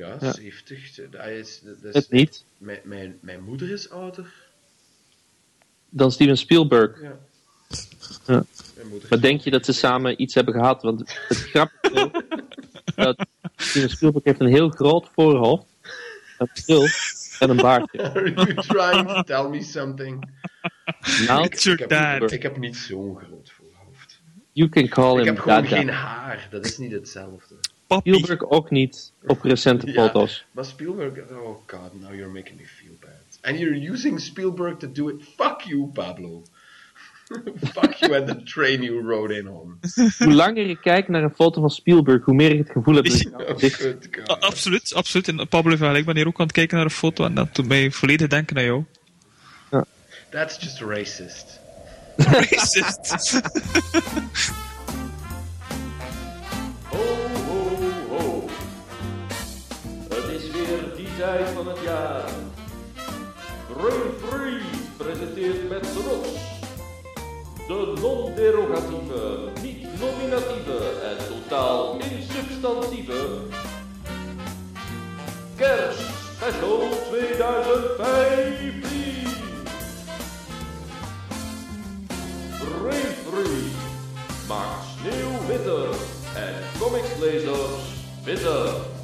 Ja, Ja. 70. Dat is, dat is, Het niet. Mijn, mijn, mijn moeder is ouder. Dan Steven Spielberg. Ja. Ja. Maar denk je dat ze samen iets hebben gehad? Want het grappige is dat Steven Spielberg heeft een heel groot voorhoofd, een bril en een baardje. Are you trying to tell me something? Nou, It's your ik, dad. heb, ik heb niet zo'n groot voorhoofd. you can call Ik him heb gewoon Dada. geen haar. Dat is niet hetzelfde. Papi. Spielberg ook niet op recente Ja. foto's. Maar Spielberg, oh god, now you're making me feel bad. And you're using Spielberg to do it. Fuck you, Pablo. Fuck you and the train you rode in on. Hoe langer ik kijk naar een foto van Spielberg, hoe meer ik het gevoel heb dat ik Oh, god. absoluut, absoluut. En Pablo ik ben hier ook aan het kijken naar een foto en dat doet mij volledig denken aan jou. That's just racist. Racist. tijd van het jaar. Brain Freeze presenteert met trots de non-derogatieve, niet-nominatieve en totaal insubstantieve Kerstspecial 2015. Brain Freeze maakt sneeuw witter en comicslezers witter.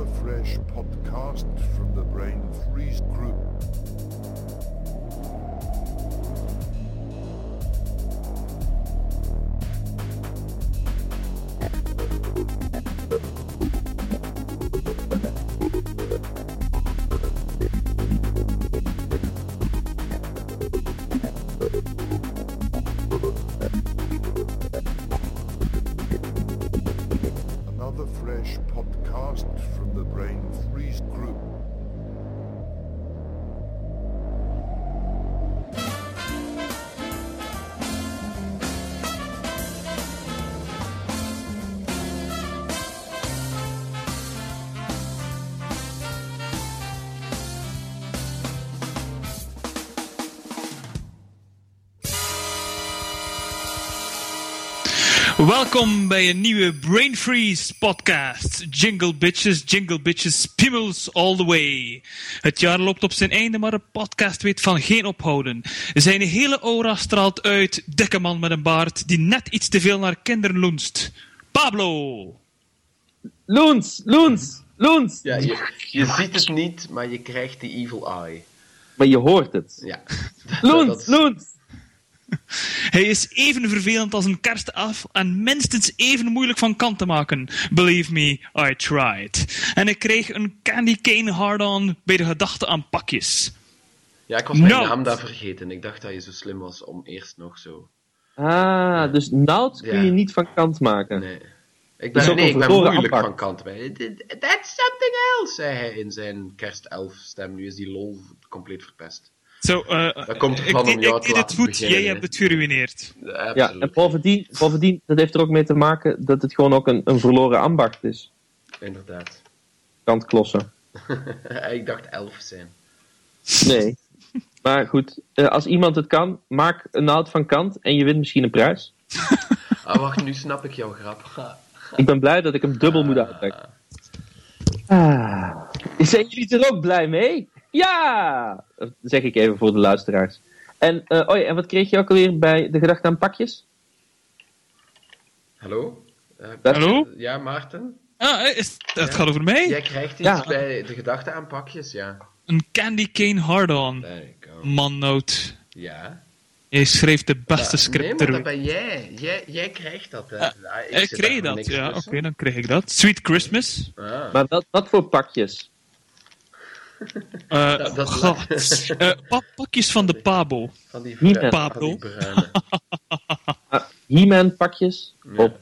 Another fresh podcast from the Brain Freeze Group. Welkom bij een nieuwe Brain Freeze podcast. Jingle bitches, jingle bitches, piemels all the way. Het jaar loopt op zijn einde, maar de podcast weet van geen ophouden. Zijn hele aura straalt uit, dikke man met een baard die net iets te veel naar kinderen loenst. Pablo! Loens, Loens, Loens! Ja, je, je ziet het niet, maar je krijgt die evil eye. Maar je hoort het. Ja. Loens, Loens! Hij is even vervelend als een kerstaf en minstens even moeilijk van kant te maken. Believe me, I tried. En ik kreeg een candy cane hard-on bij de gedachte aan pakjes. Ja, ik was mijn Nout. naam daar vergeten. Ik dacht dat je zo slim was om eerst nog zo... Ah, dus noud kun Ja. je niet van kant maken. Nee. Ik ben, ook nee, ik ben moeilijk van kant. bij. That's something else, zei hij in zijn kerstelf stem. Nu is die lol compleet verpest. Zo, eh, Dat komt ik, jou ik te deed het goed, beginnen, jij hebt het geruineerd. Ja, Ja, en bovendien, bovendien, dat heeft er ook mee te maken dat het gewoon ook een, een verloren ambacht is. Inderdaad. Kantklossen. ik dacht elf zijn. Nee. Maar goed, eh, als iemand het kan, maak een noud van kant en je wint misschien een prijs. Ah, wacht, nu snap ik jouw grap. Ik ben blij dat ik hem dubbel moet uitleggen. Ah. Zijn jullie er ook blij mee? Ja! Dat zeg ik even voor de luisteraars. En, oh ja, en wat kreeg je ook alweer bij de gedachte aan pakjes? Hallo? Eh, Dat- Hallo? Ja, Maarten? Ah, is, het Ja. gaat over mij? Jij krijgt iets Ja. bij de gedachte aan pakjes, ja. Een candy cane hard-on. Mannoot. Ja. Jij schreef de beste Maar- script Nee, maar dat ben jij. Jij, jij krijgt dat. Hè. Ah, Ja, ik kreeg dat, ja, oké, dan kreeg ik dat. Sweet Christmas. Ah. Maar wat, wat voor pakjes? Eh, Dat- dat- god. Eh, pa- pakjes van de Pabo. Van die, Pablo. Ah, He-Man pakjes? Ja.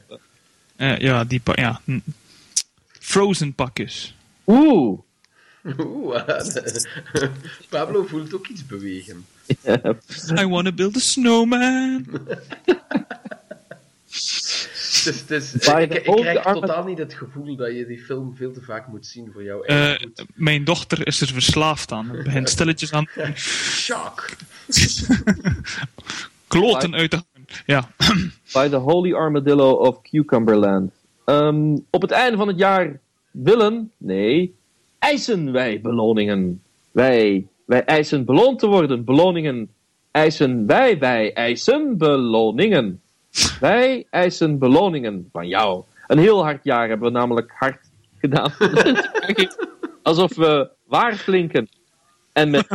Eh, ja, die pa- ja. hm. Frozen pakjes. oeh! Oeh, Pablo voelt ook iets bewegen. I wanna build a snowman. Dus, dus, ik, krijg totaal niet het gevoel dat je die film veel te vaak moet zien voor jou. Eh, eigen goed. mijn dochter is er verslaafd aan. Het begint stilletjes aan Shock! kloten uit hangen. ja. By the Holy Armadillo of Cucumberland. Ehm, op het einde van het jaar willen, nee, eisen wij beloningen. Wij, wij eisen beloond te worden. Beloningen eisen wij, wij eisen beloningen. Wij eisen beloningen van jou. Een heel hard jaar hebben we namelijk hard gedaan. Alsof we waar klinken. En met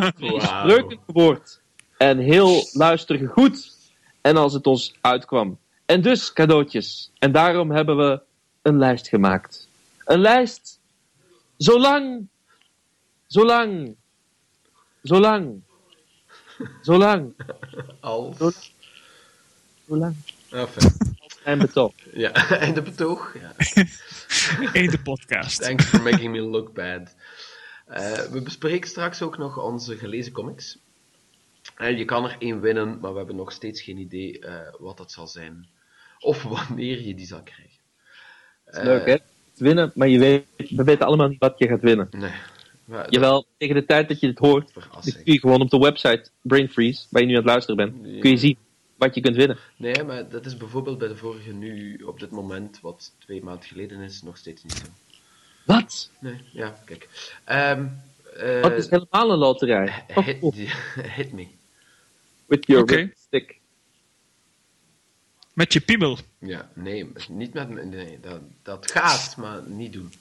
spreuken woord. En heel luisteren goed. En als het ons uitkwam. En dus cadeautjes. En daarom hebben we een lijst gemaakt. Een lijst zolang, zolang, zolang, zolang, Als. zolang. Enfin, En betoog. ja, en de betoog. Ja. Einde podcast. Thanks for making me look bad. Eh, we bespreken straks ook nog onze gelezen comics. En je kan er één winnen, maar we hebben nog steeds geen idee eh, wat dat zal zijn. Of wanneer je die zal krijgen. Eh, Leuk hè? Winnen, maar je weet, we weten allemaal niet wat je gaat winnen. Nee. Maar dat- Jawel, tegen de tijd dat je dit hoort, kun je gewoon op de website Brain Freeze, waar je nu aan het luisteren bent, kun je zien wat je kunt winnen. Nee, maar dat is bijvoorbeeld bij de vorige nu, op dit moment, wat twee maanden geleden is, nog steeds niet zo. Wat? Nee, ja, kijk. Ehm eh, Dat is helemaal een loterij. Hit, oh, hit me. with your stick. Met je piemel. Ja, nee, niet met me. Nee, dat, dat gaat, maar niet doen.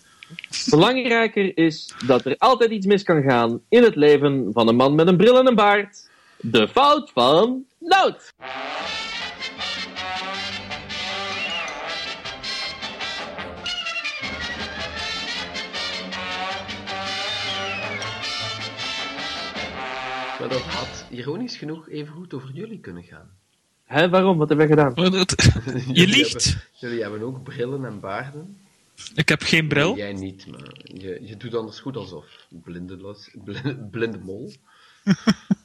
Belangrijker is dat er altijd iets mis kan gaan in het leven van een man met een bril en een baard. De fout van Nout. Maar dat had ironisch genoeg even goed over jullie kunnen gaan. Hè, waarom? Wat hebben we gedaan? Je Jullie liegt. hebben- jullie hebben ook brillen en baarden. Ik heb geen bril. Jij niet, maar je, je doet anders goed alsof. Blinde, los, blinde, blinde mol.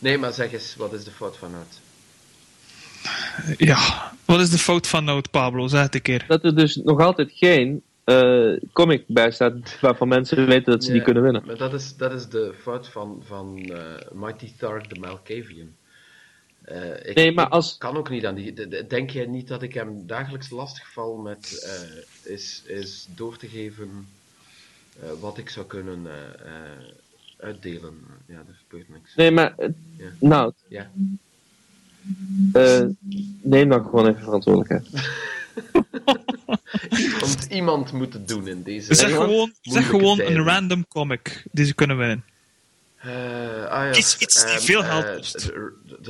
Nee, maar zeg eens, wat is de fout van het? Ja. Wat is de fout van Noot, Pablo? Zeg het een keer. Dat er dus nog altijd geen eh, comic bij staat waarvan mensen weten dat ze die kunnen winnen. Maar dat is, dat is de fout van, van eh, Mighty Thark the Malkavian. Eh, ik, Nee, maar ik als- kan ook niet aan die. de- de- Denk jij niet dat ik hem dagelijks lastigval met eh, is, is door te geven eh, wat ik zou kunnen eh, eh, uitdelen? Ja, er gebeurt niks. Nee, maar eh, Ja. Nout, Ja. eh, neem dan gewoon even verantwoordelijkheid. Iemand, iemand moet het doen in deze. Zeg gewoon, zeg gewoon tijden. een random comic die ze kunnen winnen. Eh, ah, ja, Iets- iets die ehm, veel kost.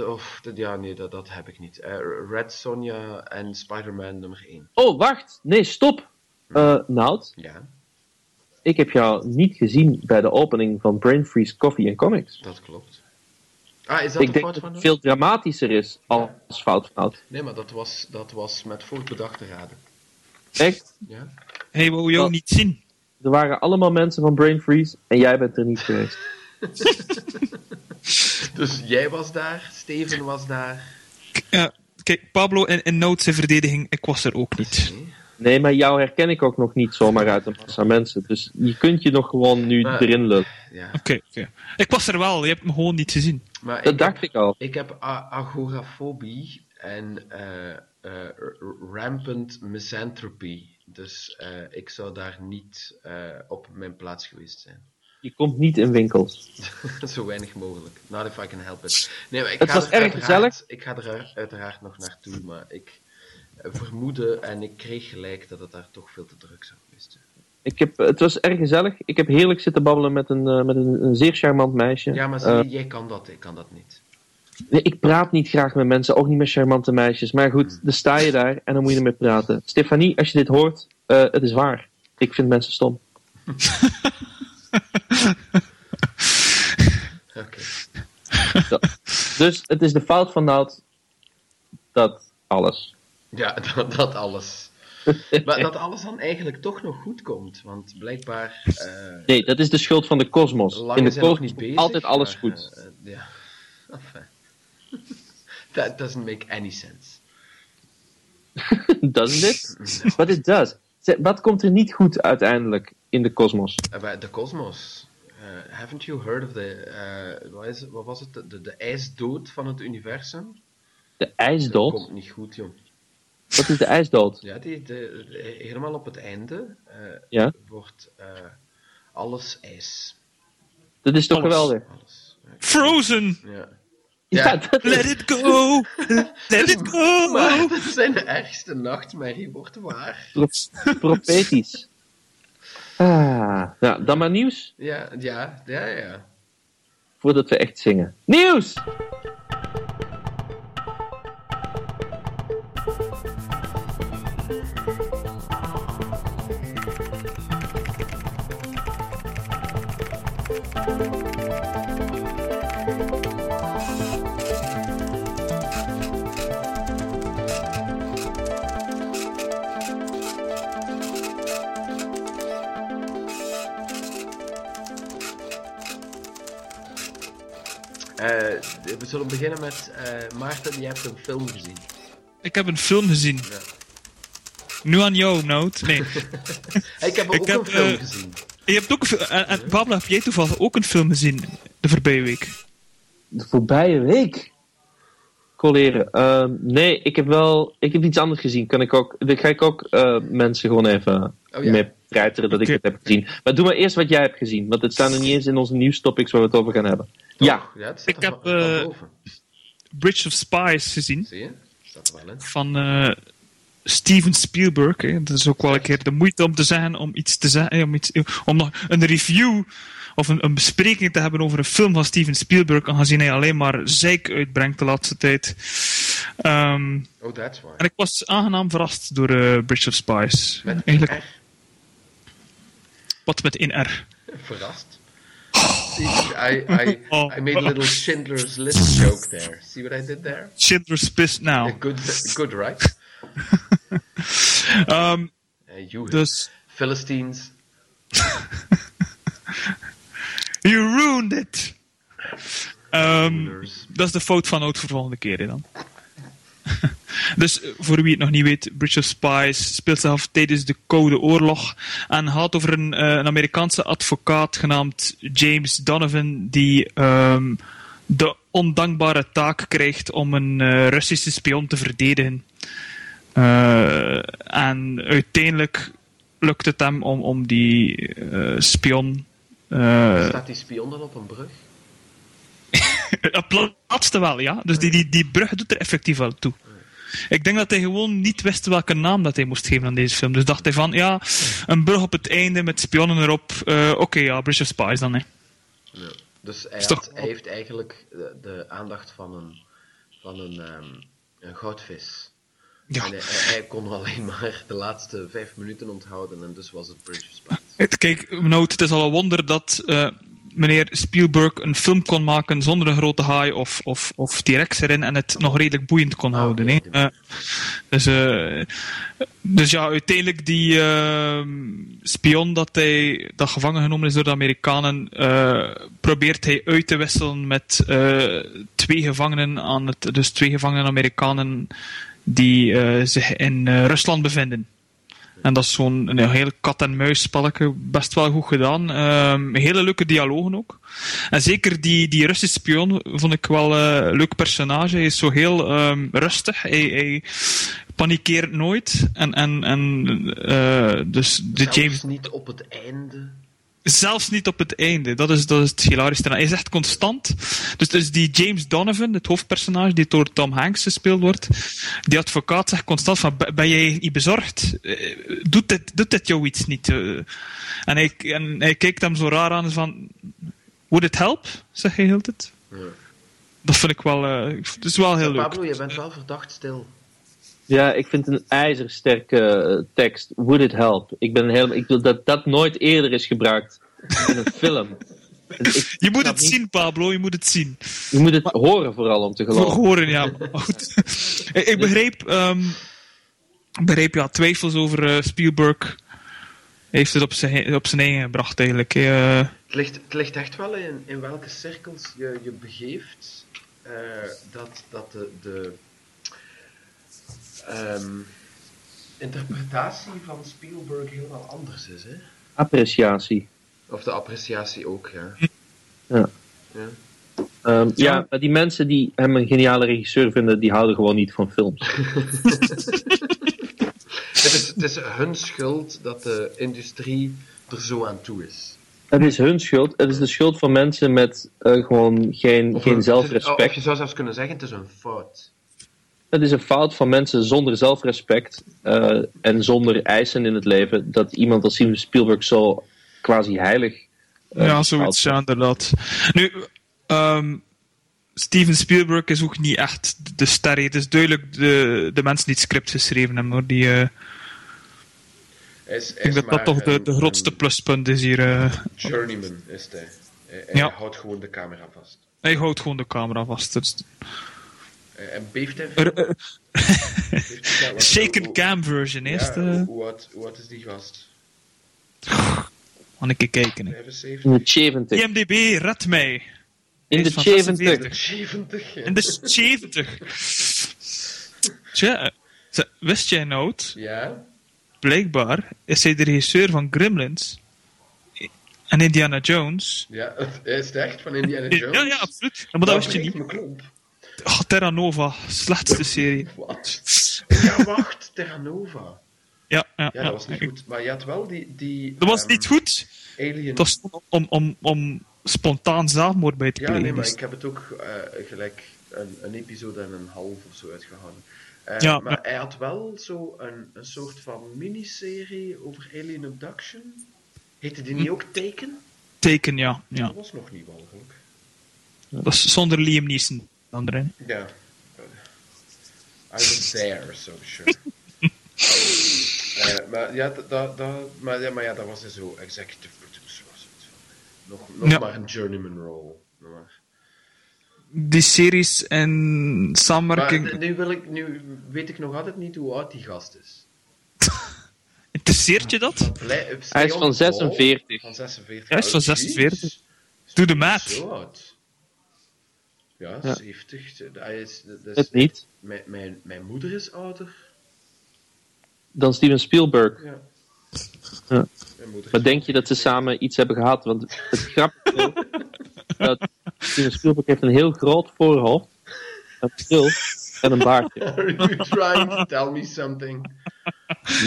of, de- ja, nee, dat, dat heb ik niet. Red Sonja en Spider-Man nummer 1. Oh, wacht. Nee, stop. Eh Nout, Ja, ik heb jou niet gezien bij de opening van Brain Freeze Coffee and Comics. dat klopt. Ah, is dat Ik de denk fout dat het veel dramatischer is als fout van Nout. Nee, maar dat was, dat was met voorbedachte raden. Echt? Ja? Hij wou jou niet zien. Er waren allemaal mensen van Brain Freeze en jij bent er niet geweest. Dus jij was daar, Steven was daar. Ja, kijk, Pablo in, in Noot zijn verdediging, ik was er ook niet. Nee. Nee, maar jou herken ik ook nog niet zomaar uit een massa mensen. Dus je kunt je nog gewoon nu Maar- erin lullen. Ja. Oké, oké. Ik was er wel, je hebt me gewoon niet gezien. Maar Dat ik dacht heb, ik al. Ik heb agorafobie en eh, eh, r- rampant misanthropy. Dus eh, ik zou daar niet eh, op mijn plaats geweest zijn. Je komt niet in winkels. Zo weinig mogelijk. Not if I can help it. Nee, maar ik Het ga was er erg uiteraard- gezellig. Ik ga er uiteraard nog naartoe, maar ik vermoedde en ik kreeg gelijk dat het daar toch veel te druk zou geweest zijn. Ik heb, het was erg gezellig. Ik heb heerlijk zitten babbelen met een, eh, met een, een zeer charmant meisje. Ja, maar zie Eh, jij kan dat, ik kan dat niet. nee, ik praat niet graag met mensen, ook niet met charmante meisjes. Maar goed, dan sta je daar en dan moet je ermee praten. Stefanie, als je dit hoort, eh, het is waar. Ik vind mensen stom. Oké. Dus het is de fout van Nout dat alles. Ja, dat, dat alles. Maar dat alles dan eigenlijk toch nog goed komt. Want blijkbaar. eh, Nee, dat is de schuld van de kosmos. In de kosmos bezig. altijd alles maar, goed. eh, ja. Enfin. That doesn't make any sense. Doesn't it? But it does. Wat komt er niet goed uiteindelijk in de kosmos? De kosmos. eh, haven't you heard of the, eh, wat, is was het, de, de, ijsdood van het universum? De Dat ijsdood? komt niet goed, jong. Wat is de ijsdood? Ja, die, de, helemaal op het einde eh, Ja? wordt eh, alles ijs. Dat is toch Alles. geweldig? Alles. Frozen! Ja. Dat Let it go! Let it go! Maar dat zijn de ergste nachtmerrie, wordt waar. pro- profetisch. Ah, nou, dan maar nieuws, Ja, ja, ja, ja. voordat we echt zingen. Nieuws! Eh, we zullen beginnen met eh, Maarten, je hebt een film gezien. Ik heb een film gezien. Ja. Nu aan jou, Nout. Nee. Ik heb Ik ook heb, een film eh, gezien. Je hebt ook. En, en Pablo, heb jij toevallig ook een film gezien de voorbije week? De voorbije week. Colleren. Ehm, nee, ik heb wel. Ik heb iets anders gezien. Kan ik ook. Dan ga ik ook eh, mensen gewoon even Oh, ja. mee dat ik het heb gezien. Maar doe maar eerst wat jij hebt gezien. Want het staan er niet eens in onze nieuwstopics waar we het over gaan hebben. Ja. Toch? Ik heb, eh. Bridge of Spies gezien. Zie je? Staat er wel in. Van eh, Steven Spielberg. Hè. Dat is ook wel een keer de moeite om te zeggen, om iets te zeggen, eh, om, iets, om nog een review of een, een bespreking te hebben over een film van Steven Spielberg, aangezien hij alleen maar zeik uitbrengt de laatste tijd. Ehm, Oh, that's why. en ik was aangenaam verrast door eh, Bridge of Spies. Met Eigenlijk, R. wat met in R. Verrast. See, I, I, Oh. I made a little Schindler's List joke there. See what I did there? Schindler's List now. Good, good, right? You dus, Philistines. you ruined it! Rulers. dat is de fout van Oud voor de volgende keer hè, dan. dus eh, voor wie het nog niet weet, Bridge of Spies speelt zich af tijdens de Koude Oorlog en gaat over een, eh, een Amerikaanse advocaat genaamd James Donovan die ehm, de ondankbare taak krijgt om een eh, Russische spion te verdedigen. Eh, en uiteindelijk lukt het hem om, om die eh, spion eh, Staat die spion dan op een brug? het laatste wel, ja. Dus die, die, die brug doet er effectief wel toe. Ik denk dat hij gewoon niet wist welke naam dat hij moest geven aan deze film. Dus dacht hij van, ja, een brug op het einde met spionnen erop. Oké, ja, Bridge of Spies dan, hè. Ja. Dus hij, had, heeft eigenlijk de, de aandacht van een, van een, ehm, een goudvis. Ja. En hij, kon alleen maar de laatste vijf minuten onthouden en dus was het Bridge of Spies. Het- Kijk, nou, het is al een wonder dat eh, meneer Spielberg een film kon maken zonder een grote haai of, of, of T-Rex erin en het nog redelijk boeiend kon houden. oké. hè. Eh, dus, eh, dus ja, uiteindelijk die eh, spion dat, hij, dat gevangen genomen is door de Amerikanen, eh, probeert hij uit te wisselen met eh, twee gevangenen aan het, dus twee gevangenen Amerikanen die eh, zich in eh, Rusland bevinden. En dat is zo'n een heel kat-en-muis spelletje, best wel goed gedaan. Ehm, hele leuke dialogen ook. En zeker die, die Russische spion vond ik wel eh, een leuk personage. Hij is zo heel ehm, rustig. Hij, hij panikeert nooit. En, en, en dus de Zelfs James niet op het einde. Zelfs niet op het einde. Dat is, dat is het hilarische. Hij is echt constant. Dus, dus die James Donovan, het hoofdpersonage, die door Tom Hanks gespeeld wordt, die advocaat zegt constant van, "Ben- jij niet bezorgd? Eh, Doet dit, doet dit jou iets niet? Eh, En hij, en hij kijkt hem zo raar aan van, would it help? Zeg hij heel tijd. Ja. Dat vind ik wel, eh, het is wel heel leuk. Pablo, je bent wel verdacht stil. Ja, ik vind een ijzersterke eh, tekst. Would it help? Ik ben helemaal. Ik wil dat dat nooit eerder is gebruikt in een film. Dus ik Je moet het niet- zien, Pablo, je moet het zien. Je moet het horen vooral om te Voor geloven. horen, ja. Goed. ik ik begreep, ehm, ik begreep ja, twijfels over eh, Spielberg. Heeft het op zijn, op zijn eigen gebracht eigenlijk. Eh, Het ligt, het ligt echt wel in, in welke cirkels je je begeeft. eh, dat, dat de, de ehm, interpretatie van Spielberg helemaal anders is. Hè? Appreciatie. Of de appreciatie ook, ja. Ja. Ja. Ehm, ja, maar die mensen die hem een geniale regisseur vinden, die houden gewoon niet van films. Het, is, het is hun schuld dat de industrie er zo aan toe is. Het is hun schuld. Het is de schuld van mensen met eh, gewoon geen, Of geen een- Of zelfrespect. je zou zelfs kunnen zeggen, het is een fout. Het is een fout van mensen zonder zelfrespect eh, en zonder eisen in het leven dat iemand als Steven Spielberg zo quasi heilig. eh, ja, zoiets, ja, inderdaad. Nu, ehm, Steven Spielberg is ook niet echt de ster. Het is duidelijk de, de mensen die het script geschreven hebben, hoor. Die, eh, Hij is, ik denk is dat dat toch de, een- de grootste een pluspunt is hier. eh. Journeyman is hij. Hij, Ja. houdt gewoon de camera vast. hij houdt gewoon de camera vast. Dus, Eh, En eh, hij dat- wat- shaken cam version is hoe, eh oud, is die gast? Kan ik kijken. hè. 75? In de 70. IMDb, red mij. In de is van 70. 70? ja. In de 70. Tja, wist jij nou, het? Ja? blijkbaar is hij de regisseur van Gremlins en Indiana Jones. Ja, het- is het echt van Indiana Jones? Ja, ja, absoluut. Maar dat wist je niet. mijn klomp. Oh, Terra Nova, slechtste serie. Wat? Ja, wacht, Terra Nova. Ja, ja, Ja, dat was niet Ik- goed. Maar je had wel die... die Dat was ehm, niet goed. Alien... Het was om, om, om spontaan zelfmoord bij te Ja, plegen. nee, maar ik heb het ook eh, gelijk een, een episode en een half of zo uitgehouden. Eh, Ja, maar ja. hij had wel zo een, een soort van miniserie over alien abduction. Heette die niet Hm. ook Taken? Teken, ja, ja. Dat was nog niet walgelijk. Dat is zonder Liam Neeson. Dan erin. Ja. I was there, so sure. Eh, maar, ja, dat, dat, maar, ja, maar ja, dat was dus zo executive producer. Was het. Nog, nog Ja. maar een journeyman role. Nog maar. Die series en samenwerking. nu, wil ik, nu weet ik nog altijd niet hoe oud die gast is. Interesseert je dat? Hij is van on the ball. 46. Van 46. Hij is van Oh, 46. jeez. Doe de maat. Zo oud. Ja, Ja. 70. Hij is, dat is, Het niet. mijn, mijn, mijn moeder is ouder. Dan Steven Spielberg. Ja. Ja. Maar denk je dat ze samen iets hebben gehad? Want het grappige is dat Steven Spielberg heeft een heel groot voorhoofd, een bril en een baardje. Are you trying to tell me something?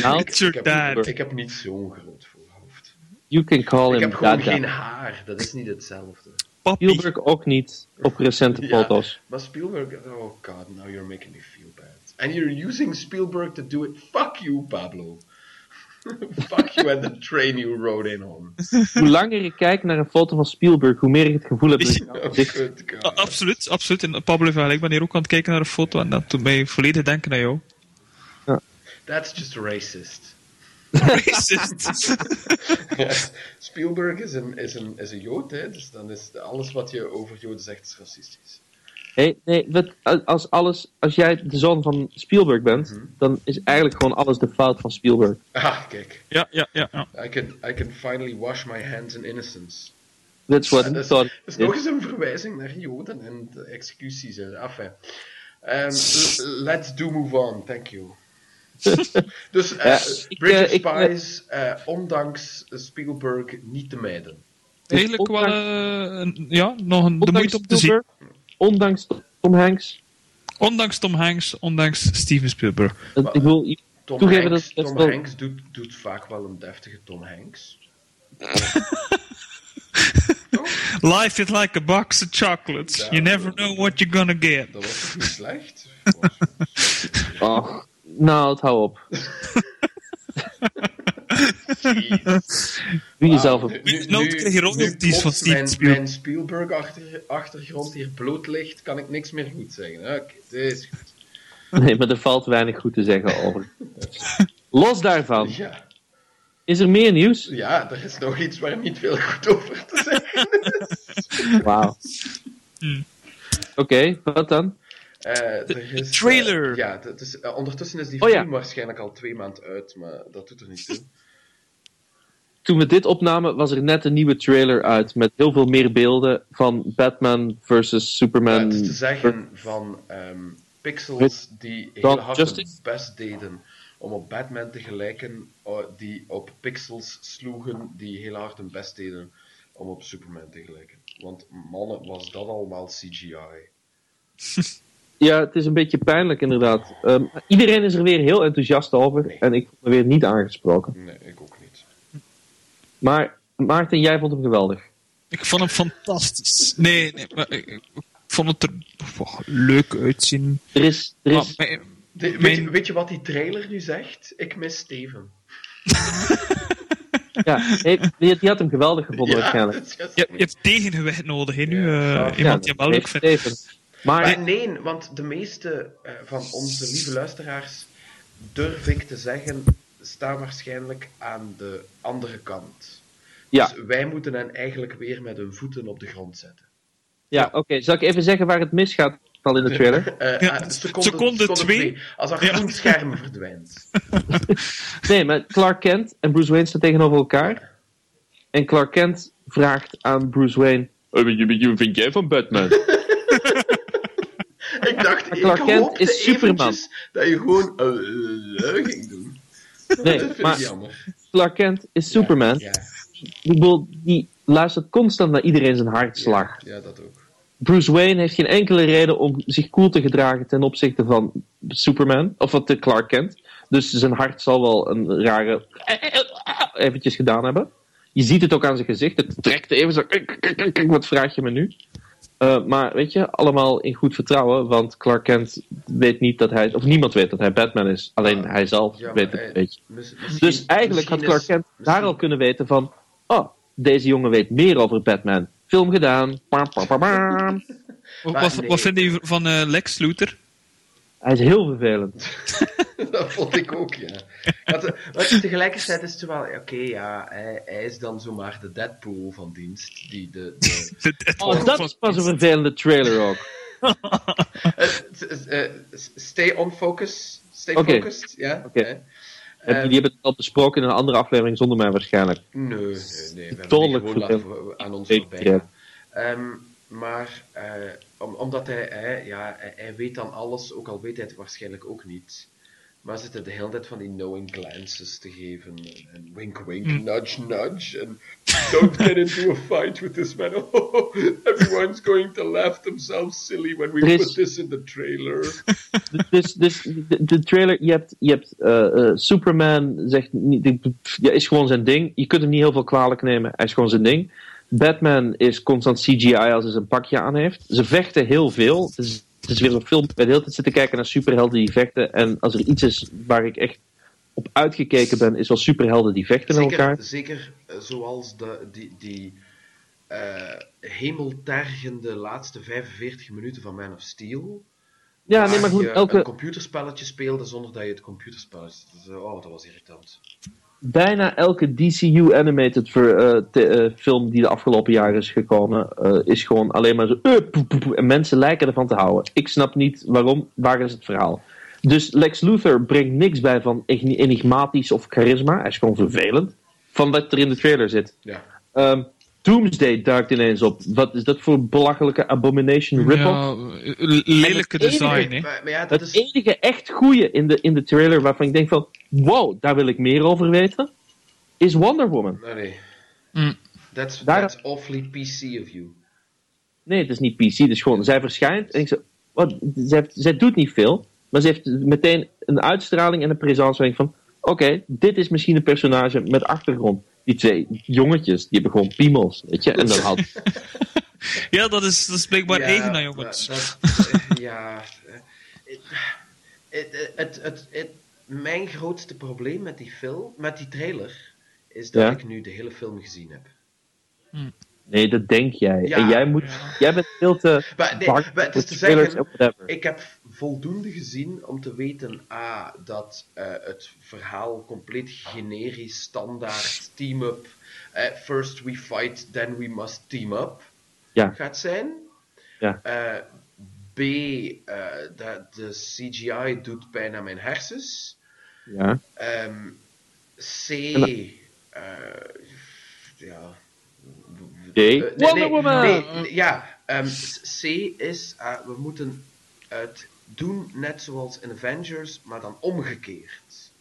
Nou, It's your Ik heb, dad. ik heb niet zo'n groot voorhoofd. you can call Ik him heb gewoon Dada. geen haar. Dat is niet hetzelfde. Papi. Spielberg ook niet op recente foto's. Maar Spielberg, oh god, now you're making me feel bad. And you're using Spielberg to do it. Fuck you, Pablo. Fuck you and the train you rode in on. Hoe langer ik kijk naar een foto van Spielberg, hoe meer ik het gevoel heb dat ik Oh, good god. Absoluut, absoluut. En Pablo. Ik ben hier ook aan het kijken naar een foto en dat doet mij volledig denken aan jou. That's just racist. Racist. Spielberg is een, is, een, is een Jood, hè? dus dan is alles wat je over Joden zegt is racistisch. Hey, nee, wat, als, alles, als jij de zoon van Spielberg bent, Mhm. dan is eigenlijk gewoon alles de fout van Spielberg. Ah, kijk. ja, ja, ja. ja. I can, I can finally wash my hands in innocence. That's what Ja, dat, is, thought. dat is nog eens een verwijzing naar Joden en de executies. en- Enfin. Ehm, l- let's do move on, thank you. dus Ja, ik, Bridge of eh, ik, eh, Spies, eh, ondanks Spielberg niet te mijden. Eigenlijk wel eh, ja, nog een, de moeite om te zien. Spielberg, ondanks Tom Hanks. Ondanks Tom Hanks, ondanks Steven Spielberg. ik wil Tom toegeven Hanks, dat Tom wel- Hanks doet, doet vaak wel een deftige Tom Hanks. Life is like a box of chocolates. Ja. You never know what you're gonna get. Dat was toch niet slecht? Oh, nou, het hou op. Jeez. Doe jezelf Wauw, een... nu- Nou, krijg je nu royalties van Steven mijn, Spielberg. mijn Spielberg-achtergrond hier bloot ligt, kan ik niks meer goed zeggen. Oké, dit is goed. Nee, maar er valt weinig goed te zeggen over. Los daarvan, Ja. is er meer nieuws? ja, er is nog iets waar niet veel goed over te zeggen Wauw. Hmm. Oké, wat dan? Eh, is, eh, trailer. ja, is, eh, ondertussen is die Oh ja. film waarschijnlijk al twee maanden uit, maar dat doet er niet toe. Toen we dit opnamen, was er net een nieuwe trailer uit met heel veel meer beelden van Batman versus Superman. het te zeggen van ehm, pixels die heel hard Justice? hun best deden om op Batman te gelijken, eh, die op pixels sloegen, die heel hard hun best deden om op Superman te gelijken. Want mannen, was dat allemaal CGI? Ja, het is een beetje pijnlijk inderdaad. Ehm, iedereen is er weer heel enthousiast over. Nee. En ik voel me weer niet aangesproken. Nee, ik ook niet. Maar Maarten, jij vond hem geweldig. Ik vond hem fantastisch. Nee, nee maar ik, ik vond het er oh, leuk uitzien. Er is, er Maar is, mijn- De- weet, mijn- je, weet je wat die trailer nu zegt? Ik mis Steven. ja, nee, die, die had hem geweldig gevonden waarschijnlijk. dat is juist- je, je hebt tegengewicht nodig, hè, nu. Ja. eh, iemand die hem wel leuk vindt. Maar Maar nee, want de meeste eh, van onze lieve luisteraars, durf ik te zeggen, staan waarschijnlijk aan de andere kant. Ja. Dus wij moeten hen eigenlijk weer met hun voeten op de grond zetten. ja, oké. Zal ik even zeggen waar het misgaat al in de trailer? Eh, ah, seconde, seconde twee. twee, Als Ja. groen scherm verdwijnt. Nee, maar Clark Kent en Bruce Wayne staan tegenover elkaar. En Clark Kent vraagt aan Bruce Wayne... "Eh, wat vind jij van Batman? Ik Clark Kent is Superman. dat je gewoon eh, eh, eh, ging doen. Nee, dat vind maar ik jammer. Clark Kent is Superman. Ja, Ik bedoel, die luistert constant naar iedereen zijn hartslag. ja, ja, dat ook. Bruce Wayne heeft geen enkele reden om zich cool te gedragen ten opzichte van Superman, of wat de Clark Kent. Dus zijn hart zal wel een rare eventjes gedaan hebben. Je ziet het ook aan zijn gezicht. Het trekt even zo. Wat vraag je me nu? Eh, maar weet je, allemaal in goed vertrouwen, want Clark Kent weet niet dat hij, of niemand weet dat hij Batman is. Alleen hij zelf Ja, weet het een beetje. Dus eigenlijk had Clark is- Kent daar al kunnen weten van, oh, deze jongen weet meer over Batman. Film gedaan. Wat, Maar wat, nee. wat vind je van eh, Lex Luthor? Hij is heel vervelend. dat vond ik ook, ja. Maar, te- maar tegelijkertijd is het wel, oké, ja, hij, hij is dan zomaar de Deadpool van dienst. Die de, de, Oh, dat is pas een vervelende trailer ook. Eh, stay on focus. Stay focused, ja. Oké. Eh, Heb je- die hebben het al besproken in een andere aflevering zonder mij waarschijnlijk. Nee, nee, nee. We hebben gewoon aan ons voorbij. Ehm, maar eh, om, omdat hij, hij, ja, hij, hij weet dan alles, ook al weet hij het waarschijnlijk ook niet. Maar zitten de hele tijd van die knowing glances te geven. En, en wink wink, nudge nudge. En don't get into a fight with this man. Oh, everyone's going to laugh themselves silly when we is- put this in the trailer. Dus, dus de, de trailer, je hebt, je hebt eh, eh, Superman, zegt ja, is gewoon zijn ding. Je kunt hem niet heel veel kwalijk nemen, hij is gewoon zijn ding. Batman is constant CGI als hij zijn pakje aan heeft. Ze vechten heel veel. Het is, het is weer een film. Ik ben de hele tijd zitten kijken naar superhelden die vechten. En als er iets is waar ik echt op uitgekeken ben, is wel superhelden die vechten met elkaar. Zeker, zeker eh, zoals de, die, die eh, hemeltergende laatste 45 minuten van Man of Steel. Ja, nee, maar goed, je een elke, computerspelletje speelde zonder dat je het computerspelletje... Oh, dat was irritant. Bijna elke DCU animated ver- eh, te- eh, film die de afgelopen jaren is gekomen, eh, is gewoon alleen maar zo. en mensen lijken ervan te houden. Ik snap niet waarom, waar is het verhaal? Dus Lex Luthor brengt niks bij van eni- enigmatisch of charisma. Hij is gewoon vervelend. Van wat er in de trailer zit. Ja. Ehm, Doomsday duikt ineens op. Wat is dat voor belachelijke abomination rip-off? Ja, lelijke design, enige- hè. Maar, maar ja, dat Het is... enige echt goede in de, in de trailer waarvan ik denk van... Wow, daar wil ik meer over weten. Is Wonder Woman. Nee, nee. Mm. That's, Daar- that's awfully PC of you. Nee, het is niet PC. Het is gewoon, zij verschijnt en ik zeg, wat, zij, heeft- zij doet niet veel, maar ze heeft meteen een uitstraling en een presence ik van, oké, dit is misschien een personage met achtergrond. Die twee jongetjes, die hebben gewoon piemels, weet je. En dan had, Ja, dat is, dat is blijkbaar Ja, eigen aan jongens. dat- dat- ja. eh, het- het, het, het, het, mijn grootste probleem met die film, met die trailer, is dat Ja? ik nu de hele film gezien heb. nee, dat denk jij. Ja. en jij moet, jij bent veel te Maar nee, bang maar het is te zeggen-. Ik heb voldoende gezien om te weten A, dat eh, het verhaal compleet generisch, standaard, team-up, eh, first we fight, then we must team up Ja. gaat zijn. Ja. Eh, B, dat de CGI doet bijna mijn hersens. Ja. Ehm, C, ja. D, Wonder Woman! nee, nee, ja, ehm, C is, eh, we moeten het doen net zoals in Avengers, maar dan omgekeerd.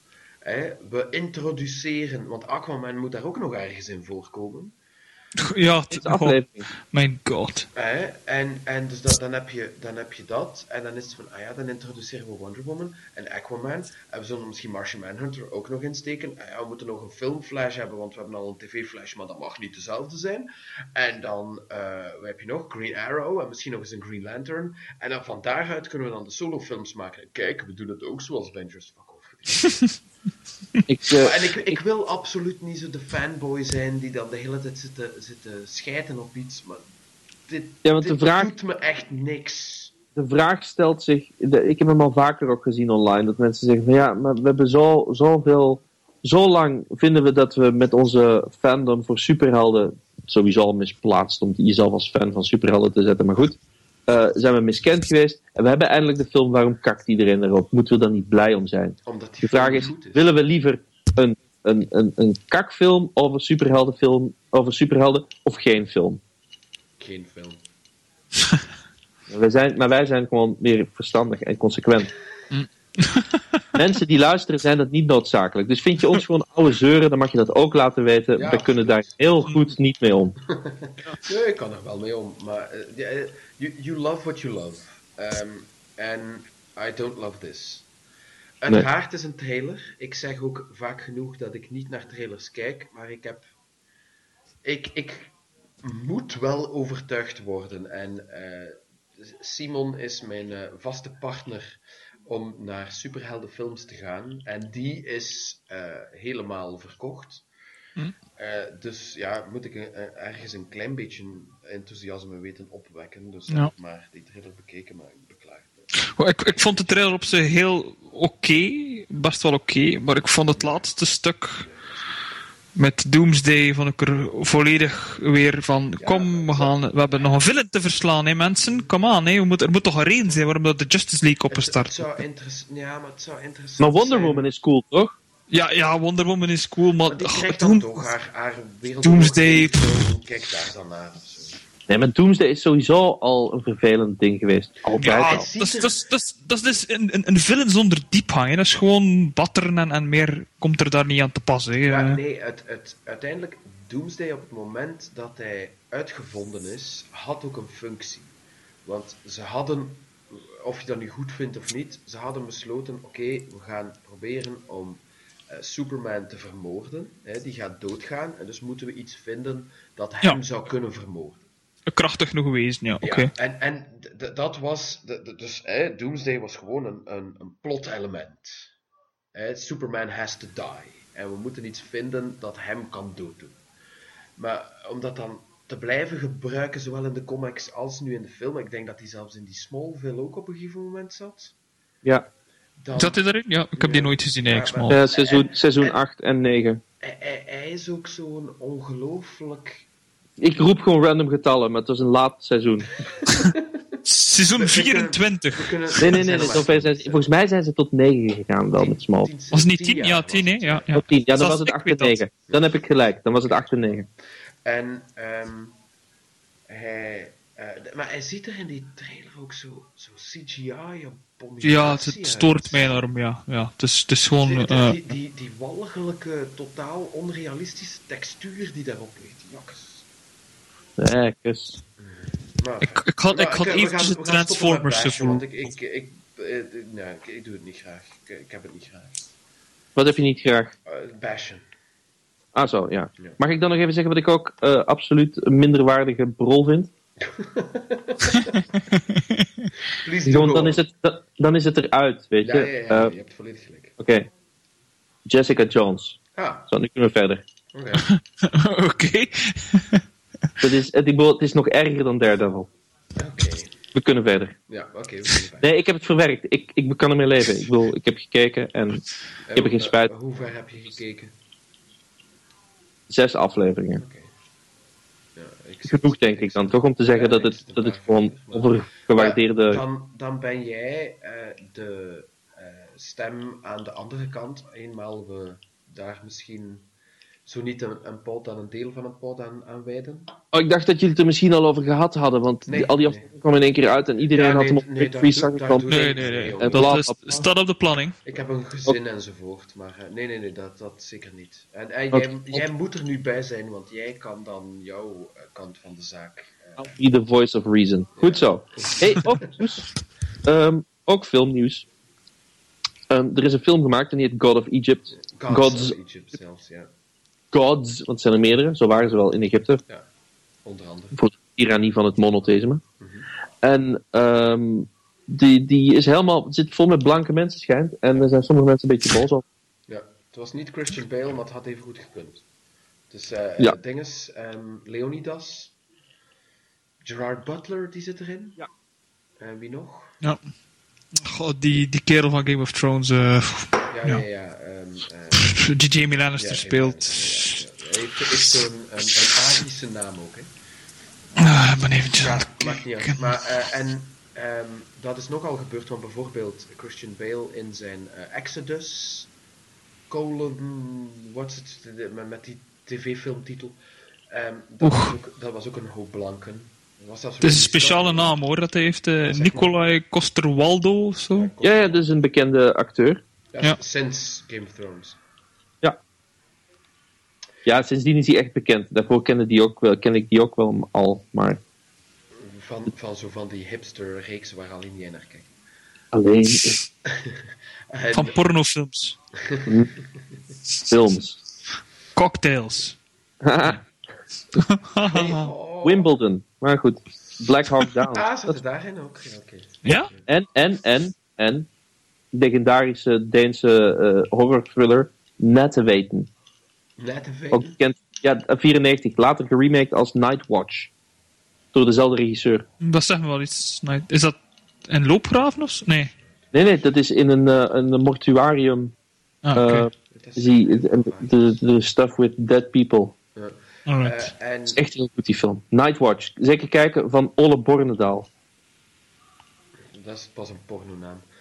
We introduceren, want Aquaman moet daar ook nog ergens in voorkomen. Ja, oh, mijn god. Hè? En, en dus dat, dan, heb je, dan heb je dat. En dan is het van, ah ja, dan introduceren we Wonder Woman en Aquaman. En we zullen misschien Martian Manhunter ook nog insteken. Ah ja, we moeten nog een filmflash hebben, want we hebben al een tv-flash, maar dat mag niet dezelfde zijn. En dan, eh wat heb je nog? Green Arrow en misschien nog eens een Green Lantern. En dan van daaruit kunnen we dan de solofilms maken. Kijk, we doen het ook zoals Avengers. Fuck off. Ik, eh, en ik, ik wil absoluut niet zo de fanboy zijn die dan de hele tijd zitten, zitten schijten op iets. Maar dit, Ja, want de dit vraag- doet me echt niks. de vraag stelt zich. de- ik heb hem al vaker ook gezien online. Dat mensen zeggen van ja, maar we hebben zo, zoveel. Zo lang vinden we dat we met onze fandom voor superhelden. Sowieso al misplaatst om jezelf als fan van superhelden te zetten. Maar goed. Eh, zijn we miskend geweest. En we hebben eindelijk de film. Waarom kakt iedereen erop? Moeten we daar niet blij om zijn? Omdat die De vraag is: willen we liever een, een, een, een kakfilm over superheldenfilm. Over superhelden of geen film? Geen film. Wij zijn, maar wij zijn gewoon meer verstandig en consequent. Mensen die luisteren zijn dat niet noodzakelijk. Dus vind je ons gewoon oude zeuren, dan mag je dat ook laten weten. Ja. Wij kunnen daar heel goed niet mee om. Nee, ik kan er wel mee om. Maar eh, ja, eh, you, you love what you love. Um, and I don't love this. Uiteraard het is een trailer. Ik zeg ook vaak genoeg dat ik niet naar trailers kijk, maar ik heb. Ik, ik moet wel overtuigd worden. En eh, Simon is mijn eh, vaste partner om naar superheldenfilms te gaan. En die is eh, helemaal verkocht. Eh, dus ja, moet ik ergens een klein beetje enthousiasme weten opwekken. Dus Ja. ik heb maar die trailer bekeken, maar ik beklaag me. Oh, Ik, ik vond de trailer op zich heel oké, best wel oké, maar ik vond het laatste stuk met Doomsday vond ik er volledig weer van, kom, we, gaan, we hebben nog een villain te verslaan, hè mensen, kom aan, hè, we moeten, er moet toch een reden zijn waarom dat de Justice League Het, het opgestart zou interessant... Ja, maar het zou interessant Maar Wonder zijn. Woman is cool, toch? Ja, ja, Wonder Woman is cool, maar Maar die krijgt dan Doom- toch haar. Doomsday. Kijk daar dan naar. Nee, maar Doomsday is sowieso al een vervelend ding geweest. Altijd ja, al. dat is, dat, is, dat, is, dat is dus een, een, een villain zonder diepgang. Hè. Dat is gewoon batteren en, en meer komt er daar niet aan te passen. Hè. Eh, nee, het, het, uiteindelijk, Doomsday op het moment dat hij uitgevonden is, had ook een functie. Want ze hadden, of je dat nu goed vindt of niet, ze hadden besloten, oké, we gaan proberen om eh, Superman te vermoorden. Hè, die gaat doodgaan, en dus moeten we iets vinden dat hem Ja. zou kunnen vermoorden. Krachtig genoeg geweest, ja. Oké. Ja, en en dat was, dus hè, Doomsday was gewoon een, een, een plot-element. Hè, Superman has to die. En we moeten iets vinden dat hem kan dooddoen. Maar om dat dan te blijven gebruiken, zowel in de comics als nu in de film, ik denk dat hij zelfs in die Smallville ook op een gegeven moment zat. Ja, Zat hij daarin? Ja, ik heb die Ja. nooit gezien eigenlijk. Ja, Small. Eh, seizoen, seizoen 8 en 9. hij, hij- hij is ook zo'n ongelooflijk. Ik roep gewoon random getallen, maar het was een laat seizoen. Seizoen We- we kunnen- 24. We kunnen, Nee, nee, nee. nee zover zijn ze, volgens mij zijn ze tot 9 gegaan wel met Small. Was het niet 10? Ja, 10, hè? Ja, ja. Tot 10. Ja, dan was het ik 8 weet en dat. 9. Dan heb ik gelijk. Dan was het 8 en 9. En ehm, hij, eh, d- maar hij ziet er in die trailer ook zo, zo CGI-abominatie Ja, het, het stoort mij enorm, ja. ja het, is, het is gewoon... Die, eh, die, die, die walgelijke, totaal onrealistische textuur die daarop ligt. Jakkes. Nee, kus. Maar, Ik- ik had- maar ik had eventjes het met Transformers gevoel. Want ik, ik, ik, eh, nee, ik, ik doe het niet graag. Ik, ik heb het niet graag. Wat heb je niet graag? Eh, bashen. Ah, zo, ja. Ja. Mag ik dan nog even zeggen wat ik ook eh, absoluut een minderwaardige brol vind? Gewoon, dan is het, dan, dan is het eruit, weet je. Ja, ja, ja, Eh, je hebt volledig gelijk. Oké. Jessica Jones. Ah, Zo, nu kunnen we verder. oké. Oké. Dat is, het, ik bedoel, het is nog erger dan Daredevil. Oké. We kunnen verder. Ja, oké. we kunnen verder. Nee, ik heb het verwerkt. Ik, ik kan ermee leven. Ik bedoel, ik heb gekeken en Eh, heb er geen spijt. Hoe ver heb je gekeken? zes afleveringen. Oké. Ja, ik Genoeg, denk ik dan. Toch om te zeggen Ja, dat ik het, dat het gewoon overgewaardeerde... Ja, dan, dan ben jij eh, de eh, stem aan de andere kant. Eenmaal we daar misschien zo niet een, een pod aan een deel van een pod aan, aan wijden. Oh, ik dacht dat jullie het er misschien al over gehad hadden, want Nee, die- al die nee. afleveringen kwamen in één keer uit en iedereen Ja, had hem op Free van. doe Nee, nee, nee. Dat is, staat op de planning. Ik heb een gezin enzovoort, maar eh, nee, nee, nee, dat, dat zeker niet. En, Wat- jij, jij moet er nu bij zijn, want jij kan dan jouw eh, kant van de zaak. eh, Be the voice of reason. Goed zo. Hey, ook nieuws. Ehm, ook filmnieuws. Ehm, er is een film gemaakt en die heet God of Egypt. Gods, Gods- of Egypt zelfs, ja, Gods, want het zijn er meerdere. Zo waren ze wel in Egypte. onder andere. Voor de tirannie van het monotheïsme. Mhm. En ehm, die, die is helemaal, zit vol met blanke mensen schijnt. En daar zijn sommige mensen een beetje boos op. Ja, het was niet Christian Bale, maar het had even goed gekund. Dus eh Ja. dinges, ehm, Leonidas, Gerard Butler, die zit erin. Ja. En wie nog? Ja. God, die, die kerel van Game of Thrones, eh, Ja, ja, Ja. ehm, eh, Jamie Lannister ja, speelt. ja, ja. Hij heeft, zo'n een, een Arische naam ook, hè. Ah, ben eventjes Ja, maakt niet uit. Maar, eh, en ehm, dat is nogal gebeurd, want bijvoorbeeld Christian Bale in zijn eh, Exodus, colon, wat is het, met, met die tv-filmtitel, ehm, dat, Oeh. was ook, dat was ook een hoop blanken. Dat was zelfs Het is een speciale naam hoor, dat hij heeft eh, maar. Nicolai Coster-Waldau of zo. Ja, ja, dat is een bekende acteur. Ja, Ja. Sinds Game of Thrones. Ja, sindsdien is hij echt bekend. Daarvoor kende, die ook wel, ken ik die ook wel al. Maar Van, van zo van die hipster-reeksen waar alleen jij naar kijkt. alleen En- Van pornofilms. films. Cocktails. Oh. Wimbledon. Maar goed. Black Hawk Down. Ah, zat er daarin ook? Ja, oké. ja? En, en, en, en. Legendarische Deense eh horror thriller. Net te weten. Net te Ook weten. bekend. Ja, 94. Later geremaked als Nightwatch. Door dezelfde regisseur. Dat zegt me wel iets. Is dat een loopgraven of? Nee. Nee, nee, dat is in een, eh, een mortuarium. Ah, oké. eh, de, de, de stuff with dead people. Alright. Eh, en Het is echt heel goed, die film. Nightwatch. Zeker kijken van Olle Bornedaal. Dat is pas een pornonaam. Eh,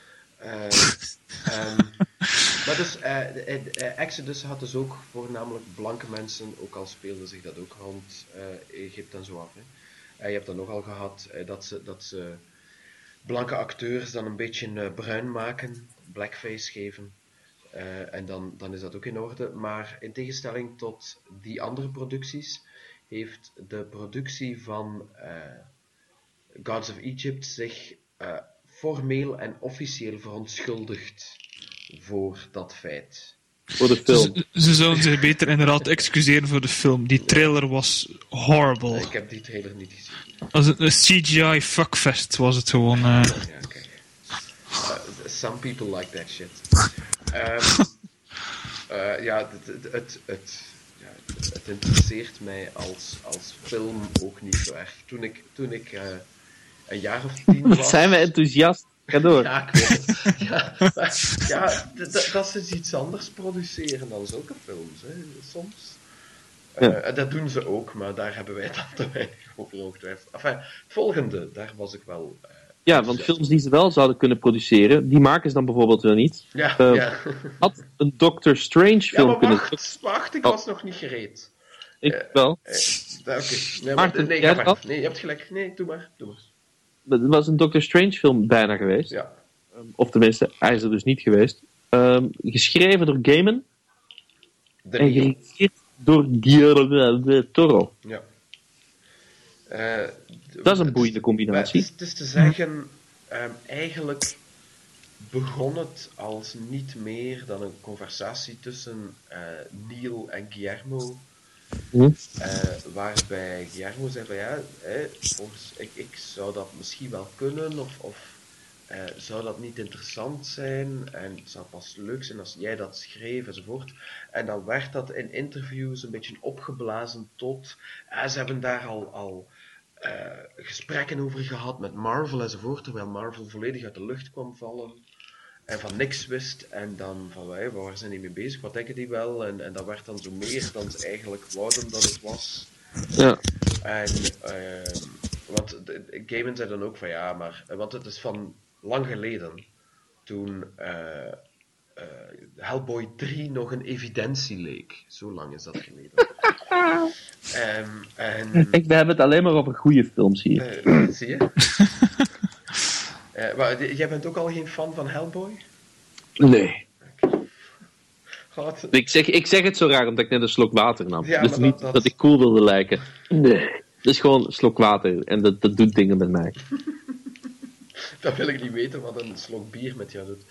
ehm, maar dus, eh, eh, Exodus had dus ook voornamelijk blanke mensen, ook al speelde zich dat ook rond Egypte en zo af. Hè. Je hebt dan nogal gehad eh, dat, ze, dat ze blanke acteurs dan een beetje bruin maken, blackface geven. En dan, dan is dat ook in orde. Maar in tegenstelling tot die andere producties, heeft de productie van Gods of Egypt zich eh, formeel en officieel verontschuldigd voor dat feit. Voor de film. Ze, ze zouden zich beter inderdaad excuseren voor de film. Die trailer was horrible. Ik heb die trailer niet gezien. Als een, een CGI fuckfest was het gewoon. eh. Ja, kijk. Uh, some people like that shit. Ehm, eh, ja, het, het, het, het, ja, het, het interesseert mij als, als film ook niet zo erg. Toen ik, toen ik eh, een jaar of tien was... zijn we enthousiast. Ga door. Ja. Ja, maar, ja dat ze dus iets anders produceren dan zulke films, hè, soms. Eh, Ja. dat doen ze ook, maar daar hebben wij dan te weinig over ongetwijfeld. Enfin, volgende, daar was ik wel... eh, Ja, want films die ze wel zouden kunnen produceren, die maken ze dan bijvoorbeeld weer niet. ja, Eh, ja. Had een Doctor Strange ja, film maar kunnen... wacht, wacht, ik Oh. was nog niet gereed. Ik wel. Oké, nee, maar, nee, maar. nee, je hebt gelijk. Nee, doe maar. Doe maar. Er was een Doctor Strange film bijna geweest. Ja. Of tenminste, hij is er dus niet geweest. Ehm, geschreven door Gaiman De en geregisseerd door Guillermo del Toro. Ja. Eh, Dat is een het boeiende combinatie. Het is, het is te zeggen, ehm, eigenlijk begon het als niet meer dan een conversatie tussen eh, Neil en Guillermo. Hm? eh, waarbij Guillermo zei van ja, volgens, ik, ik zou dat misschien wel kunnen, of, of eh, zou dat niet interessant zijn, en het zou pas leuk zijn als jij dat schreef, enzovoort. En dan werd dat in interviews een beetje opgeblazen tot, ze hebben daar al, al eh, gesprekken over gehad met Marvel enzovoort, terwijl Marvel volledig uit de lucht kwam vallen en van niks wist en dan van wij, waar zijn die mee bezig, wat denken die wel en, en dat werd dan zo meer dan ze eigenlijk wouden dat het was. Ja. En, ehm, want de, de- Gaiman zei dan ook van ja, maar, want het is van lang geleden, toen eh, eh, Hellboy 3 nog een evidentie leek. Zo lang is dat geleden. Ehm, en, Ik, we hebben het alleen maar over goede films hier. eh, zie je? Eh, maar jij bent ook al geen fan van Hellboy? Nee. God, Ik zeg, ik zeg het zo raar omdat ik net een slok water nam. Ja, dus niet dat- dat- dat ik cool wilde lijken. Nee. Het is gewoon een slok water en dat, dat doet dingen met mij. dat wil ik niet weten wat een slok bier met jou doet.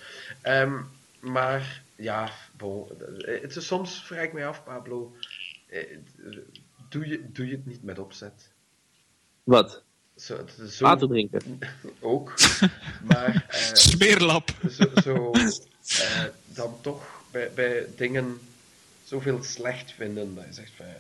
Ehm, maar ja, bon, eh, het is, soms vraag ik mij af, Pablo, eh, doe je, doe je het niet met opzet? Wat? Zo, Water drinken. Ook, maar eh, Smeerlap. zo, zo eh, dan toch bij, bij dingen zoveel slecht vinden dat je zegt van ja,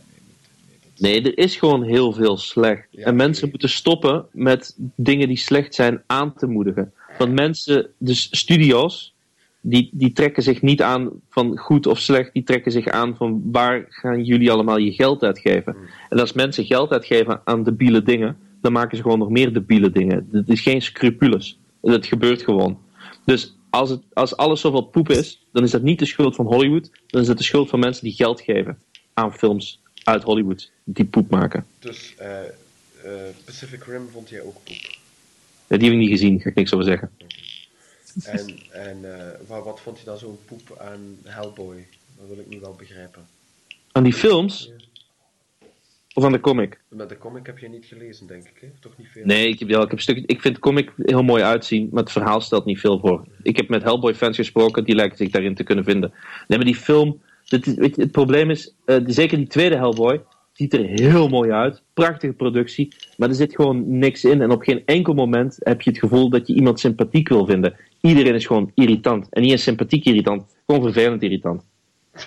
nee, nee, is- er is gewoon heel veel slecht. Ja, en mensen moeten stoppen met dingen die slecht zijn aan te moedigen. Want mensen, dus studio's, die, die trekken zich niet aan van goed of slecht. Die trekken zich aan van waar gaan jullie allemaal je geld uitgeven. Hmm. En als mensen geld uitgeven aan debiele dingen, dan maken ze gewoon nog meer debiele dingen. Het is geen scrupules. Het gebeurt gewoon. Dus als, het, als alles zoveel poep is, dan is dat niet de schuld van Hollywood. Dan is het de schuld van mensen die geld geven aan films uit Hollywood die poep maken. Dus eh, eh, Pacific Rim vond jij ook poep. Ja, die heb ik niet gezien, ga ik niks over zeggen. En, en eh, wat, wat vond je dan zo'n poep aan Hellboy? Dat wil ik nu wel begrijpen. Aan die films? Of aan de comic? Met de comic heb je niet gelezen, denk ik, hè? Toch niet veel? Nee, ik, heb, ja, ik, heb stuk, ik vind de comic heel mooi uitzien, maar het verhaal stelt niet veel voor. Ik heb met Hellboy-fans gesproken, die lijken zich daarin te kunnen vinden. Nee, maar die film, dit weet je, het probleem is, eh, zeker die tweede Hellboy, ziet er heel mooi uit. Prachtige productie, maar er zit gewoon niks in. En op geen enkel moment heb je het gevoel dat je iemand sympathiek wil vinden. Iedereen is gewoon irritant. En niet eens sympathiek irritant, gewoon vervelend irritant.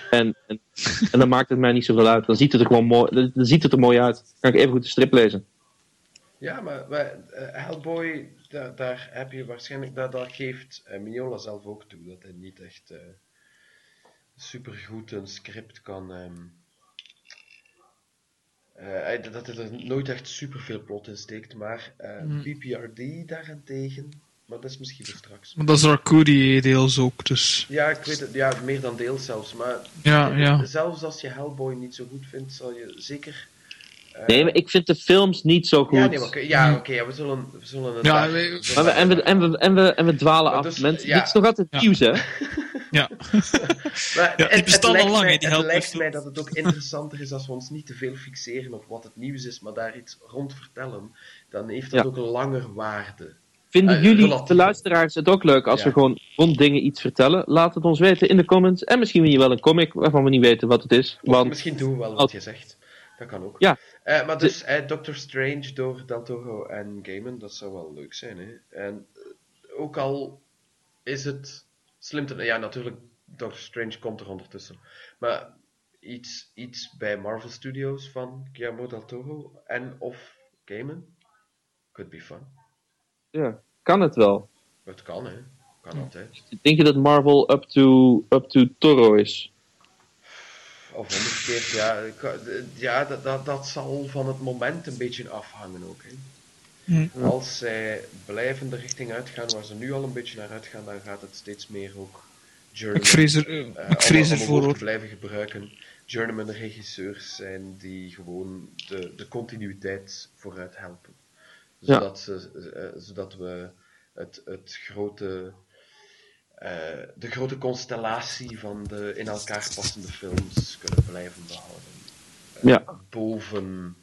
En, en, en dan maakt het mij niet zoveel uit. Dan ziet het er gewoon mooi, dan ziet het er mooi uit. Dan kan ik even goed de strip lezen. Ja, maar, maar eh, Hellboy, daar, daar heb je waarschijnlijk, daar, daar geeft eh, Mignola zelf ook toe, dat hij niet echt eh supergoed een script kan. ehm, eh, hij- dat hij er nooit echt superveel plot in steekt, maar eh, Hmm. BPRD daarentegen, maar dat is misschien voor straks. Maar dat is Arcudi deels ook, dus... Ja, ik weet het, ja, meer dan deels zelfs, maar Ja, ja. zelfs als je Hellboy niet zo goed vindt, zal je zeker. eh, Nee, maar ik vind de films niet zo goed. Ja, nee, maar oké, ja, oké, ja, we zullen, we zullen het Ja, daar- we- zo Maar we, en, we, en, we, en, we, en we dwalen Maar af. dus, Mensen, ja. Dit is nog altijd Ja. nieuws, hè? Ja. Maar Ja, het, bestaan het lijkt al lang, mij, die het Hellboy lijkt mij dat het ook interessanter is als we ons niet te veel fixeren op wat het nieuws is, maar daar iets rond vertellen. Dan heeft dat Ja. ook langer waarde. Vinden Eh, jullie, relatief. de luisteraars, het ook leuk als Ja. we gewoon rond dingen iets vertellen? Laat het ons weten in de comments. En misschien wil je wel een comic waarvan we niet weten wat het is. Of Want misschien doen we wel wat je zegt. Dat kan ook. Ja. Eh, maar dus eh, Doctor Strange door Del Toro en Gaiman, dat zou wel leuk zijn. Hè? En ook al is het slim te... Ja, natuurlijk, Doctor Strange komt er ondertussen. Maar iets, iets bij Marvel Studios van Guillermo Del Toro en of Gaiman could be fun. Ja, kan het wel. Het kan, hè. Kan altijd. Denk je dat Marvel up to, up to Toro is? Of omgekeerd, ja. ik kan- Ja, dat, dat, dat zal van het moment een beetje afhangen ook, hè. Hm. Als zij blijven de richting uitgaan waar ze nu al een beetje naar uitgaan, dan gaat het steeds meer ook journeyman, Ik vrees, er, eh, eh, ik vrees hoor. te blijven gebruiken. Journeyman regisseurs zijn die gewoon de, de continuïteit vooruit helpen. Ja. Zodat, ze, eh, zodat we het, het grote, eh, de grote constellatie van de in elkaar passende films kunnen blijven behouden. Eh, Ja. Boven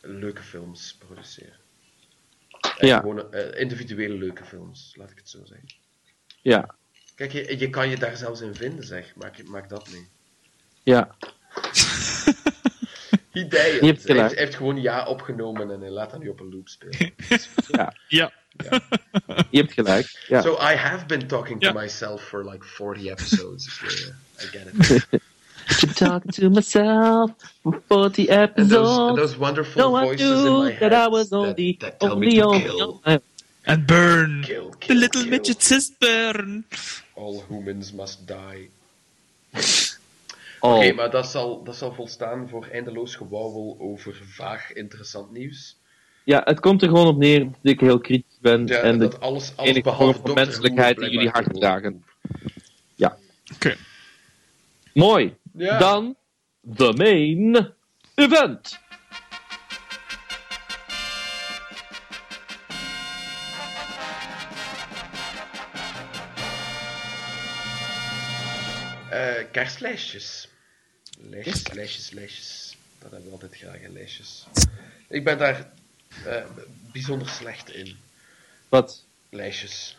leuke films produceren. En Ja. Gewoon individuele leuke films, laat ik het zo zeggen. Ja, Kijk, je, je kan je daar zelfs in vinden, zeg. Maak, maak dat mee. ja. Je hebt Hij heeft, heeft gewoon ja opgenomen en hij laat dat nu op een loop spelen. Ja, Je hebt gelijk. Ja. So I have been talking Ja. to myself for like 40 episodes. I get it. I'm talking to myself for 40 And those, episodes. those wonderful No voices in my head that I was that, only, that tell only, to kill, And burn. kill, The kill, little kill. midget says burn. All humans must die. Oh, Oké, maar dat zal, dat zal volstaan voor eindeloos gewauwel over vaag interessant nieuws. Ja, het komt er gewoon op neer dat ik heel kritisch ben. Ja, en dat dat alles, alles enige vorm van menselijkheid in jullie hart dragen. Ja. Oké. Mooi. Ja. Dan the main event. Kerstlijstjes. Lijstjes, lijstjes, lijstjes. Dat hebben we altijd graag, hè, lijstjes. Ik ben daar eh, bijzonder slecht in. Wat? Lijstjes.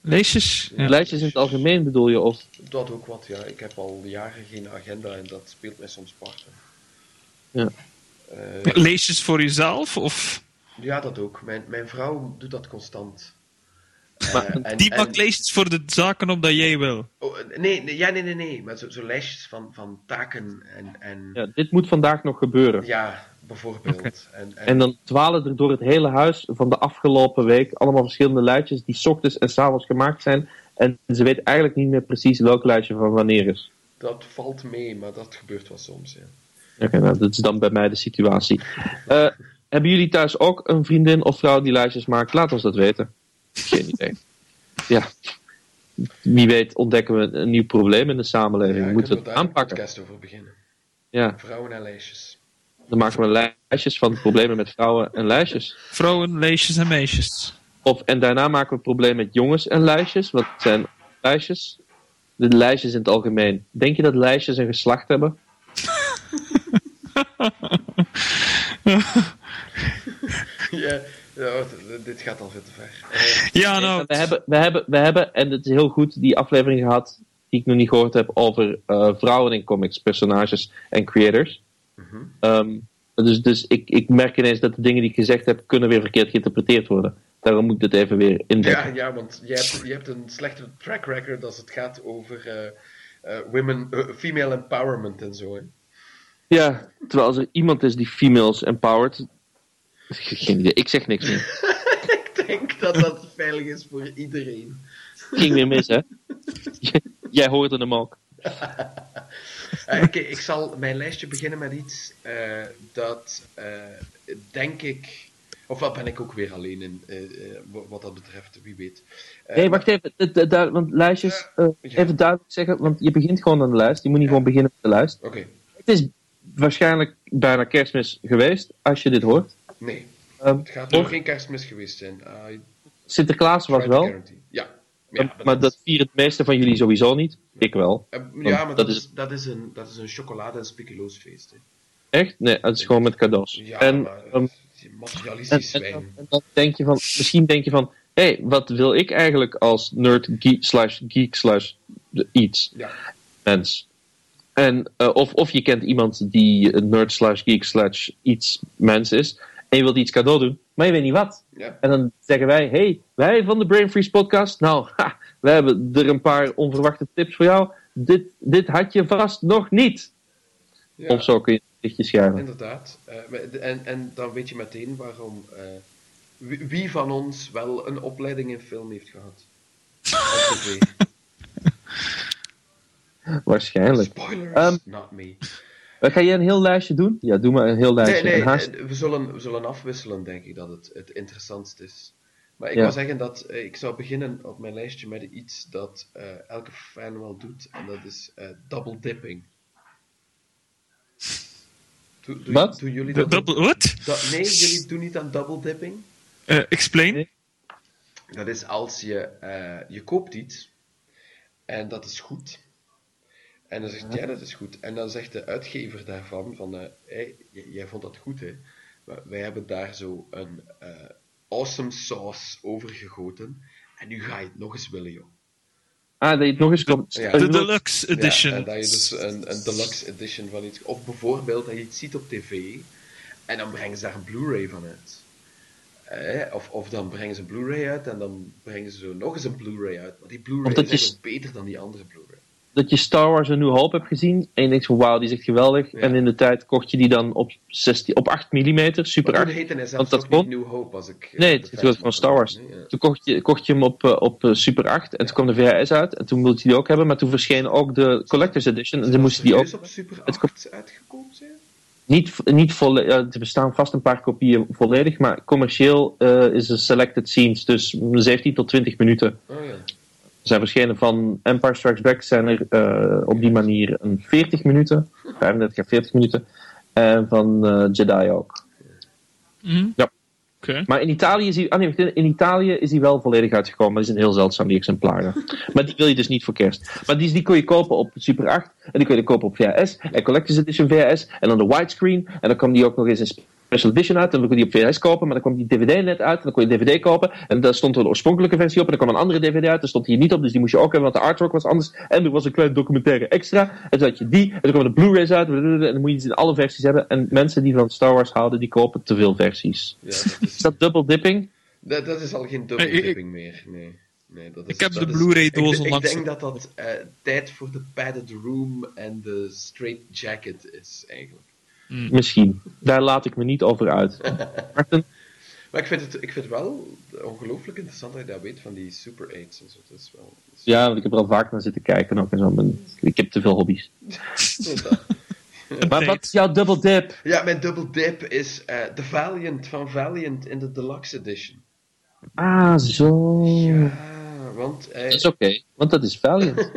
Leesjes? Ja. Lijstjes in het algemeen bedoel je? Of Dat ook wat, ja. Ik heb al jaren geen agenda en dat speelt mij soms parten. Ja. Eh, Leesjes voor jezelf? Of ja, dat ook. Mijn, mijn vrouw doet dat constant. Eh, Maar en- die leesjes voor de zaken op dat jij wil? Oh, eh, nee, nee, ja, nee, nee, nee. Maar zo, zo lijstjes van, van taken en, en ja. ja, dit moet vandaag nog gebeuren. bijvoorbeeld. Oké. En, en, En dan dwalen er door het hele huis van de afgelopen week allemaal verschillende lijstjes die 's ochtends en 's avonds gemaakt zijn. En ze weet eigenlijk niet meer precies welk lijstje van wanneer is. dat valt mee, maar dat gebeurt wel soms, ja. Oké, nou, dat is dan bij mij de situatie. Eh, hebben jullie thuis ook een vriendin of vrouw die lijstjes maakt? Laat ons dat weten. Geen idee. Ja. Wie weet ontdekken we een nieuw probleem in de samenleving. ja Moeten we het daar een aanpakken? podcast over beginnen. Ja, Vrouwen en lijstjes. dan maken we lijstjes van problemen met vrouwen en lijstjes. Vrouwen, leesjes en meisjes. Of, en daarna maken we het probleem met jongens en lijstjes. Wat zijn lijstjes? De lijstjes in het algemeen. Denk je dat lijstjes een geslacht hebben? ja, ja, dit gaat al veel te ver. Ja, nou, we, hebben, we, hebben, we hebben, en het is heel goed, die aflevering gehad die ik nog niet gehoord heb over eh, vrouwen in comics, personages en creators. Mhm. Ehm, dus dus ik, ik merk ineens dat de dingen die ik gezegd heb, kunnen weer verkeerd geïnterpreteerd worden. Daarom moet ik dit even weer ja, indekken. ja, want je hebt, je hebt een slechte track record als het gaat over eh, eh, women, female empowerment en zo. Hè. Ja, terwijl als er iemand is die females empowered. Geen idee, ik zeg niks meer. Ik denk dat dat veilig is voor iedereen. Ging weer mis, hè? Jij hoorde hem ook. Eh, Oké, ik zal mijn lijstje beginnen met iets eh, dat, eh, denk ik... Ofwel ben ik ook weer alleen in, wa- wat dat betreft, wie weet. Nee, wacht even. Want lijstjes, eh, Ja. even duidelijk zeggen, want je begint gewoon aan de lijst. Je moet niet Ja. gewoon beginnen met de lijst. Oké, Het is waarschijnlijk bijna kerstmis geweest, als je dit hoort. Nee. Ehm, Het gaat nog geen kerstmis geweest zijn. I Sinterklaas was wel, guarantee. Ja. Ja, maar, dat vieren de meeste van jullie sowieso niet. Ik wel. Eh, ja, maar dat dat, is- dat, is een, dat is een chocolade- en speculoos feest. Hè. Echt? Nee, het is gewoon met cadeaus. Ja, en, maar ehm, en, materialistisch en, zwijn. dan- en dan denk je van, misschien denk je van, hé, hey, wat wil ik eigenlijk als nerd, geek, slash geek, slash iets? Ja. mens. En, eh, of, of je kent iemand die een nerd slash geek slash iets mens is. En je wilt iets cadeau doen, maar je weet niet wat. Ja. En dan zeggen wij, hey, wij van de Brain Freeze podcast. Nou, ha, we hebben er een paar onverwachte tips voor jou. Dit, dit had je vast nog niet. Ja. Of zo kun je het lichtje schrijven. Inderdaad. Eh, en, en dan weet je meteen waarom. eh, wie, wie van ons wel een opleiding in film heeft gehad? Waarschijnlijk. Spoilers, Ehm, not me. Uh, Ga jij een heel lijstje doen? Ja, doe maar een heel lijstje. Nee, nee, haast- eh, we, zullen, we zullen afwisselen, denk ik, dat het het interessantst is. Maar ik Ja. wil zeggen dat eh, ik zou beginnen op mijn lijstje met iets dat eh, elke fan wel doet, en dat is eh, double dipping. Doe, doe, Wat? Doen jullie dat? double? Da- nee, jullie doen niet aan double dipping? Eh, explain. Nee. Dat is als je, eh, je koopt iets en dat is goed. En dan zegt ja, dat is goed. En dan zegt de uitgever daarvan van, eh, hey, jij vond dat goed hè, maar wij hebben daar zo een eh, awesome sauce over gegoten en nu ga je het nog eens willen joh. Ah, dat je het nog eens komt. Ja. Eh, De deluxe Ja, edition. en dat je dus een, een deluxe edition van iets, of bijvoorbeeld dat je iets ziet op tv en dan brengen ze daar een Blu-ray van uit. Eh, of, of dan brengen ze een Blu-ray uit en dan brengen ze zo nog eens een Blu-ray uit. Maar die Blu-ray is je beter dan die andere Blu-ray. Dat je Star Wars een New Hope hebt gezien en je denkt van wauw, die is echt geweldig. Ja. En in de tijd kocht je die dan op, 16, op 8 mm, super Maar 8. toen heette hij Want dat kon- New Hope als ik... eh, Nee, het was van Star Wars. Nee, ja. Toen kocht je, kocht je hem op, eh, op eh, super 8 en toen kwam de VHS uit en toen wilde je die ook hebben, maar toen verscheen ook de Collector's Edition en toen moest je die ook op Super Het 8 uitgekomen zijn? niet, niet volle, er bestaan vast een paar kopieën volledig, maar commercieel is een selected scenes, dus 17 tot 20 minuten. Oh ja. Zijn verschenen van Empire Strikes Back zijn er eh, op die manier een 40 minuten, 35 à 40 minuten. En van eh, Jedi ook. Mhm. Ja. Maar in Italië is hij, ah nee, in Italië is hij wel volledig uitgekomen. Maar die zijn heel zeldzaam, die exemplaren. maar die wil je dus niet voor kerst. Maar die, die kon je kopen op Super 8. En die kon je kopen op VHS. En Collector's Edition VHS. En dan de widescreen. En dan kwam die ook nog eens in Special Edition uit. En dan kon je die op VHS kopen. Maar dan kwam die DVD net uit. En dan kon je DVD kopen. En daar stond er de oorspronkelijke versie op. En dan kwam een andere DVD uit. Daar stond hier niet op. Dus die moest je ook hebben. Want de artwork was anders. En er was een klein documentaire extra. En toen had je die. En dan kwamen de Blu-rays uit. En dan moet je het in alle versies hebben. En mensen die van Star Wars houden. Die kopen te veel versies. Ja, dat, Is is, dat double dipping? dat, dat is al geen double dipping meer. Nee. Nee, dat is, Ik heb dat de is- Blu-ray-doos ik, ik onlangs- denk dat dat eh, tijd voor de padded room en de straight jacket is, eigenlijk. Misschien. Daar laat ik me niet over uit. Martin? Maar ik vind het, ik vind het wel ongelooflijk interessant dat je dat weet van die Super 8's en zo. Dat is wel... dat is- Ja, want ik heb er al vaak naar zitten kijken ook en zo. maar Ik heb te veel hobby's. Maar wat is jouw double dip? Ja, mijn double dip is eh de Valiant van Valiant in de Deluxe Edition. Ah, zo. Ja, want... eh, Dat is oké, want dat is Valiant.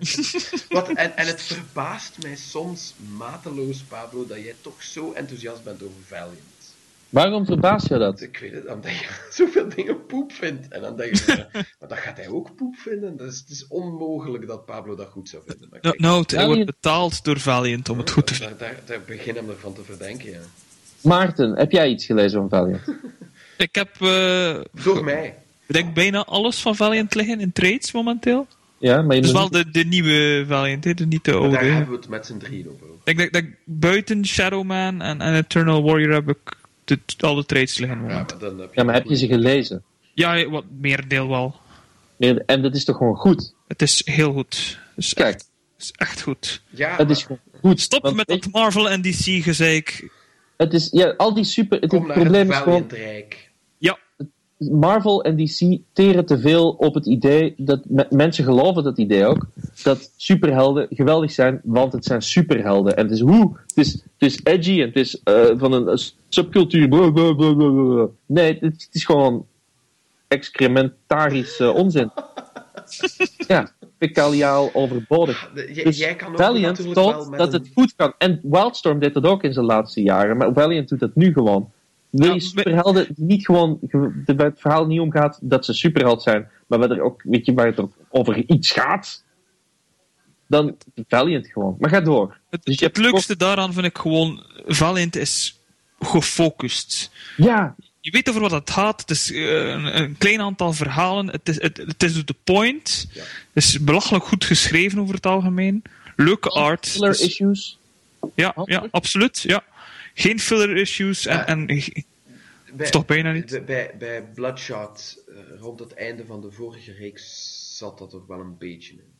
Wat, en, en het verbaast mij soms mateloos, Pablo, dat jij toch zo enthousiast bent over Valiant. Waarom verbaast je dat? Ik weet het, omdat je zoveel dingen poep vindt. En dan denk je, eh, maar dat gaat hij ook poep vinden. Dus het is onmogelijk dat Pablo dat goed zou vinden. Maar Nou, kijk, wordt Valiant- betaald door Valiant om het goed te vinden. daar, daar, daar begin hem ervan te verdenken, ja. Maarten, heb jij iets gelezen van Valiant? Ik heb, eh, Door mij. Ik denk bijna alles van Valiant liggen in trades momenteel. Ja, maar je Dus wel de, de nieuwe Valiant, hè, de niet de oude. daar hebben we het met z'n drieën over. Ik denk dat ik buiten Shadowman en, en Eternal Warrior heb ik de, al de trades liggen Ja, momenteel. maar dan heb je, Ja, maar heb je ze gelezen? Ja, wat meer deel wel. Nee, En dat is toch gewoon goed? Het is heel goed. Het is, Kijk, echt, het is echt goed. Ja, het is gewoon goed. Stop Want met dat Marvel en DC gezeik. Het is, ja, al die super... Het, kom het naar probleem het is gewoon... Valiant-rijk. Marvel en DC teren te veel op het idee, dat me- mensen geloven dat idee ook, dat superhelden geweldig zijn, want het zijn superhelden. En het is hoe, het is, het is edgy en het is eh, van een subcultuur. Nee, het, is gewoon excrementarische onzin. ja, fecaliaal overbodig. J- Dus jij kan ook Valiant toont dat een- het goed kan. En Wildstorm deed dat ook in zijn laatste jaren, maar Valiant doet dat nu gewoon. Wil Ja, je superhelden niet gewoon, de- waar het verhaal niet om gaat dat ze superheld zijn, maar waar, er ook, weet je, waar het ook over iets gaat, dan Valiant gewoon. Maar ga door. het, Dus je het hebt leukste daaraan vind ik gewoon, Valiant is gefocust. Ja, Je weet over wat het gaat. Het is eh, een, een klein aantal verhalen. Het is, het, het is the point. Ja. Het is belachelijk goed geschreven over het algemeen. Leuke art. filler Dus- issues. ja, ja, absoluut. Ja. Geen filler issues. En, Ja. en Bij, toch bijna niet? Bij, Bloodshot, eh, rond het einde van de vorige reeks, zat dat toch wel een beetje in.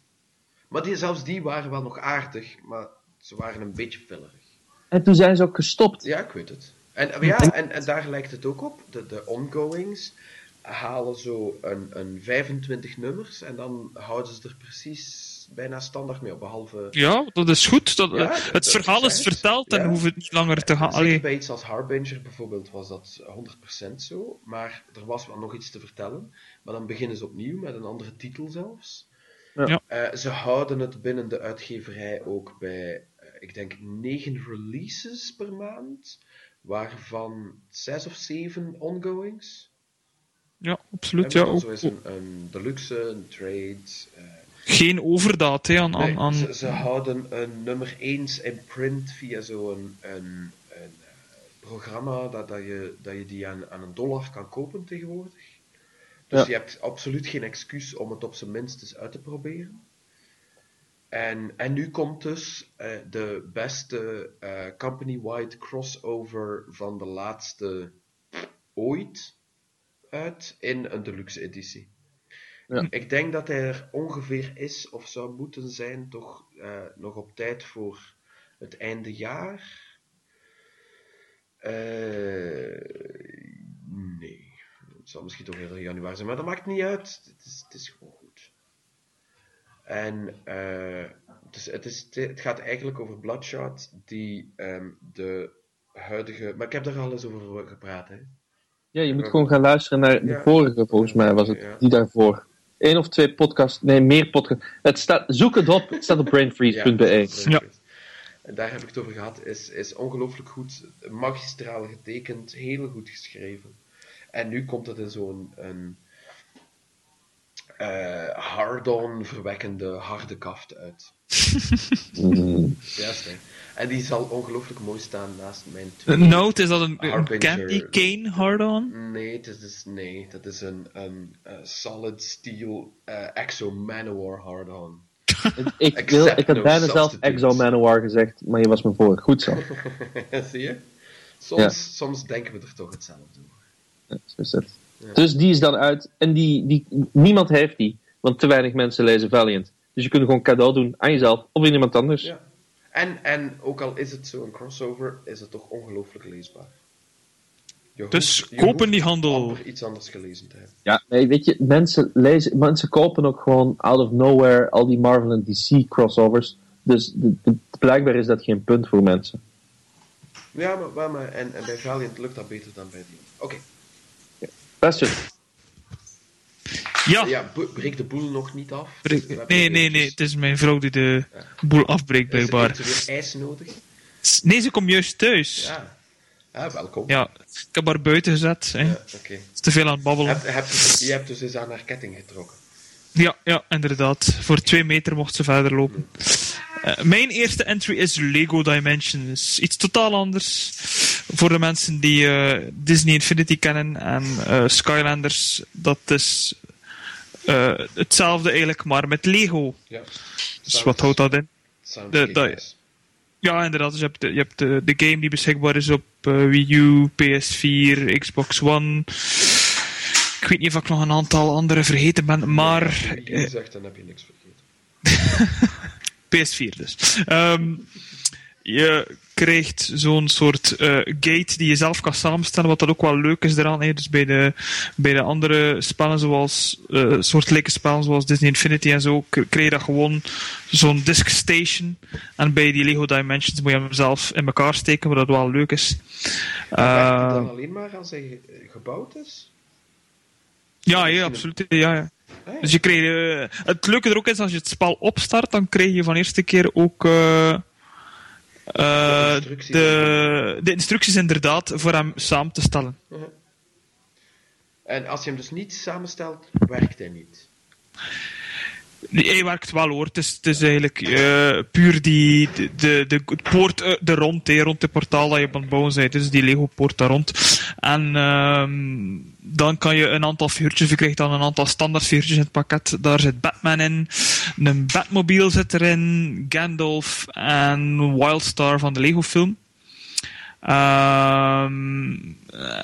Maar die, zelfs die waren wel nog aardig, maar ze waren een beetje fillerig. En toen zijn ze ook gestopt. Ja, ik weet het. En, ja, en, en daar lijkt het ook op. De, de ongoings halen zo een, een 25 nummers en dan houden ze er precies bijna standaard mee op, behalve... ja, dat is goed. Dat, Ja, eh, het dat verhaal is verteld en Ja. hoeft het niet langer te gaan. Zeker bij iets als Harbinger bijvoorbeeld was dat 100% zo, maar er was wel nog iets te vertellen. Maar dan beginnen ze opnieuw met een andere titel zelfs. Ja. Eh, ze houden het binnen de uitgeverij ook bij, eh, ik denk, 9 releases per maand, waarvan 6 of 7 ongoings. ja, absoluut. Ja, ook, zo is een, een deluxe, een trade. eh, geen overdaad hè, aan, aan, Nee, aan ze, ze houden een nummer 1 in print via zo'n een, een, een, eh, programma dat, dat, je, dat je die aan, aan een dollar kan kopen tegenwoordig. Dus Ja. je hebt absoluut geen excuus om het op zijn minst eens uit te proberen. En, en nu komt dus eh, de beste eh, company-wide crossover van de laatste ooit uit in een deluxe editie. Ja. Ik denk dat hij er ongeveer is of zou moeten zijn, toch eh, nog op tijd voor het einde jaar. Eh, nee, het zal misschien toch eerder januari zijn, maar dat maakt niet uit. Het is, het is gewoon goed. En eh, dus het, is, het gaat eigenlijk over Bloodshot, die ehm, de huidige. Maar ik heb daar al eens over gepraat, hè? Ja, je moet gewoon gaan luisteren naar de Ja. vorige, volgens mij was het, Ja. die daarvoor. Één of twee podcasts, nee, meer podcasts. Het staat, zoek het op, het staat op brainfreeze.be. Ja. En daar heb ik het over gehad. Is, is ongelooflijk goed, magistraal getekend, heel goed geschreven. En nu komt het in zo'n eh hard-on verwekkende harde kaft uit. Mm. Juist, hè. En die zal ongelooflijk mooi staan naast mijn twee. Note, is dat een, een candy cane hard-on? Nee, het is dus, nee, dat is een, een, eh, solid steel eh, Exo Manowar hard-on. Ik, wil, ik had no bijna zelf. Exo Manowar gezegd, maar je was me voor. Goed zo. Zie je? Soms, Ja. soms denken we er toch hetzelfde over. Ja, zo is het. Dus die is dan uit. En die, die, niemand heeft die. Want te weinig mensen lezen Valiant. Dus je kunt gewoon cadeau doen aan jezelf of aan iemand anders. Ja. En, en ook al is het zo'n crossover, is het toch ongelooflijk leesbaar. Je Dus kopen die handel. iets anders gelezen te hebben. Ja, nee, weet je, mensen, lezen, mensen kopen ook gewoon out of nowhere al die Marvel en DC crossovers. Dus de, de- blijkbaar is dat geen punt voor mensen. Ja, maar, maar, maar en, en bij Valiant lukt dat beter dan bij die. Oké. Ja. Ja, breek de boel nog niet af. Breek- Nee, nee, nee. Het is mijn vrouw die de boel afbreekt, Is er blijkbaar. ijs nodig? Nee, ze komt juist thuis. Ja. Ah, welkom. Ja, ik heb haar buiten gezet. Hè. Ja, Oké. Het is te veel aan het babbelen. Heb, heb, je- je hebt dus eens aan haar ketting getrokken. Ja, ja, inderdaad. Voor twee meter mocht ze verder lopen. Eh, mijn eerste entry is Lego Dimensions. Iets totaal anders. Voor de mensen die eh, Disney Infinity kennen en eh, Skylanders, dat is hetzelfde eigenlijk, maar met Lego. Ja. Dus wat houdt dat in? De-. Ja, inderdaad. Dus je hebt, de, je hebt de, de game die beschikbaar is op Wii U, PS4, Xbox One. Ik weet niet of ik nog een aantal andere vergeten ben, maar... Als je zegt, dan heb je niks vergeten. PS4 dus. Ehm, je krijgt zo'n soort eh, gate die je zelf kan samenstellen, wat dat ook wel leuk is eraan. Hè. Dus bij de, bij de andere spellen, zoals eh soortgelijke spellen zoals Disney Infinity en zo, krijg je dat gewoon zo'n disk station. En bij die Lego Dimensions moet je hem zelf in elkaar steken, wat dat wel leuk is. Eh, dan alleen maar als hij ge- gebouwd is? ja, ja, absoluut. Ja, ja. Dus je krijgt, eh, het leuke er ook is, als je het spel opstart, dan krijg je van eerste keer ook eh, eh, De instructies. de, de instructies inderdaad voor hem samen te stellen. En als je hem dus niet samenstelt, werkt hij niet. Hij werkt wel hoor. Het is, het is eigenlijk eh, puur die, de, de, de het poort eh, er rond, rond de portaal dat je aan het bouwen bent. Dus die Lego poort daar rond. En ehm, dan kan je een aantal figuurtjes, je krijgt dan een aantal standaard figuurtjes in het pakket. Daar zit Batman in, een Batmobile zit erin, Gandalf en Wildstar van de Lego film. Ehm,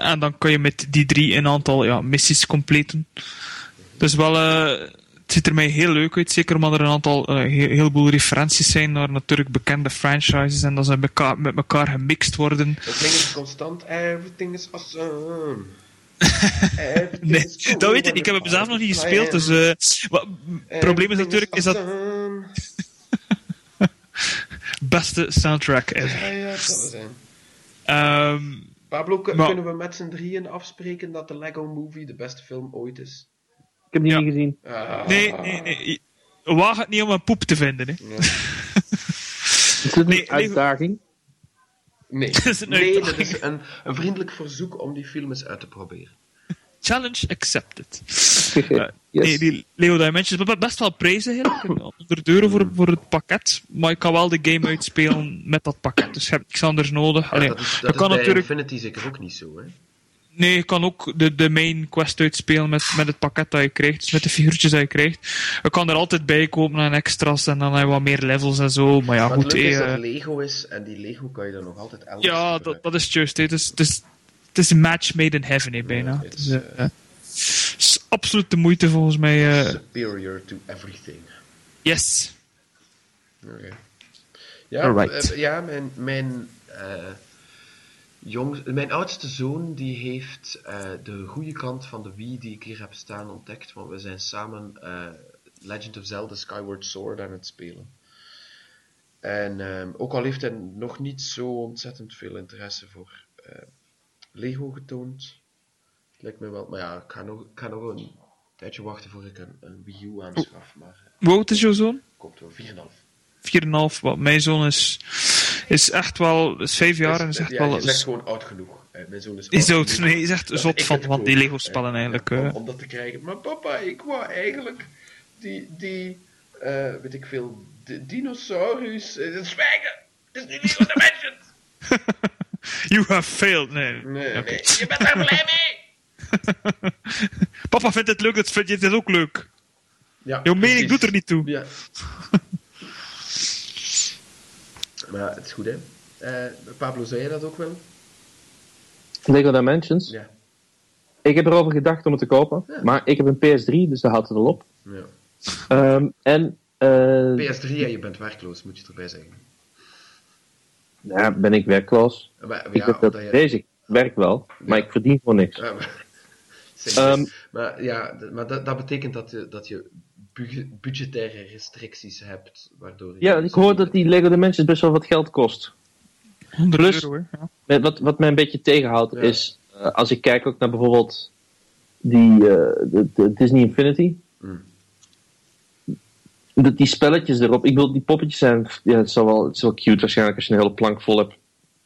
en dan kan je met die drie een aantal ja, missies completen. Dus wel, eh, het ziet er mij heel leuk uit. Zeker omdat er een aantal, eh, heel, heleboel referenties zijn naar natuurlijk bekende franchises. En dat ze met elkaar, met elkaar gemixt worden. Het ding is constant, everything is awesome. Everything Nee, is cool dat weet ik. Ik heb hem zelf nog niet gespeeld. Dus eh, wat- het probleem is natuurlijk is dat beste soundtrack ever. Ja, ja, dat het zijn. Ehm, Pablo, Maar- kunnen we met z'n drieën afspreken dat de Lego Movie de beste film ooit is? Ik heb die Ja. niet gezien. Ah. nee, nee, nee. Waag het niet om een poep te vinden. Hè. Is dit een Nee, uitdaging? Nee, is een nee dat is een, een vriendelijk verzoek om die film eens uit te proberen. Challenge accepted. yes. Nee, die Leo Dimensions, be- best wel prijzen eigenlijk. 100 euro voor, voor het pakket. Maar ik kan wel de game uitspelen met dat pakket. Dus je hebt niks anders nodig. Ja, Allee, dat is, dat is kan bij natuurlijk, Infinity zeker ook niet zo, hè? Nee, je kan ook de, de main quest uitspelen met, met het pakket dat je krijgt. Dus met de figuurtjes dat je krijgt. Je kan er altijd bij kopen aan extra's en dan heb je wat meer levels en zo. Maar ja, Maar het goed. leuke is eh, dat het Lego is, en die Lego kan je dan nog altijd elders ja, dat, dat is juist. hè. Het is, het, is, het is een match made in heaven, hè, bijna. Ja, Het is, is, eh, het is absoluut de moeite volgens mij. eh, Superior to everything. yes. Oké. Ja, Alright. eh, ja, mijn, mijn, eh, jong, mijn oudste zoon die heeft eh, de goede kant van de Wii die ik hier heb staan ontdekt. Want we zijn samen eh, Legend of Zelda Skyward Sword aan het spelen. En ehm, ook al heeft hij nog niet zo ontzettend veel interesse voor eh, Lego getoond. Lijkt me wel, maar ja, ik ga nog, ik ga nog een tijdje wachten voor ik een, een Wii U aanschaf, maar Hoe oud is jouw zoon? komt wel 4,5. 4,5. Wat mijn zoon is, is echt wel, is 5 jaar en is echt ja, wel. Is, gewoon oud genoeg. Eh, mijn zoon is Nee, echt zot van, die. Lego-spellen Eh, eigenlijk. om, eh. dat te krijgen. Maar papa, ik wou eigenlijk die, die eh, weet ik veel, di- dinosaurus. eh, zwijgen! Het is nu Lego Dimensions! You have failed. Nee. Nee, nee, je bent daar blij mee! Papa vindt het leuk, dat vind je het ook leuk. Ja, Jouw mening doet er niet toe. Ja. Maar het is goed, hè? Eh, Pablo, zei je dat ook wel? Lego Dimensions. Ja. Ik heb erover gedacht om het te kopen. Ja. Maar ik heb een PS3, dus daar houdt het al op. ja. Ehm, en eh PS3 en je bent werkloos, moet je erbij zeggen. ja, ben ik werkloos. Maar, ik ben dat je- bezig. Ik werk wel, maar ik verdien gewoon niks. Maar, Ehm, maar ja, maar dat, dat betekent dat je, dat je budgettaire restricties hebt, waardoor je... Ja, ik hoor dat die Lego Dimensions best wel wat geld kost. 100 Plus- euro. Ja. Wat, wat mij een beetje tegenhoudt Ja. is, eh, als ik kijk ook naar bijvoorbeeld die eh, de, de Disney Infinity. Mm. Dat die spelletjes erop, ik bedoel, die poppetjes zijn, ja, het, is wel, het is wel cute waarschijnlijk als je een hele plank vol hebt.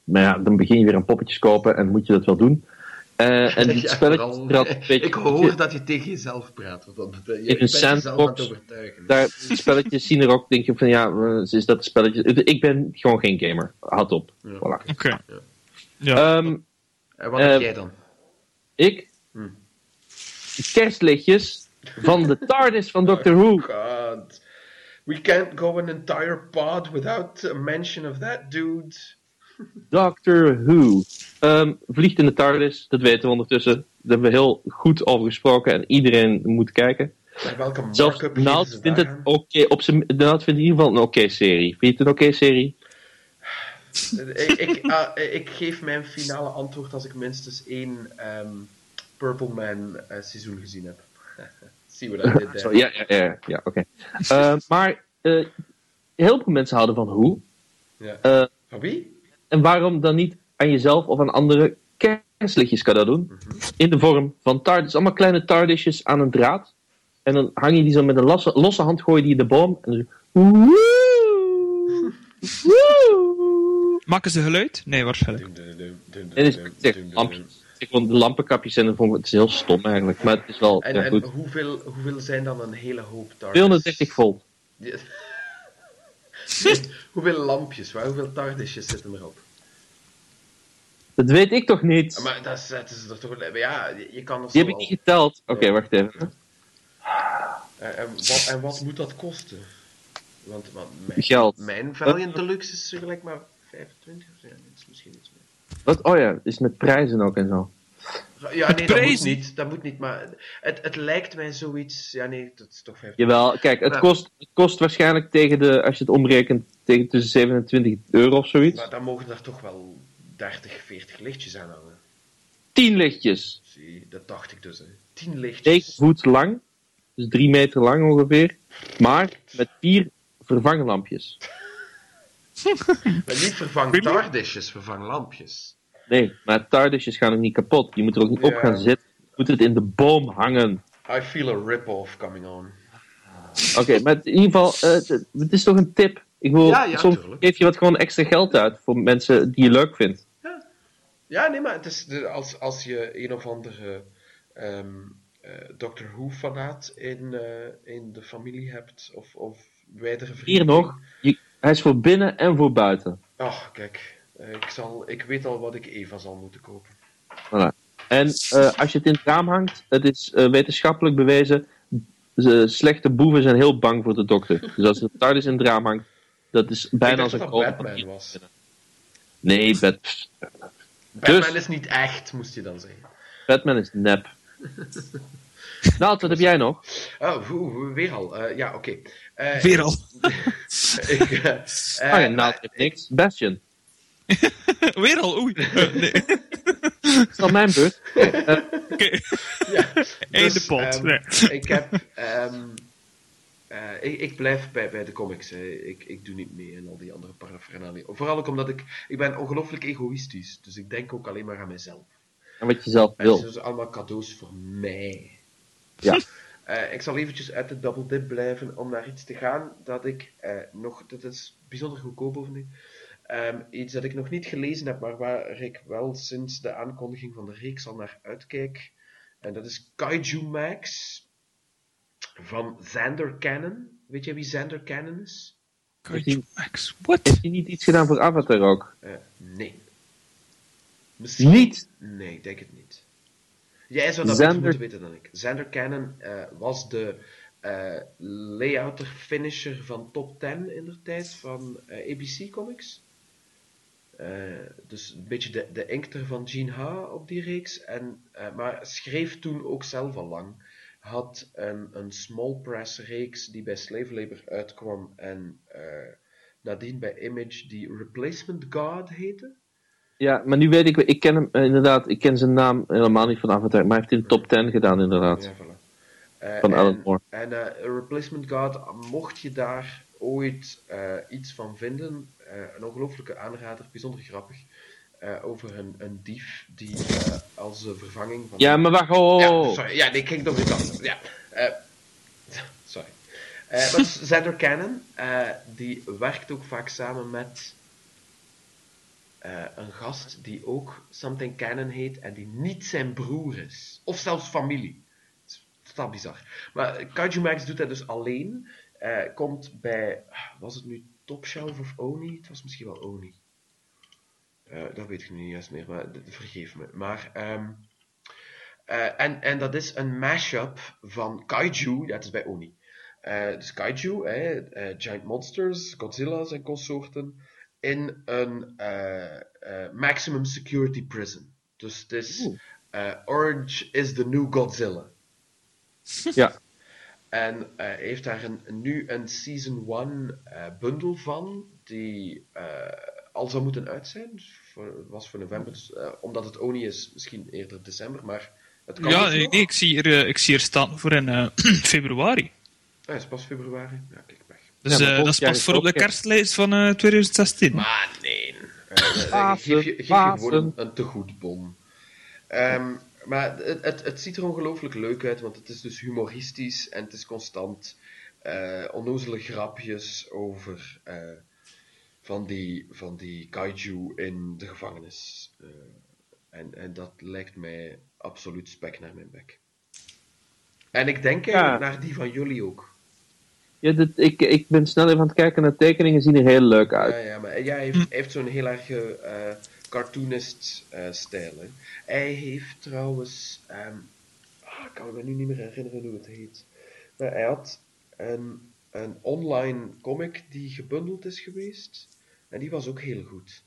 Maar ja, dan begin je weer aan poppetjes kopen en moet je dat wel doen. Eh, en die Ja, spelletjes, vooral- altijd een beetje- ik hoor dat je tegen jezelf praat. Want je In een sandbox, overtuigen. daar, die spelletjes zien er ook, denk je van ja, eh, is dat de spelletjes? Ik ben gewoon geen gamer. Houd op. Ja, Voilà. oké. Ja. Ja. Ehm, En wat Eh, heb jij dan? ik? Hm. Kerstlichtjes van de TARDIS van Doctor Who. God. We can't go an entire pod without a mention of that dude. Doctor Who. Ehm, vliegt in de TARDIS, dat weten we ondertussen. Daar hebben we heel goed over gesproken en iedereen moet kijken. Maar welke Zelfs Nout ze vindt het oké, op zijn Nout vindt in ieder geval een oké serie. Vind je het een oké serie? ik, ik, ah, ik geef mijn finale antwoord als ik minstens één ehm, Purple Man eh, seizoen gezien heb. Zien we dat dit Zo, ja, ja, ja, ja oké. Ehm, maar eh, heel veel mensen houden van Who. Ja. Eh, Van wie? En waarom dan niet aan jezelf of aan anderen kerstlichtjes cadeau doen? In de vorm van TARDIS. Allemaal kleine TARDISjes aan een draad. En dan hang je die zo met een losse, losse hand, gooi je die in de boom. En dan zo... Woe! Woe! Maken ze geluid? Nee, waarschijnlijk. En is lampjes. Ik vond de lampenkapjes zijn, vond ik- het is heel stom eigenlijk. Maar het is wel En, ja, en goed. hoeveel, hoeveel zijn dan een hele hoop TARDIS? 230 volt. Hoeveel lampjes, waar, hoeveel TARDISjes zitten erop? Dat weet ik toch niet? Maar dat is, dat is toch... Ja, je- kan Die heb ik niet geteld. Oké, wacht even. En, en, wat, en wat moet dat kosten? Want, want mijn, Geld. mijn Valiant Deluxe is gelijk maar 25 of zo. Ja, misschien iets meer. Wat? Oh ja, is met prijzen ook en zo. Ja, nee, dat moet niet. Dat moet niet, maar het, het lijkt mij zoiets... Ja, nee, dat is toch 25. Jawel, kijk, het Maar- kost, het kost waarschijnlijk tegen de, als je het omrekent, tegen tussen 27 euro of zoiets. Maar dan mogen er toch wel 30, 40 lichtjes aan hangen. 10 lichtjes. Zie, dat dacht ik dus. Hè. 10 lichtjes. 9 voet lang. Dus 3 meter lang ongeveer. Maar met 4 vervanglampjes. Maar niet vervang Really? TARDISjes, vervang lampjes. Nee, maar TARDISjes gaan ook niet kapot. Je moet er ook niet op Ja. gaan zitten. Je moet het in de boom hangen. I feel a rip-off coming on. Oké, maar in ieder geval, eh, het- is toch een tip. Ik wil, Ja, ja, soms tuurlijk. geef je wat gewoon extra geld uit voor mensen die je leuk vindt. Ja, nee, maar het is als, als je een of andere ehm eh, Doctor Who-fanaat in, eh, in de familie hebt, of, of wijdere vrienden. Hier nog, je, hij is voor binnen en voor buiten. Ach, kijk, ik, zal, ik weet al wat ik Eva zal moeten kopen. Voilà. En eh, als je het in het raam hangt, het is eh, wetenschappelijk bewezen, slechte boeven zijn heel bang voor de dokter. Dus als het TARDIS in het raam hangt, dat is ik bijna dacht als dat een dat. Batman was. Nee, Bat- Batman Dus- is niet echt, moest je dan zeggen. Batman is nep. nou, wat heb jij nog? Oh, hoe- hoe- weer al. Eh, ja, oké. Eh, Weer al. ik, eh, eh, ja, ik heb niks. Bastion. Weer al, oei. Nee. Is dat mijn beurt? Oké. ja, Einde dus, pot. ehm, Nee. Ik heb. ehm, eh, ik, ik blijf bij, bij de comics. hè. Ik, ik doe niet mee in al die andere paraphernalia. Vooral ook omdat ik. Ik ben ongelooflijk egoïstisch. Dus ik denk ook alleen maar aan mezelf. En wat je zelf En het wil. zijn dus allemaal cadeaus voor mij. Ja. Eh, ik zal eventjes uit de double dip blijven om naar iets te gaan dat ik eh, nog, dat is bijzonder goedkoop over Ehm, iets dat ik nog niet gelezen heb, maar waar ik wel sinds de aankondiging van de reeks al naar uitkijk. En dat is Kaiju Max van Xander Cannon. Weet jij wie Xander Cannon is? Kaiju Max. What? Heeft hij niet iets gedaan voor Avatar ook? Eh, nee. Misschien... Niet? Nee, ik denk het niet. Jij zou dat beter moeten weten dan ik. Xander Cannon eh, was de eh layouter finisher van Top 10 in de tijd van eh, ABC Comics. Eh, dus een beetje de, de van Gene Ha op die reeks. En, eh, maar schreef toen ook zelf al lang. Had een, een small press reeks die bij Slave Labor uitkwam. En eh, nadien bij Image die Replacement God heette. Ja, maar nu weet ik, ik ken hem inderdaad, ik ken zijn naam helemaal niet van Avatar, maar hij heeft in de top 10 gedaan inderdaad. Ja, voilà. Van en, Alan Moore. En Replacement God, mocht je daar ooit iets van vinden, een ongelofelijke aanrader, bijzonder grappig, eh, over een, een dief die eh, als eh, vervanging van... Ja, maar wacht, oh, oh, Ja, oh. sorry, ja, nee, ik ging nog niet anders. Ja, eh, sorry. Eh dat is Xander Cannon, eh, die werkt ook vaak samen met eh, een gast die ook Something Cannon heet en die niet zijn broer is. Of zelfs familie. Het is totaal bizar. Maar Kaiju Max doet dat dus alleen. Eh, komt bij, was het nu Top Shelf of Oni? Het was misschien wel Oni. Eh, dat weet ik nu niet juist meer, maar vergeef me. Maar, ehm, eh, en, en dat is een mashup van Kaiju, ja, het is bij Oni. Eh, dus Kaiju, hè, eh, Giant Monsters, Godzilla's en consorten, in een eh, eh, maximum security prison. Dus het is eh, Orange is the new Godzilla. Ja. En eh, heeft daar een, nu een Season 1 eh, bundel van, die eh, al zou moeten uit zijn. Dus Voor, was voor november, dus, eh, omdat het Oni is, misschien eerder december, maar het kan Ja, dus nee, ik, zie hier, ik zie hier staan voor in eh, februari. Ah, het is pas februari. Ja, kijk, weg. Dus Ja, eh, dat is pas voor op de kerstlijst van eh, 2016. Maar nee. Geef je, geef je gewoon een, een tegoedbon. Ehm, maar het, het, het ziet er ongelooflijk leuk uit, want het is dus humoristisch en het is constant eh onnozele grapjes over eh, van, die, van die kaiju in de gevangenis. Eh, en, en dat lijkt mij absoluut spek naar mijn bek. En ik denk Ja. naar die van jullie ook. Ja, dit, ik, ik ben snel even aan het kijken naar de tekeningen, zien er heel leuk uit. Ja, ja, maar ja, hij heeft, heeft zo'n heel erg cartoonist-stijl. hè. hij heeft trouwens. ah, ik kan me nu niet meer herinneren hoe het heet. Maar hij had een, een online comic die gebundeld is geweest. En die was ook heel goed.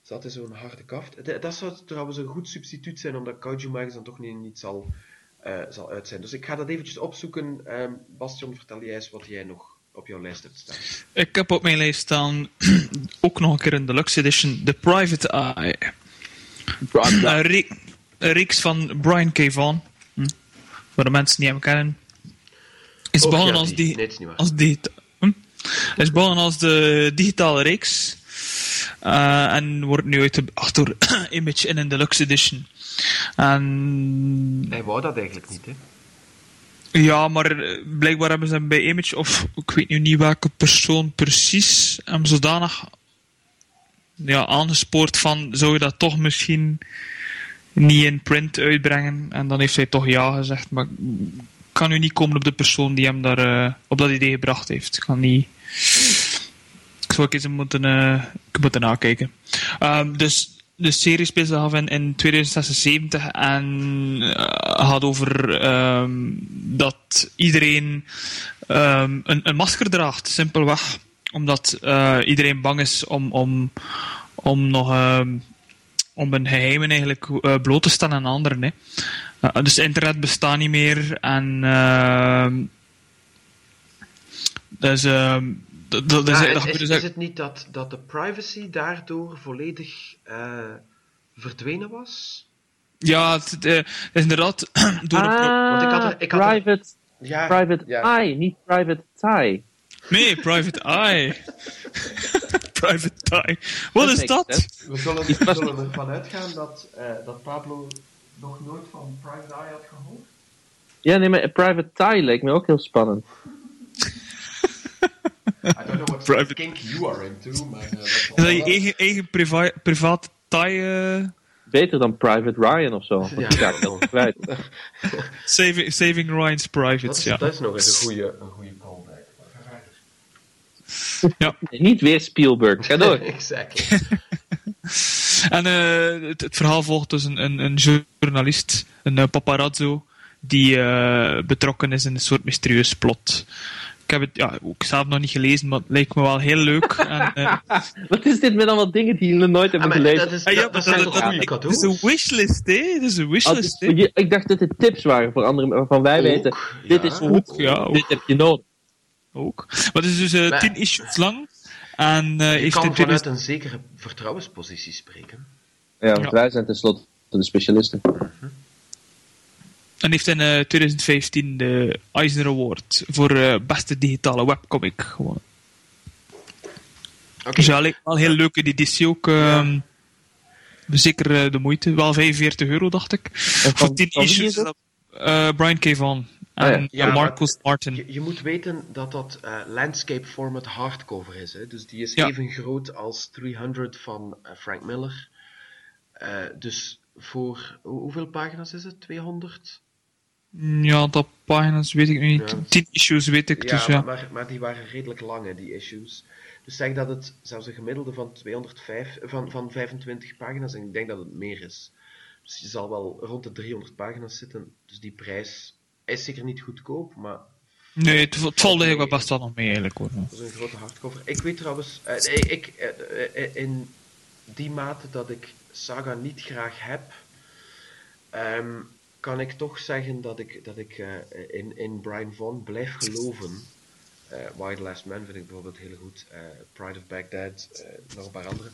Zat in zo'n harde kaft. Dat zou trouwens een goed substituut zijn, omdat Kaiju Max dan toch niet, niet zal, eh, zal uit zijn. Dus ik ga dat eventjes opzoeken. Ehm Bastion, vertel jij eens wat jij nog op jouw lijst hebt staan. Ik heb op mijn lijst staan ook nog een keer een deluxe edition, The Private Eye. Een, re- een reeks van Brian K. Vaughan. Hm. Voor de mensen die hem kennen. Is begonnen ja, als, die. die, Nee, is als digita- hm? is begonnen als de digitale reeks. Eh, en wordt nu uitgebracht door Image in een deluxe edition. En Hij wou dat eigenlijk niet, hè? Ja, maar eh, blijkbaar hebben ze hem bij Image, of ik weet nu niet welke persoon precies, hem zodanig ja, aangespoord van, zou je dat toch misschien niet in print uitbrengen? En dan heeft hij toch ja gezegd, maar kan nu niet komen op de persoon die hem daar eh, op dat idee gebracht heeft. Ik kan niet... Ik zou eens moeten, eh, moeten nakijken. Ehm, dus de serie speelt zich af in, in 2076 en eh, gaat over ehm, dat iedereen ehm, een, een masker draagt, simpelweg. Omdat eh, iedereen bang is om, om, om nog ehm, om geheimen eigenlijk eh, bloot te stellen aan anderen. Hè. Eh, dus internet bestaat niet meer en dus, dat, dat, Ja, dat, is, dus het niet dat, dat de privacy daardoor volledig eh, verdwenen was? Ja, het, eh, is inderdaad door Ah, Want ik had er- ik had er- private, Ja, private ja. eye, niet private tie. Nee, Private Eye. private Eye. Wat is dat? sense. We zullen ervan uitgaan dat, eh, dat Pablo nog nooit van Private Eye had gehoord. Ja, nee, maar Private Tie leek me ook heel spannend. I don't know what Private- kink you are into, maar... eh, dat is Dat je eigen, eigen priva private taai eh, Beter dan Private Ryan of zo. Want Ja. die ga ik dan kwijt. saving, saving Ryan's Dat Privates, is, ja. dat is nog eens een goede, een goede callback. ja. Nee, niet weer Spielberg. Ga door. exactly. En eh, het, het verhaal volgt dus een, een, een journalist, een eh, paparazzo, die eh, betrokken is in een soort mysterieus plot. Ik heb het ja, ook zelf nog niet gelezen, maar het lijkt me wel heel leuk. en, eh, Wat is dit met allemaal dingen die jullie nooit Ah, hebben gelezen? dat, is, Ah, ja, dat, maar dat zijn dat- toch dat- goede ik- cadeaus? Het is een wishlist, hè? Het is een Ah, wishlist, dus- je- ik dacht dat het tips waren voor anderen waarvan wij Ook, weten. Dit ja. is goed, Ook, ja, ook. dit heb je nodig. Ook. Maar het is dus eh, Maar- tien issues lang. En eh Je heeft kan vanuit 2000 een zekere vertrouwenspositie spreken. Ja, want wij zijn tenslotte de specialisten. En heeft in eh, 2015 de Eisner Award voor eh, beste digitale webcomic gewonnen. Oké, Dus ja, lijkt wel heel leuk. Die editie ook. ehm, Zeker eh, de moeite. Wel 45 euro, dacht ik. voor 10 van wie issues. eh, Brian K. Vaughan. Ah, ja. En Ja, maar- Marcus Martin. je, je moet weten dat dat eh, landscape format hardcover is. Hè? Dus die is Ja. even groot als 300 van eh, Frank Miller. Eh, dus voor hoe- hoeveel pagina's is het? 200? Ja, dat pagina's weet ik niet. Ja. 10 issues weet ik. Ja, dus ja. maar, maar, die waren redelijk lang, hè, die issues. Dus zeg dat het zelfs een gemiddelde van, 205, van, van 25 pagina's, en ik denk dat het meer is. Dus je zal wel rond de 300 pagina's zitten. Dus die prijs is zeker niet goedkoop, maar Nee, het, het valt eigenlijk wel best wel nog mee, eigenlijk hoor. dat is een grote hardcover. Ik weet trouwens, eh, ik, eh, eh, in die mate dat ik Saga niet graag heb, ehm, kan ik toch zeggen dat ik, dat ik eh, in, in Brian Vaughan blijf geloven. Eh Why the Last Man vind ik bijvoorbeeld heel goed. eh, Pride of Baghdad, eh, nog een paar andere.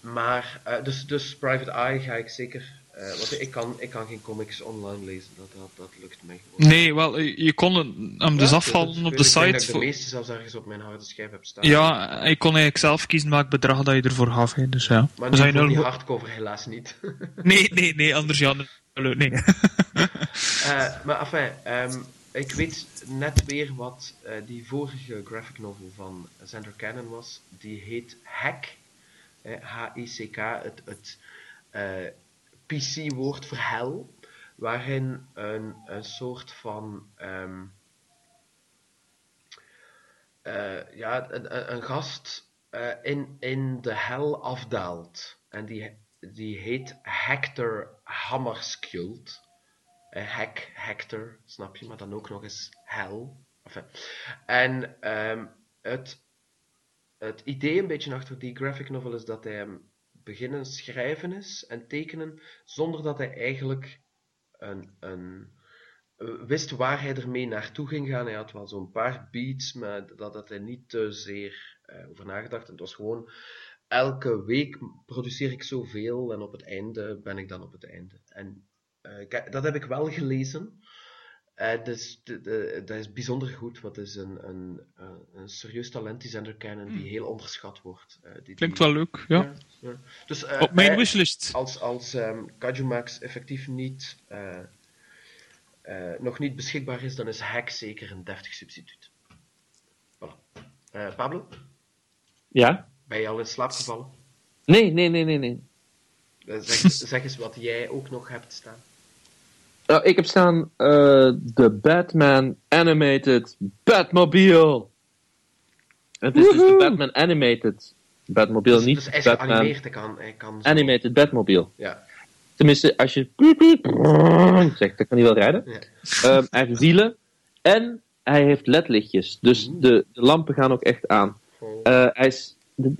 Maar, dus, dus Private Eye ga ik zeker. Eh, want ik kan, ik kan geen comics online lezen, dat, dat, dat lukt mij gewoon. Nee, wel, eh, je kon hem dus Ja, afhalen dus op ik de site. ik de voor- meeste zelfs ergens op mijn harde schijf heb staan. Ja, je kon eigenlijk zelf kiezen welk bedrag dat je ervoor gaf. Hè. Dus ja. Maar nu je voor die hardcover helaas niet. Nee, nee, nee, anders ja. nul- Nee. Eh, maar enfin, ehm, ik weet net weer wat eh, die vorige graphic novel van Xander Cannon was. Die heet Hack. H-I-C-K, het, het PC-woord voor hel. Waarin een, een soort van... ehm, eh, ja, een, gast eh, in, in de hel afdaalt. En die, die heet Hector Hammarskjöld. Eh, Hack, Hector, snap je, maar dan ook nog eens hel. En ehm, het, het idee een beetje achter die graphic novel is dat hij beginnen schrijven is en tekenen zonder dat hij eigenlijk een, een, eh, wist waar hij ermee naartoe ging gaan. Hij had wel zo'n paar beats, maar dat had hij niet te zeer eh, over nagedacht. Het was gewoon, elke week produceer ik zoveel en op het einde ben ik dan op het einde. En eh, dat heb ik wel gelezen. Eh, dus de, de- dat is bijzonder goed, want het is een, een, eh, een serieus talent, die Zender Cannon, die heel onderschat wordt. Eh, die, Klinkt die- wel leuk, ja. ja. Dus, eh, Op mijn wishlist. als, als ehm Kajumax effectief niet, eh, eh, nog niet beschikbaar is, dan is Hack zeker een deftig substituut. Voilà. Eh, Pablo, Ja? ben je al in slaap gevallen? Nee, nee, nee, nee, nee. Zeg, zeg eens wat jij ook nog hebt staan. Nou, ik heb staan eh, de Batman Animated Batmobile. Het is dus de Batman Animated Batmobile, Dus, niet dus is Batman geanimeerd, kan, hij kan zo- Animated Batmobile. Ja. Tenminste, als je zegt, dan kan hij wel rijden. Ja. Ehm, hij heeft wielen en hij heeft ledlichtjes. Dus de, de lampen gaan ook echt aan. Oh. Eh, hij is, de,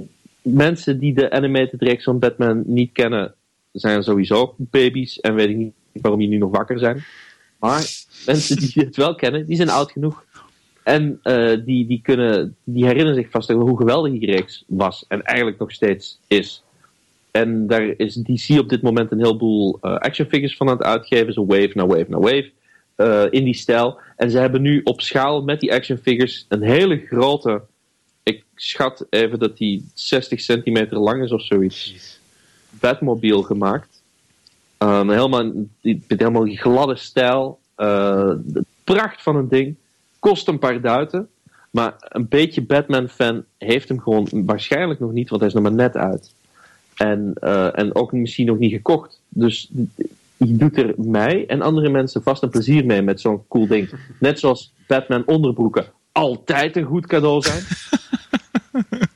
mensen die de animated reeks van Batman niet kennen, zijn sowieso baby's en weet ik niet waarom die nu nog wakker zijn. Maar mensen die het wel kennen, die zijn oud genoeg. En eh, die, die, kunnen, die herinneren zich vast hoe geweldig die reeks was en eigenlijk nog steeds is. En daar is DC op dit moment een heleboel eh action figures van aan het uitgeven. Zo wave na wave na wave. eh, in die stijl. En ze hebben nu op schaal met die action figures een hele grote. Ik schat even dat die 60 centimeter lang is of zoiets. Batmobile gemaakt. Um, helemaal, die, helemaal die gladde stijl. Eh, de pracht van een ding. Kost een paar duiten. Maar een beetje Batman-fan heeft hem gewoon waarschijnlijk nog niet, want hij is nog maar net uit. En, eh, en ook misschien nog niet gekocht. Dus je doet er mij en andere mensen vast een plezier mee met zo'n cool ding. Net zoals Batman onderbroeken altijd een goed cadeau zijn.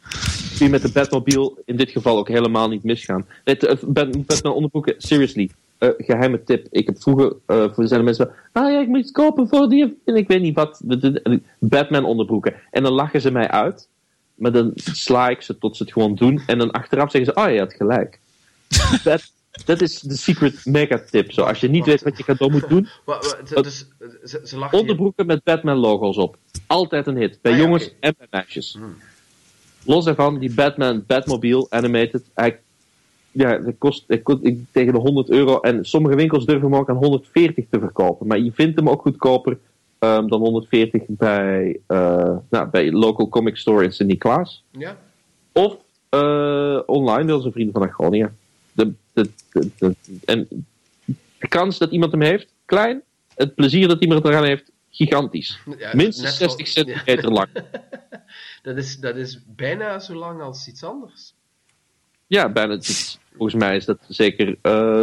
Met de Batmobile in dit geval ook helemaal niet misgaan. Het, eh, Bat- Batman onderbroeken, seriously. eh, geheime tip. Ik heb vroeger, eh voor zijn mensen, ah ja, ik moet iets kopen voor die, en ik weet niet wat, de- de- de- Batman onderbroeken. En dan lachen ze mij uit, maar dan sla ik ze tot ze het gewoon doen, en dan achteraf zeggen ze, oh ja, je had gelijk. Dat, dat is de secret mega tip. Zo, als je niet weet wat je cadeau moet doen, dus, ze, ze onderbroeken met Batman logo's op. Altijd een hit. Bij Ah ja, jongens en bij meisjes. Hmm. Los daarvan, die Batman Batmobile Animated. Hij, ja, dat kost, dat kost ik, tegen de 100 euro. En sommige winkels durven hem ook aan 140 te verkopen. Maar je vindt hem ook goedkoper ehm, dan 140 bij, eh nou, bij local comic store in Sint-Niklaas. Ja? Of eh, online door zijn vrienden van Agronia. De, de, de, en de kans dat iemand hem heeft, klein. Het plezier dat iemand eraan heeft, gigantisch. Ja, Minstens net 60 zo- centimeter lang. Dat is, dat is bijna zo lang als iets anders. Ja, bijna. is- Volgens mij is dat zeker. eh,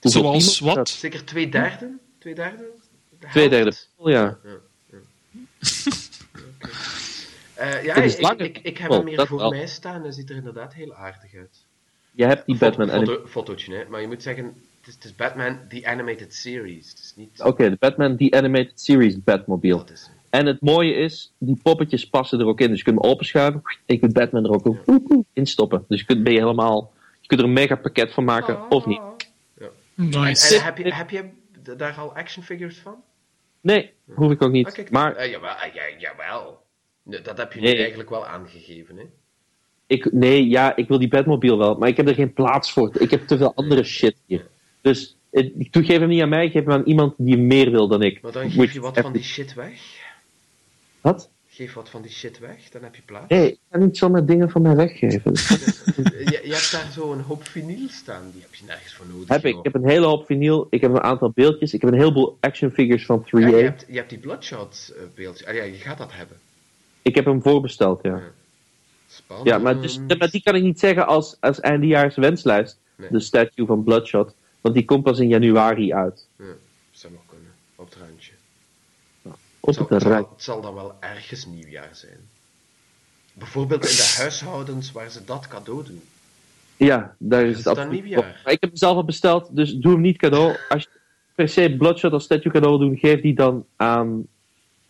Zoals wat? Zeker twee derde? Twee derde? De Twee derde. Oh, ja. Eh, ja, Het is ik, ik, ik heb Oh, hem hier dat voor mij staan en ziet er inderdaad heel aardig uit. Je hebt die Batman. Foto, fotootje, hè? maar je moet zeggen, het is, het is Batman The Animated Series. Niet... Oké, de Batman The Animated Series Batmobile. Dat is hem. En het mooie is, die poppetjes passen er ook in. Dus je kunt hem openschuiven. En je kunt Batman er ook in stoppen. Dus je kunt, ben je helemaal. Je kunt er een mega pakket van maken, of niet. Nice. En heb je, heb je d- daar al action figures van? Nee, hoef ik ook niet. Ah, maar eh, jawel, eh, ja, jawel. Dat heb je Nee. nu eigenlijk wel aangegeven, hè? ik, nee, ja, ik wil die Batmobile wel. Maar ik heb er geen plaats voor. Ik heb te veel andere shit hier. Dus ik geef hem niet aan mij, ik geef hem aan iemand die meer wil dan ik. Maar dan Moet geef je wat van die shit weg. Wat? Geef wat van die shit weg, dan heb je plaats. Nee, ik ga niet zomaar dingen van mij weggeven. je, je hebt daar zo een hoop vinyl staan, die heb je nergens voor nodig. heb ik. Ik heb een hele hoop vinyl. Ik heb een aantal beeldjes. Ik heb een heleboel action figures van 3A. Ja, je, hebt, je hebt die Bloodshot eh, beeldje. Ah ja, je gaat dat hebben. Ik heb hem voorbesteld, ja. Spannend. Ja, maar, dus, maar die kan ik niet zeggen als, als eindejaars wenslijst. Nee. De statue van Bloodshot. Want die komt pas in januari uit. Ja, zou nog kunnen. Op het randje. Op Het zal, het dan wel ergens nieuwjaar zijn. Bijvoorbeeld in de huishoudens waar ze dat cadeau doen. Ja, daar is Is het nieuwjaar? ik heb hem zelf al besteld, dus doe hem niet cadeau. Als je per se Bloodshot als statue cadeau wil doen, geef die dan aan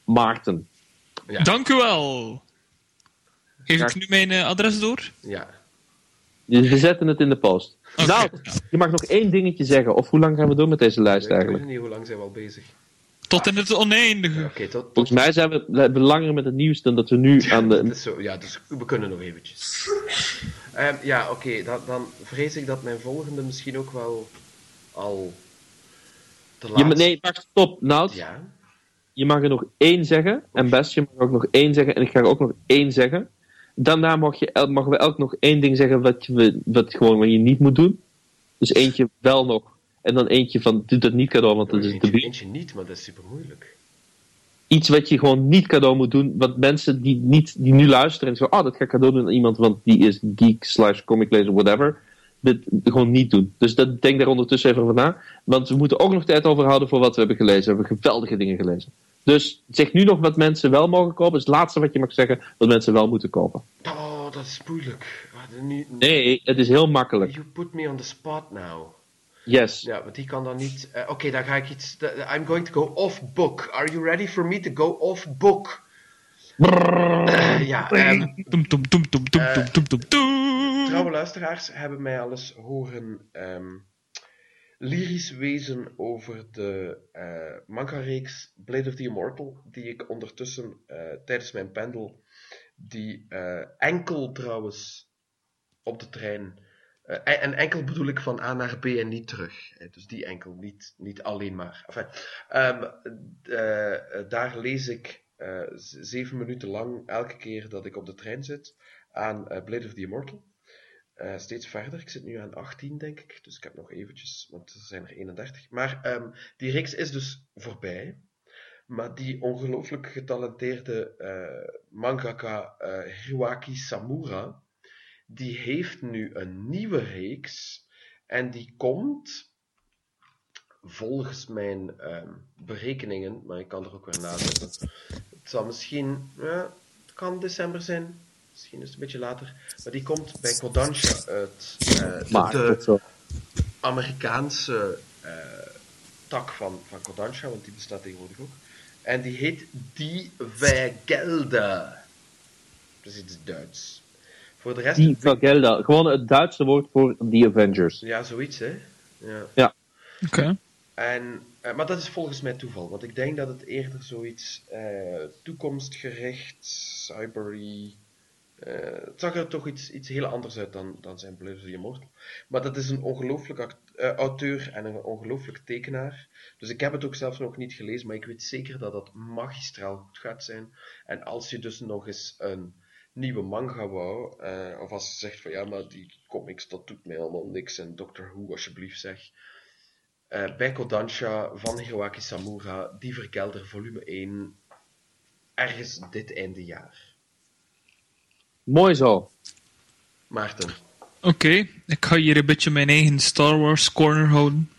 Maarten. Ja. Dank u wel. Geef ik nu mijn eh, adres door? Ja. Dus we zetten het in de post. Nou, je mag nog één dingetje zeggen. Of hoe lang gaan we door met deze lijst Ik weet eigenlijk? niet hoe lang zijn we al bezig. Tot in het oneindige. Oké, tot, tot, Volgens mij zijn we, we hebben langer met het nieuws dan dat we nu aan Dat de... is zo, ja, dus we kunnen nog eventjes. Ehm, ja, oké, dan, dan vrees ik dat mijn volgende misschien ook wel al te laat nee, wacht, stop. Nout, Ja, je mag er nog één zeggen. En Best, je mag ook nog één zeggen. En ik ga er ook nog één zeggen. Daarna mag je, el- mogen we elk nog één ding zeggen wat, je, wat, gewoon, wat je niet moet doen. Dus eentje wel nog. En dan eentje van, doe dat niet cadeau, want dat is debiel. eentje niet, maar dat is super moeilijk. Iets wat je gewoon niet cadeau moet doen. Wat mensen die, niet, die nu luisteren en zeggen, oh, dat ga ik cadeau doen aan iemand, want die is geek slash comic lezer, whatever. Dit gewoon niet doen. Dus dat, denk daar ondertussen even over na. Want we moeten ook nog tijd overhouden voor wat we hebben gelezen. We hebben geweldige dingen gelezen. Dus zeg nu nog wat mensen wel mogen kopen. Dat is het laatste wat je mag zeggen, wat mensen wel moeten kopen. Oh, dat is moeilijk. Ah, nu- Nee, het is heel makkelijk. You put me on the spot now. Yes. Ja, want die kan dan niet. Eh, oké, okay, dan ga ik iets. I'm going to go off book. Are you ready for me to go off book? Ja. Trouwe luisteraars hebben mij al eens horen um, lyrisch wezen over de eh, manga-reeks Blade of the Immortal, die ik ondertussen eh, tijdens mijn pendel, die enkel trouwens op de trein en en enkel bedoel ik van A naar B en niet terug, hè, dus die enkel, niet, niet alleen maar. Enfin, ehm, eh, eh, daar lees ik eh, zeven minuten lang elke keer dat ik op de trein zit aan eh, Blade of the Immortal. Eh, steeds verder. Ik zit nu aan 18, denk ik. Dus ik heb nog eventjes, want er zijn er 31. Maar ehm, die reeks is dus voorbij. Maar die ongelooflijk getalenteerde eh, mangaka eh, Hiroaki Samura, die heeft nu een nieuwe reeks. En die komt, volgens mijn ehm, berekeningen, maar ik kan er ook weer nazetten. Het zal misschien, ja, het kan december zijn. Misschien is het een beetje later. Maar die komt bij Kodansha uit. eh, Maar, de-. Amerikaanse eh, tak van, van Kodansha, want die bestaat tegenwoordig ook. En die heet Die Vergelder. Dat is iets Duits. Voor de rest... Die Vergelda. Gewoon het Duitse woord voor The Avengers. Ja, zoiets, hè. Ja. Oké. En, eh, maar dat is volgens mij toeval, want ik denk dat het eerder zoiets eh, toekomstgericht, cybery. eh, het zag er toch iets, iets heel anders uit dan, dan zijn Blizzard Immortal. Maar dat is een ongelooflijk auteur en een ongelooflijk tekenaar. Dus ik heb het ook zelfs nog niet gelezen, maar ik weet zeker dat dat magistraal goed gaat zijn. En als je dus nog eens een nieuwe manga wou, eh, of als je zegt van ja, maar die comics dat doet mij allemaal niks en Doctor Who alsjeblieft zeg. Eh, bij Kodansha van Hiroaki Samura, Die Verkelder, volume 1, ergens dit einde jaar. Mooi zo. Maarten, Oké, ik ga hier een beetje mijn eigen Star Wars corner houden.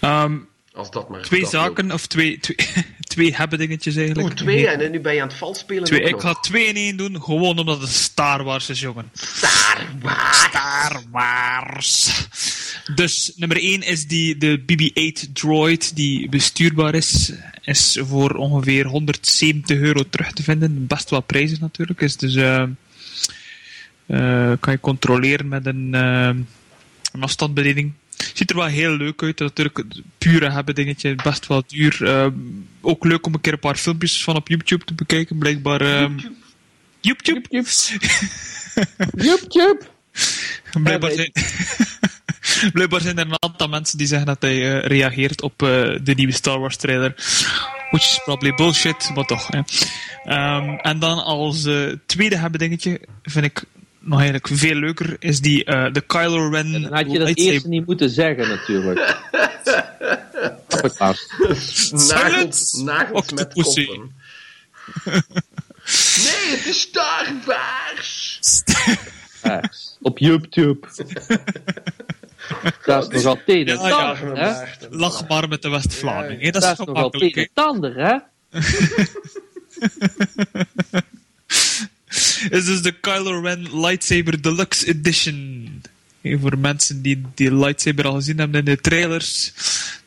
Ehm, als dat maar... twee zaken, of twee, twee, twee hebben dingetjes eigenlijk. Oeh, twee, en nu ben je aan het vals spelen. twee. Ik ga twee in één doen, gewoon omdat het Star Wars is, jongen. Star Wars! Star Wars. Dus nummer 1 is die, de BB-8 droid die bestuurbaar is. Is voor ongeveer 170 euro terug te vinden. Best wel prijzig natuurlijk. Is dus, eh, eh, kan je controleren met een, eh, een afstandsbediening. Ziet er wel heel leuk uit. Natuurlijk, het pure hebben dingetje. Best wel duur. Eh, ook leuk om een keer een paar filmpjes van op YouTube te bekijken. Blijkbaar. eh, YouTube. Jup, jup. Blijkbaar zijn, blijkbaar zijn er een aantal mensen die zeggen dat hij eh, reageert op eh, de nieuwe Star Wars trailer. Which is probably bullshit, maar toch. Hè. Ehm, en dan als eh, tweede hebben dingetje, vind ik nog eigenlijk veel leuker, is die eh, de Kylo Ren Dan had je dat lightsaber. eerst niet moeten zeggen, natuurlijk. Nagels, Silence! nagels met koppen. nee, het is Star Wars! Op YouTube. Dat is nogal het een en Ja, ja, ander, hè? Maarten. Lach maar met de West-Vlaming. Dat Dat is is nogal het gemakkelijk. een hè. is dus de Kylo Ren Lightsaber Deluxe Edition. Voor mensen die die lightsaber al gezien hebben in de trailers.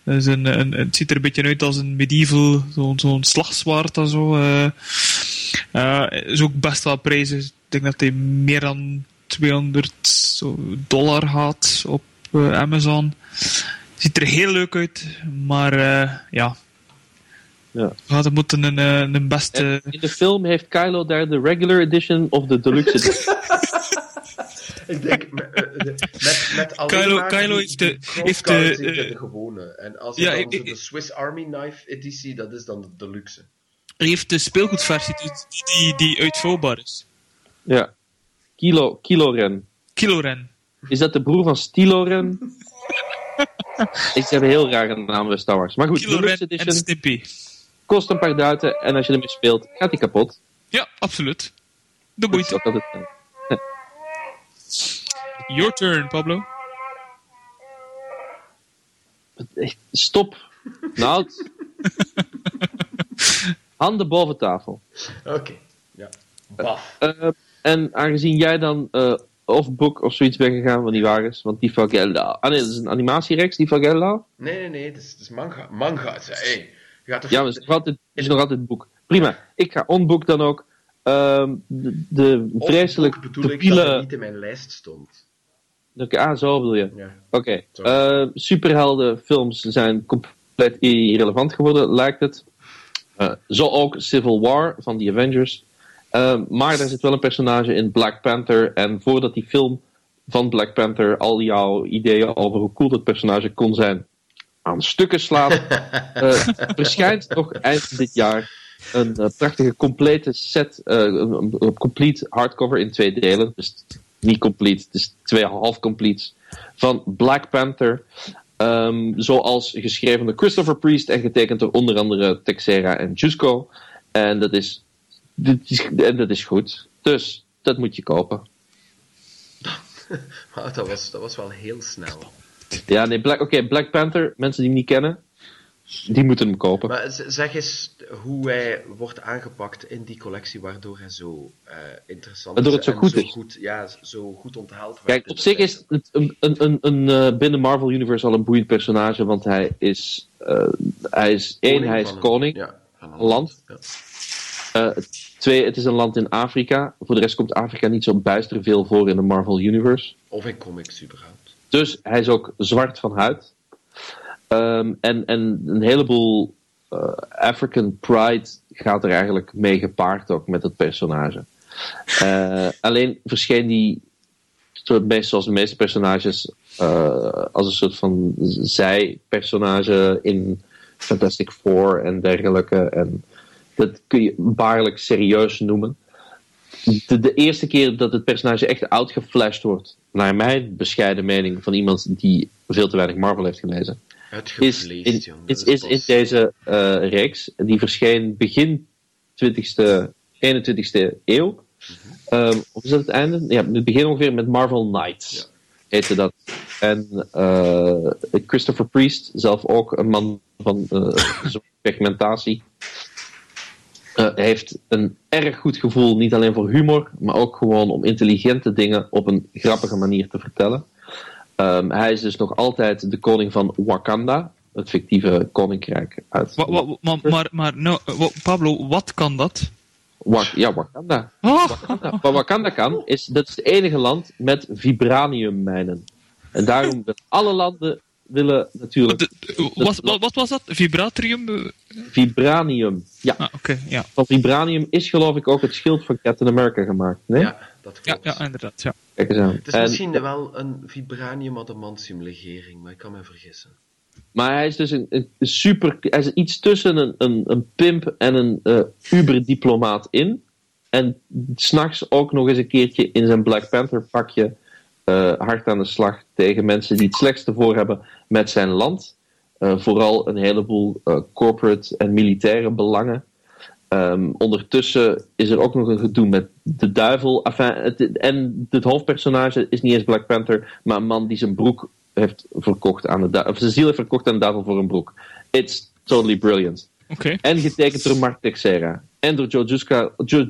Een, een, het ziet er een beetje uit als een medieval, zo'n zo'n slagzwaard en zo. eh. Eh, is ook best wel prijzig. Ik denk dat hij meer dan 200 zo dollar gaat op eh, Amazon. Ziet er heel leuk uit, maar eh, ja. Moeten een, eh, een beste. En in de film heeft Kylo daar de regular edition of de deluxe edition. Ik denk, met, eh, de- met, met Kylo- Kylo die- heeft de- heeft de, eh, gewone. En als je ja, dan ik- zo ik- de Swiss Army Knife editie, dat is dan de deluxe. Hij heeft de speelgoedversie die, die, die uitvouwbaar is. Ja. Kilo, Kilo Ren. Kilo Ren. Is dat de broer van Stilo Ren? Ik heb een heel rare naam bij Star Wars. Maar goed, Kilo deluxe Ren en edition Stimpy. Kost een paar duiten en als je ermee speelt, gaat die kapot. Ja, absoluut. De Dat is moeite. altijd fijn. Your turn, Pablo. Echt, Stop. Nou. Handen boven tafel. Oké, ja. Baf. Eh, en aangezien jij dan eh off-book of zoiets bent gegaan van die wagens, want die Gelda. Ah nee, dat is een animatiereeks, die Gelda. Nee, nee, nee, het is, het is manga. Manga, is- hey, Ja, maar het is nog altijd, het is nog altijd boek. Prima. Ik ga onboek dan ook. Ehm, de, de vreselijk bedoel ik dat debiele... het niet in mijn lijst stond. Ah, zo bedoel je. Ja. Oké. Sorry. Eh, superheldenfilms zijn compleet irrelevant geworden, lijkt het. Eh, zo ook Civil War van The Avengers. Eh, maar daar zit wel een personage in Black Panther. En voordat die film van Black Panther al jouw ideeën over hoe cool dat personage kon zijn aan stukken slaat, eh, verschijnt nog eind dit jaar een eh, prachtige complete set, eh, een, complete hardcover in twee delen. Dus niet complete, is twee half completes van Black Panther. Ehm, zoals geschreven door Christopher Priest en getekend door onder andere Texera en Jusco. En dat is, dit is, en dat is goed. Dus dat moet je kopen. Dat was, dat was wel heel snel. Ja, nee, Black, oké, Black Panther, mensen die hem niet kennen, die moeten hem kopen. Maar zeg eens hoe hij wordt aangepakt in die collectie, waardoor hij zo eh, interessant Waardoor is. het zo goed is. ja, zo goed onthaald wordt. Kijk, op zich is het een, een, een, een, eh, binnen Marvel Universe al een boeiend personage, want hij is, eh, hij is één, hij is een- koning. ja, van een land. Ja. Twee, het is een land in Afrika. Voor de rest komt Afrika niet zo bijster veel voor in de Marvel Universe. Of in comics überhaupt. Dus hij is ook zwart van huid. Ehm, en, en een heleboel eh, African pride gaat er eigenlijk mee gepaard ook met het personage. Eh, alleen verscheen die, zoals de meeste personages, eh, als een soort van zijpersonage in Fantastic Four en dergelijke. En dat kun je baarlijk serieus noemen. De, de eerste keer dat het personage echt outgeflashed wordt, naar mijn bescheiden mening van iemand die veel te weinig Marvel heeft gelezen, is in, is, in deze eh, reeks. Die verscheen begin 20e, 21e eeuw. Ehm, of is dat het einde? Ja, het begin ongeveer met Marvel Knights. Heette dat. En eh, Christopher Priest, zelf ook een man van zo'n pigmentatie. Eh, heeft een erg goed gevoel, niet alleen voor humor, maar ook gewoon om intelligente dingen op een grappige manier te vertellen. Ehm, hij is dus nog altijd de koning van Wakanda, het fictieve koninkrijk uit. Wa- wa- maar, maar, maar nou, wa- Pablo, wat kan dat? Ja, Wakanda. Ah, Wakanda. Wat Wakanda kan, is dat is het enige land met vibraniummijnen. En daarom willen alle landen willen natuurlijk de- de- wat, wat, wat was dat? Vibratorium? Eh, vibranium. Ja, Ah, oké, ja. van vibranium is geloof ik ook het schild van Captain America gemaakt. Nee? Ja, dat klopt. ja, inderdaad. Ja. Kijk eens aan. Het is En- misschien wel een vibranium adamantium legering, maar ik kan me vergissen. Maar hij is dus een, een super. Hij is iets tussen een, een, een pimp en een eh uberdiplomaat in. En s'nachts ook nog eens een keertje in zijn Black Panther pakje eh, hard aan de slag tegen mensen die het slechtste voor hebben met zijn land. Eh, vooral een heleboel eh, corporate en militaire belangen. Ehm, ondertussen is er ook nog een gedoe met de duivel. Enfin, het, en het hoofdpersonage is niet eens Black Panther, maar een man die zijn broek heeft verkocht aan de duivel. Of zijn ziel heeft verkocht aan de duivel voor een broek. It's totally brilliant. Oké. En getekend door Mark Texera. En door Joe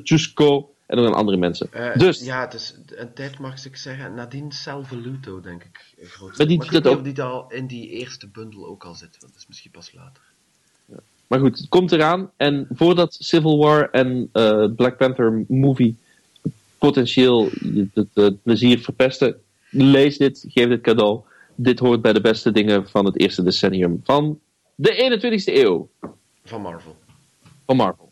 Jusco, En door andere mensen. Eh, dus, Ja, het is een tijd mag ik zeggen. Nadien Salvaluto, denk ik. Groot. Maar die maar dat of die al in die eerste bundel ook al zit, want dat is misschien pas later. maar goed, het komt eraan. En voordat Civil War en eh, Black Panther movie potentieel het plezier verpesten, lees dit, geef dit cadeau. Dit hoort bij de beste dingen van het eerste decennium van de 21ste eeuw Van Marvel. van Marvel.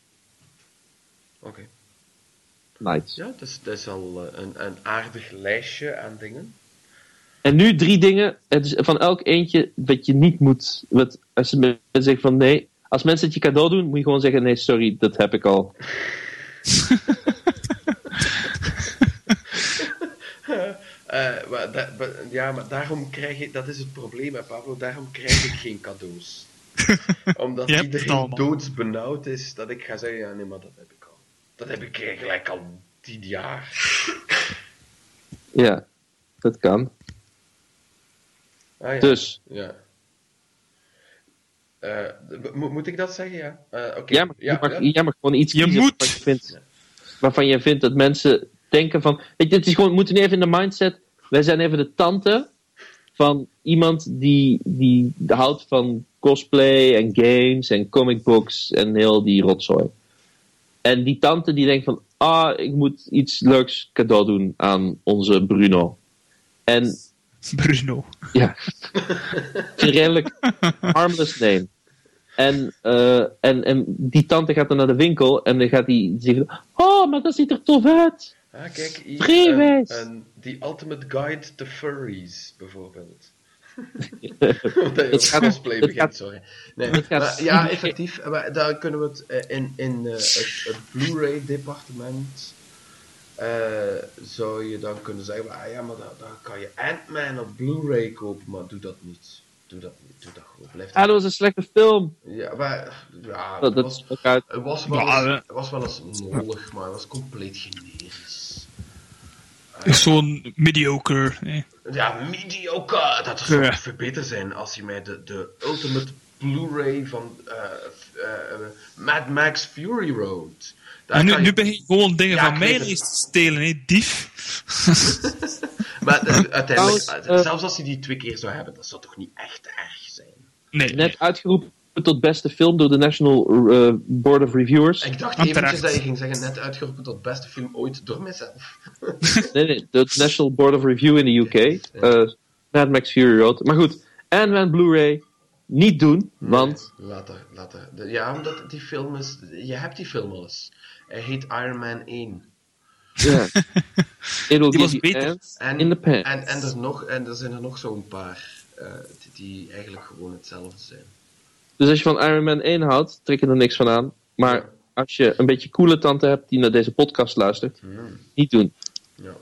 Ja, dat is, dat is al eh, een, een aardig lijstje aan dingen. En nu drie dingen. Het is van elk eentje dat je niet moet. Wat, als mensen zeggen van nee. Als mensen het je cadeau doen, moet je gewoon zeggen: nee, sorry, dat heb ik al. Eh, maar da- maar- ja, maar daarom krijg ik, dat is het probleem, hè, Pablo, daarom krijg ik geen cadeaus. Omdat iedereen doodsbenauwd is, dat ik ga zeggen, ja nee, maar dat heb ik. Dat heb ik eigenlijk al tien jaar. Ja, dat kan. Ah, ja. Dus, Ja. Eh, mo- moet ik dat zeggen, ja? Eh, Oké. jij, mag, ja, je mag, ja. jij mag gewoon iets Je kiezen moet. Waarvan, je vindt, waarvan je vindt dat mensen denken van. Weet je, het is gewoon, we moeten nu even in de mindset. Wij zijn even de tante van iemand die, die houdt van cosplay en games en comic books en heel die rotzooi. En die tante die denkt van, ah, ik moet iets leuks cadeau doen aan onze Bruno. En Bruno. ja, een redelijk harmless name. En, eh, en, en die tante gaat dan naar de winkel en dan gaat die zeggen, oh, maar dat ziet er tof uit. Ah, kijk, hier, een, een, The Ultimate Guide to Furries, bijvoorbeeld. Je Dat gaat- cosplay dat begint, sorry. Nee, dat maar ja, effectief. Maar daar kunnen we het eh, in, in eh, het, het Blu-ray-departement... eh, zou je dan kunnen zeggen, ah, ja, maar dan, dan kan je Ant-Man op Blu-ray kopen, maar doe dat niet. doe dat niet. Doe dat gewoon. Blijf Ah, dat was een slechte film. Ja, maar... Ja, Dat, het dat is was, ook uit. het was wel eens, het was wel eens mollig, maar het was compleet generisch. Is Zo'n mediocre. hè. Ja, mediocre. Dat zou Ja. toch veel beter zijn als je mij de, de ultimate Blu-ray van eh, eh, Mad Max Fury Road. Daar En nu, kan je- nu begin je gewoon dingen Ja, van mij te stelen, hè, dief. Maar eh, uiteindelijk, zelfs als je die twee keer zou hebben, dat zou toch niet echt erg zijn? Nee, Net uitgeroepen tot beste film door de National eh, Board of Reviewers. Ik dacht En eventjes dat je ging zeggen, net uitgeroepen tot beste film ooit door mijzelf. Nee, nee, de National Board of Review in de UK. eh, Mad Max Fury Road. Maar goed, Ant-Man Blu-ray niet doen, want... Later, later. De- ja, omdat die film is... Je hebt die film al eens. Hij heet Iron Man 1. Ja. It will Die was beter. En, in the pants. en, en, er, nog, en er zijn er nog zo'n paar eh, die, die eigenlijk gewoon hetzelfde zijn. Dus als je van Iron Man 1 houdt, trek je er niks van aan. Maar als je een beetje coole tante hebt die naar deze podcast luistert, niet doen. ja,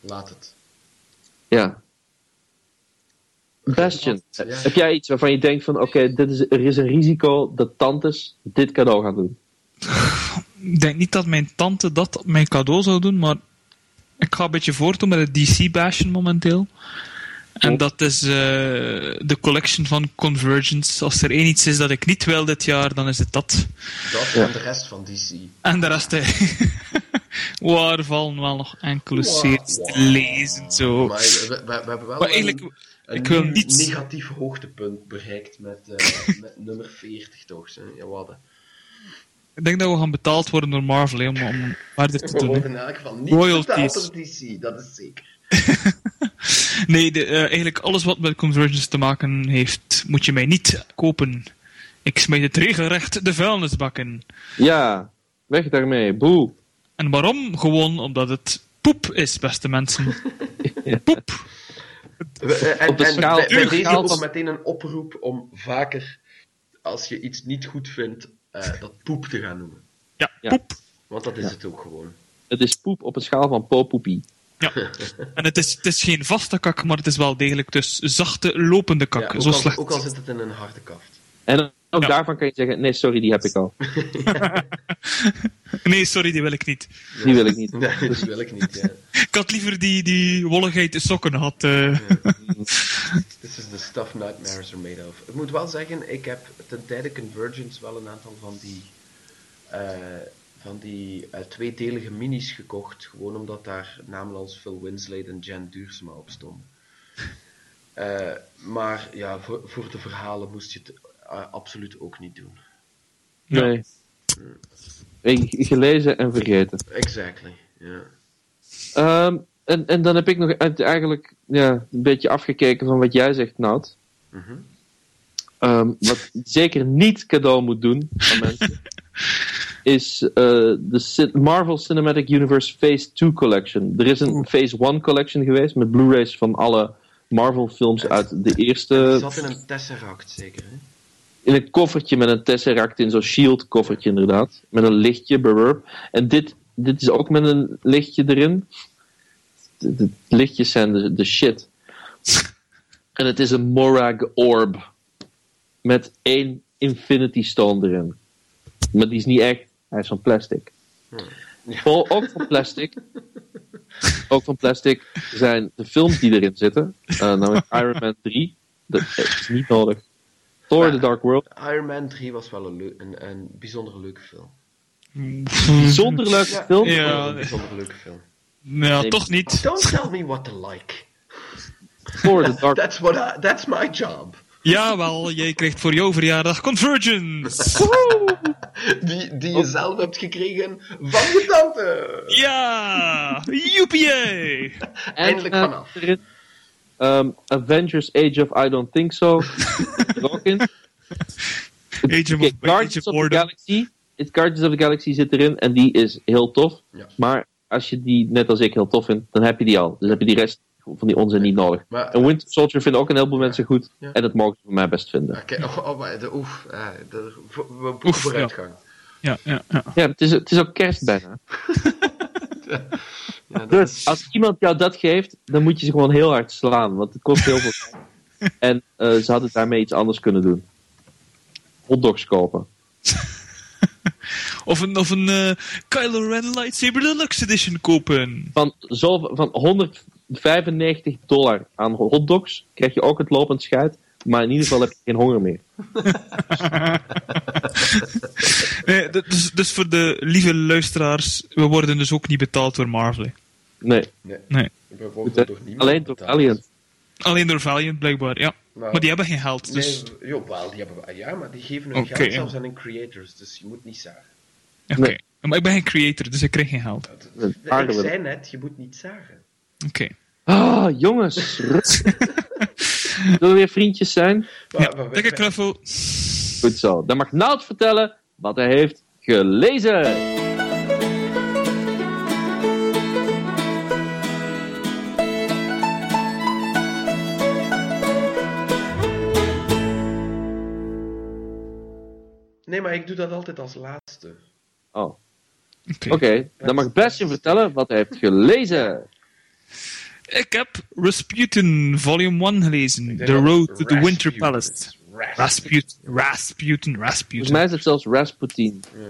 laat het. Ja. Bastion, Ja. heb jij iets waarvan je denkt van, oké, dit is er is een risico dat tantes dit cadeau gaan doen? Ik denk niet dat mijn tante dat mijn cadeau zou doen, maar ik ga een beetje voortdoen met het DC-bashen momenteel. En dat is eh, de collection van Convergence. Als er één iets is dat ik niet wil dit jaar, dan is het dat. Dat Ja. en de rest van DC. En de rest, eh, waar vallen wel nog enkele Wow, series te lezen. Zo. Maar we, we, we hebben wel Maar eigenlijk, een ik wil niet- negatief hoogtepunt bereikt met, eh, met nummer 40 toch. Hè? Ja, wat, ik denk dat we gaan betaald worden door Marvel hè, om, om verder te We doen. hè. worden in elk geval niet Royalties. betaald door DC, dat is zeker. Nee, de, eh, eigenlijk alles wat met Convergence te maken heeft, moet je mij niet kopen. Ik smijt het regelrecht de vuilnisbak in. Ja, weg daarmee, boe. En waarom? Gewoon omdat het poep is, beste mensen. Poep. We- eh, En, Op de en schaal- bij, bij de deze schaal ook van- meteen een oproep om vaker, als je iets niet goed vindt, eh, dat poep te gaan noemen. Ja, Ja. poep. Want dat is het ook gewoon. Het is poep op een schaal van popoepie. Ja. En het is, het is geen vaste kak, maar het is wel degelijk dus zachte, lopende kak. Ja, ook, Zo al, slecht. ook al zit het in een harde kaft. En ook Ja. daarvan kan je zeggen, nee, sorry, die heb ik al. Nee, sorry, die wil ik niet. Die wil ik niet. Nee, dat wil ik niet. Ja. Ik had liever die, die wolligheid de sokken had. eh. This is the stuff nightmares are made of. Ik moet wel zeggen, ik heb ten tijde Convergence wel een aantal van die, eh, van die eh, tweedelige minis gekocht. Gewoon omdat daar namen als Phil Winslade en Jen Duursema op stonden. Eh, maar ja, voor, voor de verhalen moest je het eh, absoluut ook niet doen. Nee. Ik- Gelezen en vergeten. Exactly, ja. Ehm, en, en dan heb ik nog uit- eigenlijk ja, een beetje afgekeken van wat jij zegt, Nout. Mhm. Ehm, wat zeker niet cadeau moet doen aan mensen, is eh, de Marvel Cinematic Universe Phase 2 Collection. Er is een Phase 1 Collection geweest met Blu-rays van alle Marvel films uit de eerste. zat in een Tesseract, zeker, hè? In een koffertje met een Tesseract in, zo'n shield koffertje inderdaad. Met een lichtje, burp. En dit, dit is ook met een lichtje erin. De, de lichtjes zijn de, de shit. En het is een Morag Orb. Met één Infinity Stone erin. Maar die is niet echt, hij is van plastic. Vol- Ook van plastic. ook van plastic zijn de films die erin zitten. Eh, namelijk Iron Man 3. Dat is niet nodig. Thor The Dark World. Iron Man 3 was wel een, een, een bijzonder leuke film. Bijzonder leuke film. Ja. een bijzonder leuke film. Nou, Nee. toch niet. Don't tell me what to like. Thor The Dark That's what I, that's my job. Jawel, jij krijgt voor jouw verjaardag Convergence. Die, die je zelf hebt gekregen van je tante. Ja, joepie. Eindelijk En, eh, vanaf. ehm, Avengers Age of I Don't Think So. zit er ook in. Age of, Oké, Age Guardians of of the. Galaxy. Het Guardians of the Galaxy zit erin en die is heel tof. Ja. Maar als je die net als ik heel tof vindt, dan heb je die al. Dus heb je die rest van die onzin niet nodig. Maar- en Winter Soldier vinden ook een heleboel mensen goed. Ja. En dat mogen ze van mij best vinden. Oké, oh, oh, maar de, oef, eh, de, Oef, vooruitgang. Ja, ja, ja. Ja, het is, het is ook kerst bijna. Ja, Dus is- als iemand jou dat geeft, dan moet je ze gewoon heel hard slaan. Want het kost heel veel. En eh, ze hadden daarmee iets anders kunnen doen. Hotdogs kopen. Of een, of een eh, Kylo Ren Lightsaber Deluxe Edition kopen. Van, zo, van 195 dollar aan hotdogs krijg je ook het lopend schuit. Maar in ieder geval heb je geen honger meer. Nee, dus, dus voor de lieve luisteraars, we worden dus ook niet betaald door Marvel. Nee, Nee, Nee. we worden door niemand alleen door betaald. Valiant. Alleen door Valiant, blijkbaar, ja. Nou, Maar die hebben geen geld, dus... Nee, jawel, die hebben we- ja, maar die geven hun geld ja. zelfs aan hun creators, dus je moet niet zagen. Oké. Nee. Maar ik ben geen creator, dus ik krijg geen geld. Een Ik zei net, je moet niet zagen. Oké. Ah, jongens. rust. Zullen we weer vriendjes zijn? Ja, we- knuffel. Goed zo. Dan mag Nout vertellen wat hij heeft gelezen. Nee, maar ik doe dat altijd als laatste. Oh, Oké. oké. Dan mag Bastian vertellen wat hij heeft gelezen. Ik heb Rasputin Volume 1 gelezen. Ik The Road to the Winter. Palace. Rasputin. Rasputin, Rasputin, Volgens mij is het zelfs Rasputin. Ja.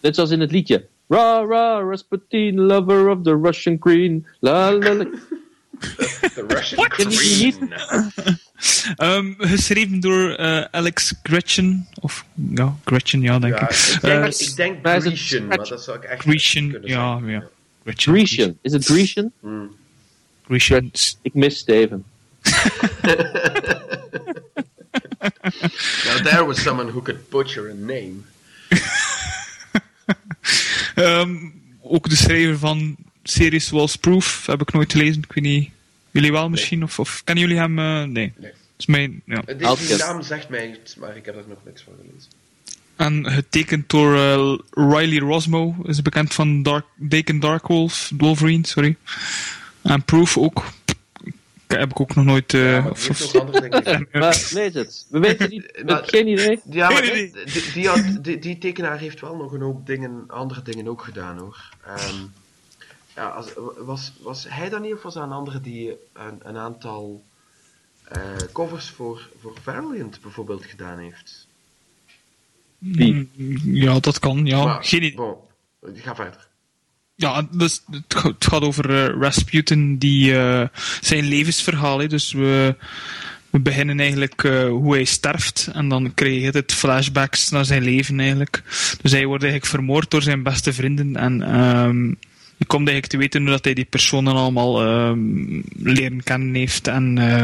Net zoals in het liedje. Ra, ra, Rasputin, lover of the Russian queen. La, la, la. The Russian je die Queen. Ehm, geschreven door eh, Alex Gretchen. Of, ja, Gretchen, ja, denk Ja, ik. ik denk, ik denk maar Grecian, dat zou ik echt Grecian, kunnen ja, zeggen. ja. Gretchen. Grecian. Is het Grecian? Grecian. Ik mis Steven. Now there was someone who could butcher a name. Ehm, ook de schrijver van series zoals Proof heb ik nooit gelezen. Ik weet niet. Jullie wel misschien? Of, of kennen jullie hem? eh, nee. Nee. is mijn, ja. Deze Alkes. naam zegt mij iets, maar ik heb er nog niks van gelezen. En getekend door eh, Riley Rosmo, is bekend van Dark, Daken Darkwolf, Wolverine, sorry. En Proof ook. Heb ik ook nog nooit... eh, Ja, maar of- lees het. We weten niet. Maar- geen idee. Ja, maar die, die, had- die, die tekenaar heeft wel nog een hoop dingen, andere dingen ook gedaan hoor. Ehm, ja, als, was, was hij dan niet of was er een andere die een, een aantal eh, covers voor, voor Valiant bijvoorbeeld gedaan heeft? Wie? Mm, Ja, dat kan, ja. Maar, Geen idee. bon, ga verder. Ja, dus het, ga- het gaat over eh, Rasputin, die, eh, zijn levensverhaal. Hè. Dus we, we beginnen eigenlijk eh, hoe hij sterft. En dan krijg je het flashbacks naar zijn leven eigenlijk. Dus hij wordt eigenlijk vermoord door zijn beste vrienden. En ehm, je komt eigenlijk te weten hoe dat hij die personen allemaal ehm, leren kennen heeft. En eh,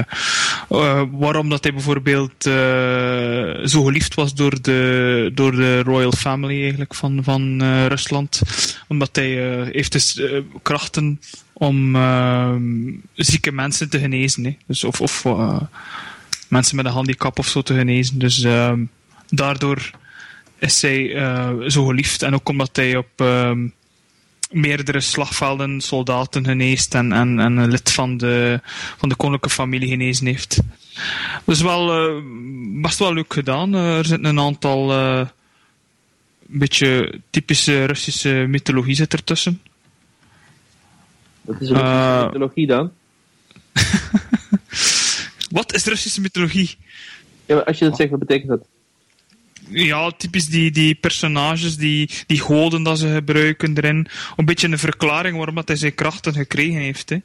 eh, waarom dat hij bijvoorbeeld eh, zo geliefd was door de, door de royal family eigenlijk van, van Rusland. Omdat hij heeft dus krachten om ehm, zieke mensen te genezen. Hè. Dus of of mensen met een handicap of zo te genezen. Dus ehm, daardoor is eh, zo geliefd. En ook omdat hij op meerdere slagvelden soldaten geneest en, en, en een lid van de, van de koninklijke familie genezen heeft. Dus wel eh, best wel leuk gedaan. Eh, er zitten een aantal eh, een beetje typische Russische mythologie zit ertussen. Wat is met mythologie dan? Wat is Russische mythologie? Ja, maar als je dat zegt, wat betekent dat? Ja, typisch die, die personages, die, die goden dat ze gebruiken erin. Een beetje een verklaring waarom dat hij zijn krachten gekregen heeft. Hè.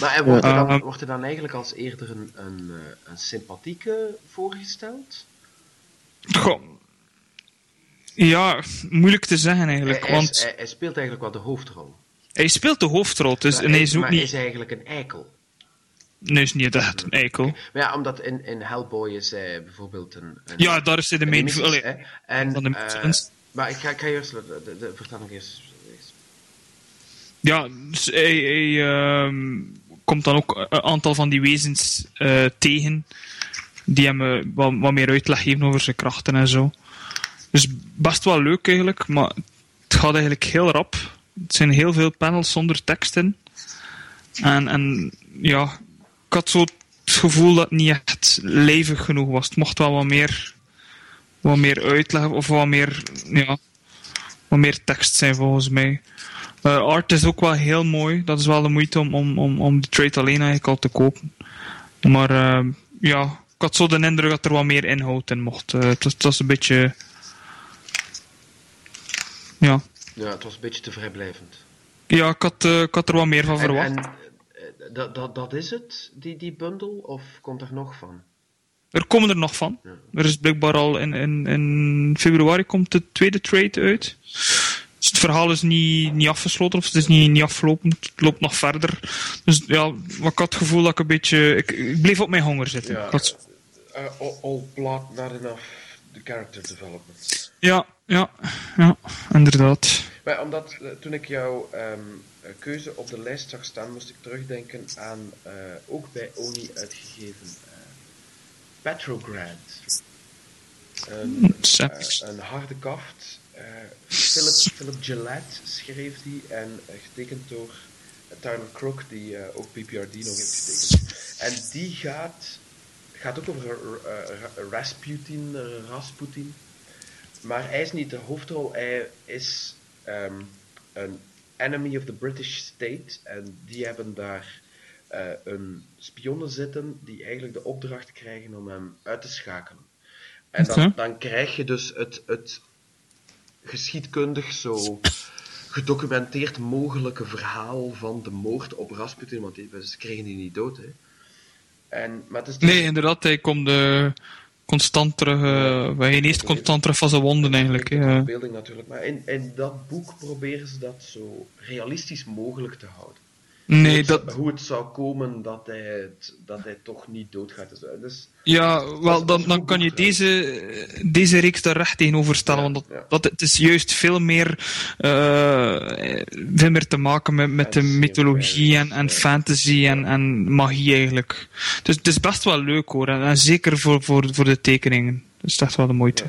Maar wordt, er dan, Eh, wordt er dan eigenlijk als eerder een, een, eh, een sympathieke voorgesteld? Goh. Ja, moeilijk te zeggen eigenlijk. Hij, want hij, hij speelt eigenlijk wel de hoofdrol. hij speelt de hoofdrol, dus, Maar en hij is ook maar niet... is eigenlijk een eikel? Nee, is niet echt een eikel. Maar ja, omdat in, in Hellboy is hij bijvoorbeeld een... een Ja, daar is hij de main... En, van de eh, maar ik ga, ik ga eerst... De, eerst. Ja, dus hij, hij ehm, komt dan ook een aantal van die wezens eh, tegen. Die hem eh, wat, wat meer uitleg geven over zijn krachten en zo. Dus best wel leuk eigenlijk, maar het gaat eigenlijk heel rap. Het zijn heel veel panels zonder tekst in. En, en ja, had zo het gevoel dat het niet echt lijvig genoeg was. Het mocht wel wat meer, wat meer uitleg of wat meer, ja, wat meer tekst zijn volgens mij. Eh, art is ook wel heel mooi. Dat is wel de moeite om, om, om, om de trade alleen eigenlijk al te kopen. Maar eh, ja, ik had zo de indruk dat er wat meer inhoud in mocht. Eh, het, was, het was een beetje... Ja. Ja, het was een beetje te vrijblijvend. Ja, ik had, ik had er wat meer van verwacht. en dat, dat, dat is het, die, die bundel, of komt er nog van? Er komen er nog van. Er is blijkbaar al in, in, in februari komt de tweede trade uit. Dus het verhaal is niet, niet afgesloten of het is niet, niet afgelopen. Het loopt nog verder. Dus ja, maar ik had het gevoel dat ik een beetje... Ik, ik bleef op mijn honger zitten. Ja, had- uh, all, plot, not enough the character development. ja, ja, ja, inderdaad. Maar omdat eh, toen ik jouw ehm, eh, keuze op de lijst zag staan, moest ik terugdenken aan eh, ook bij Oni uitgegeven eh, Petrograd. Een, Savage. eh, een harde kaft. Philip, Philip Gillette schreef die en getekend door Tyler Crook, die ook PPRD nog heeft getekend. En die gaat, gaat ook over Ra- Rasputin, Rasputin. Maar hij is niet de hoofdrol, hij is ehm, een enemy of the British state. En die hebben daar eh, een spionnen zitten die eigenlijk de opdracht krijgen om hem uit te schakelen. En dan, krijg je dus het, het geschiedkundig zo gedocumenteerd mogelijke verhaal van de moord op Rasputin, want die, ze kregen die niet dood. Hè. En, maar het is dus- Nee, inderdaad, hij komt de constant terug... eh hij geneest constant terug van zijn wonden eigenlijk. De hè. verbeelding natuurlijk. Maar in, in dat boek proberen ze dat zo realistisch mogelijk te houden. Nee, hoe, het, dat... zou- hoe het zou komen dat hij, het, dat hij toch niet doodgaat. Dus, dus Ja, wel, dan, dan kan je boek, trouwens. deze, deze reeks daar recht tegenover stellen. Ja, want dat, ja. dat, het is juist veel meer, eh, veel meer te maken met, met de mythologie en, en fantasy en, en magie eigenlijk. Dus het is best wel leuk hoor. En, en zeker voor, voor, voor de tekeningen. Dat is echt wel de moeite.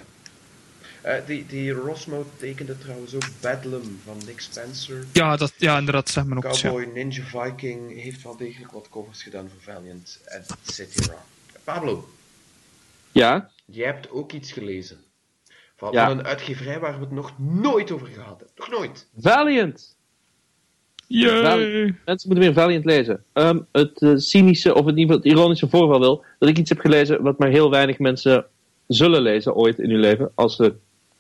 Eh, die, die Rosmo tekende trouwens ook Bedlam van Nick Spencer. Ja, dat, ja inderdaad, zeg maar ook. Ja. Cowboy Ninja Viking heeft wel degelijk wat covers gedaan voor Valiant, et cetera. Pablo, Ja, jij hebt ook iets gelezen. Van, Ja. een uitgeverij waar we het nog nooit over gehad hebben. Nog nooit. Valiant. Yay! Mensen moeten weer Valiant lezen. Ehm, het eh, cynische, of in ieder geval het ironische voorval wil, dat ik iets heb gelezen wat maar heel weinig mensen zullen lezen ooit in hun leven, als ze,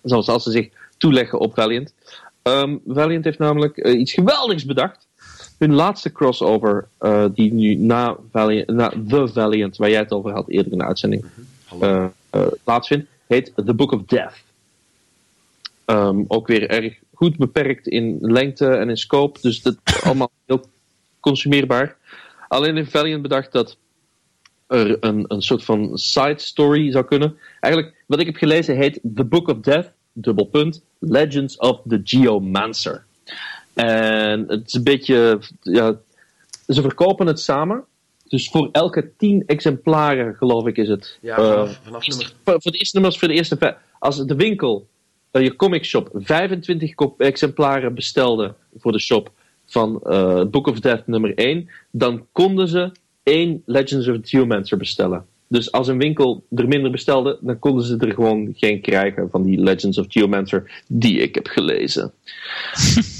zoals als ze zich toeleggen op Valiant. Ehm, Valiant heeft namelijk eh, iets geweldigs bedacht. Hun laatste crossover, eh, die nu na, Valiant, na The Valiant, waar jij het over had eerder in de uitzending, eh, plaatsvindt, heet The Book of Death. Ehm, ook weer erg goed beperkt in lengte en in scope, dus dat is allemaal heel consumeerbaar. Alleen heeft Valiant bedacht dat er een, een soort van side story zou kunnen. Eigenlijk, wat ik heb gelezen heet The Book of Death, dubbel punt, Legends of the Geomancer. En het is een beetje, ja, ze verkopen het samen. Dus voor elke tien exemplaren, geloof ik, is het. ja, eh, vanaf, nummer... voor, de eerste nummers, voor de eerste. Als de winkel, eh, je comic shop, 25 kop- exemplaren bestelde voor de shop van eh, Book of Death nummer 1, dan konden ze één Legends of the Geomancer bestellen. Dus als een winkel er minder bestelde, dan konden ze er gewoon geen krijgen van die Legends of Geomancer die ik heb gelezen.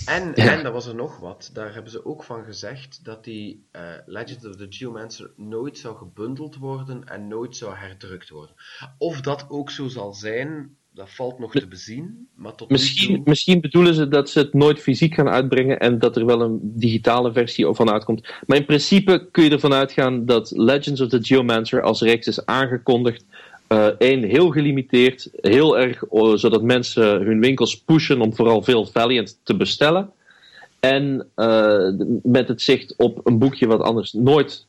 En, Ja. en, dat was er nog wat, daar hebben ze ook van gezegd dat die eh Legend of the Geomancer nooit zou gebundeld worden en nooit zou herdrukt worden. Of dat ook zo zal zijn, dat valt nog te bezien, maar tot Misschien, toe... misschien bedoelen ze dat ze het nooit fysiek gaan uitbrengen en dat er wel een digitale versie van uitkomt. Maar in principe kun je ervan uitgaan dat Legends of the Geomancer als reeks is aangekondigd. Eén, heel gelimiteerd, heel erg oh, zodat mensen hun winkels pushen om vooral veel Valiant te bestellen. En eh, met het zicht op een boekje wat anders nooit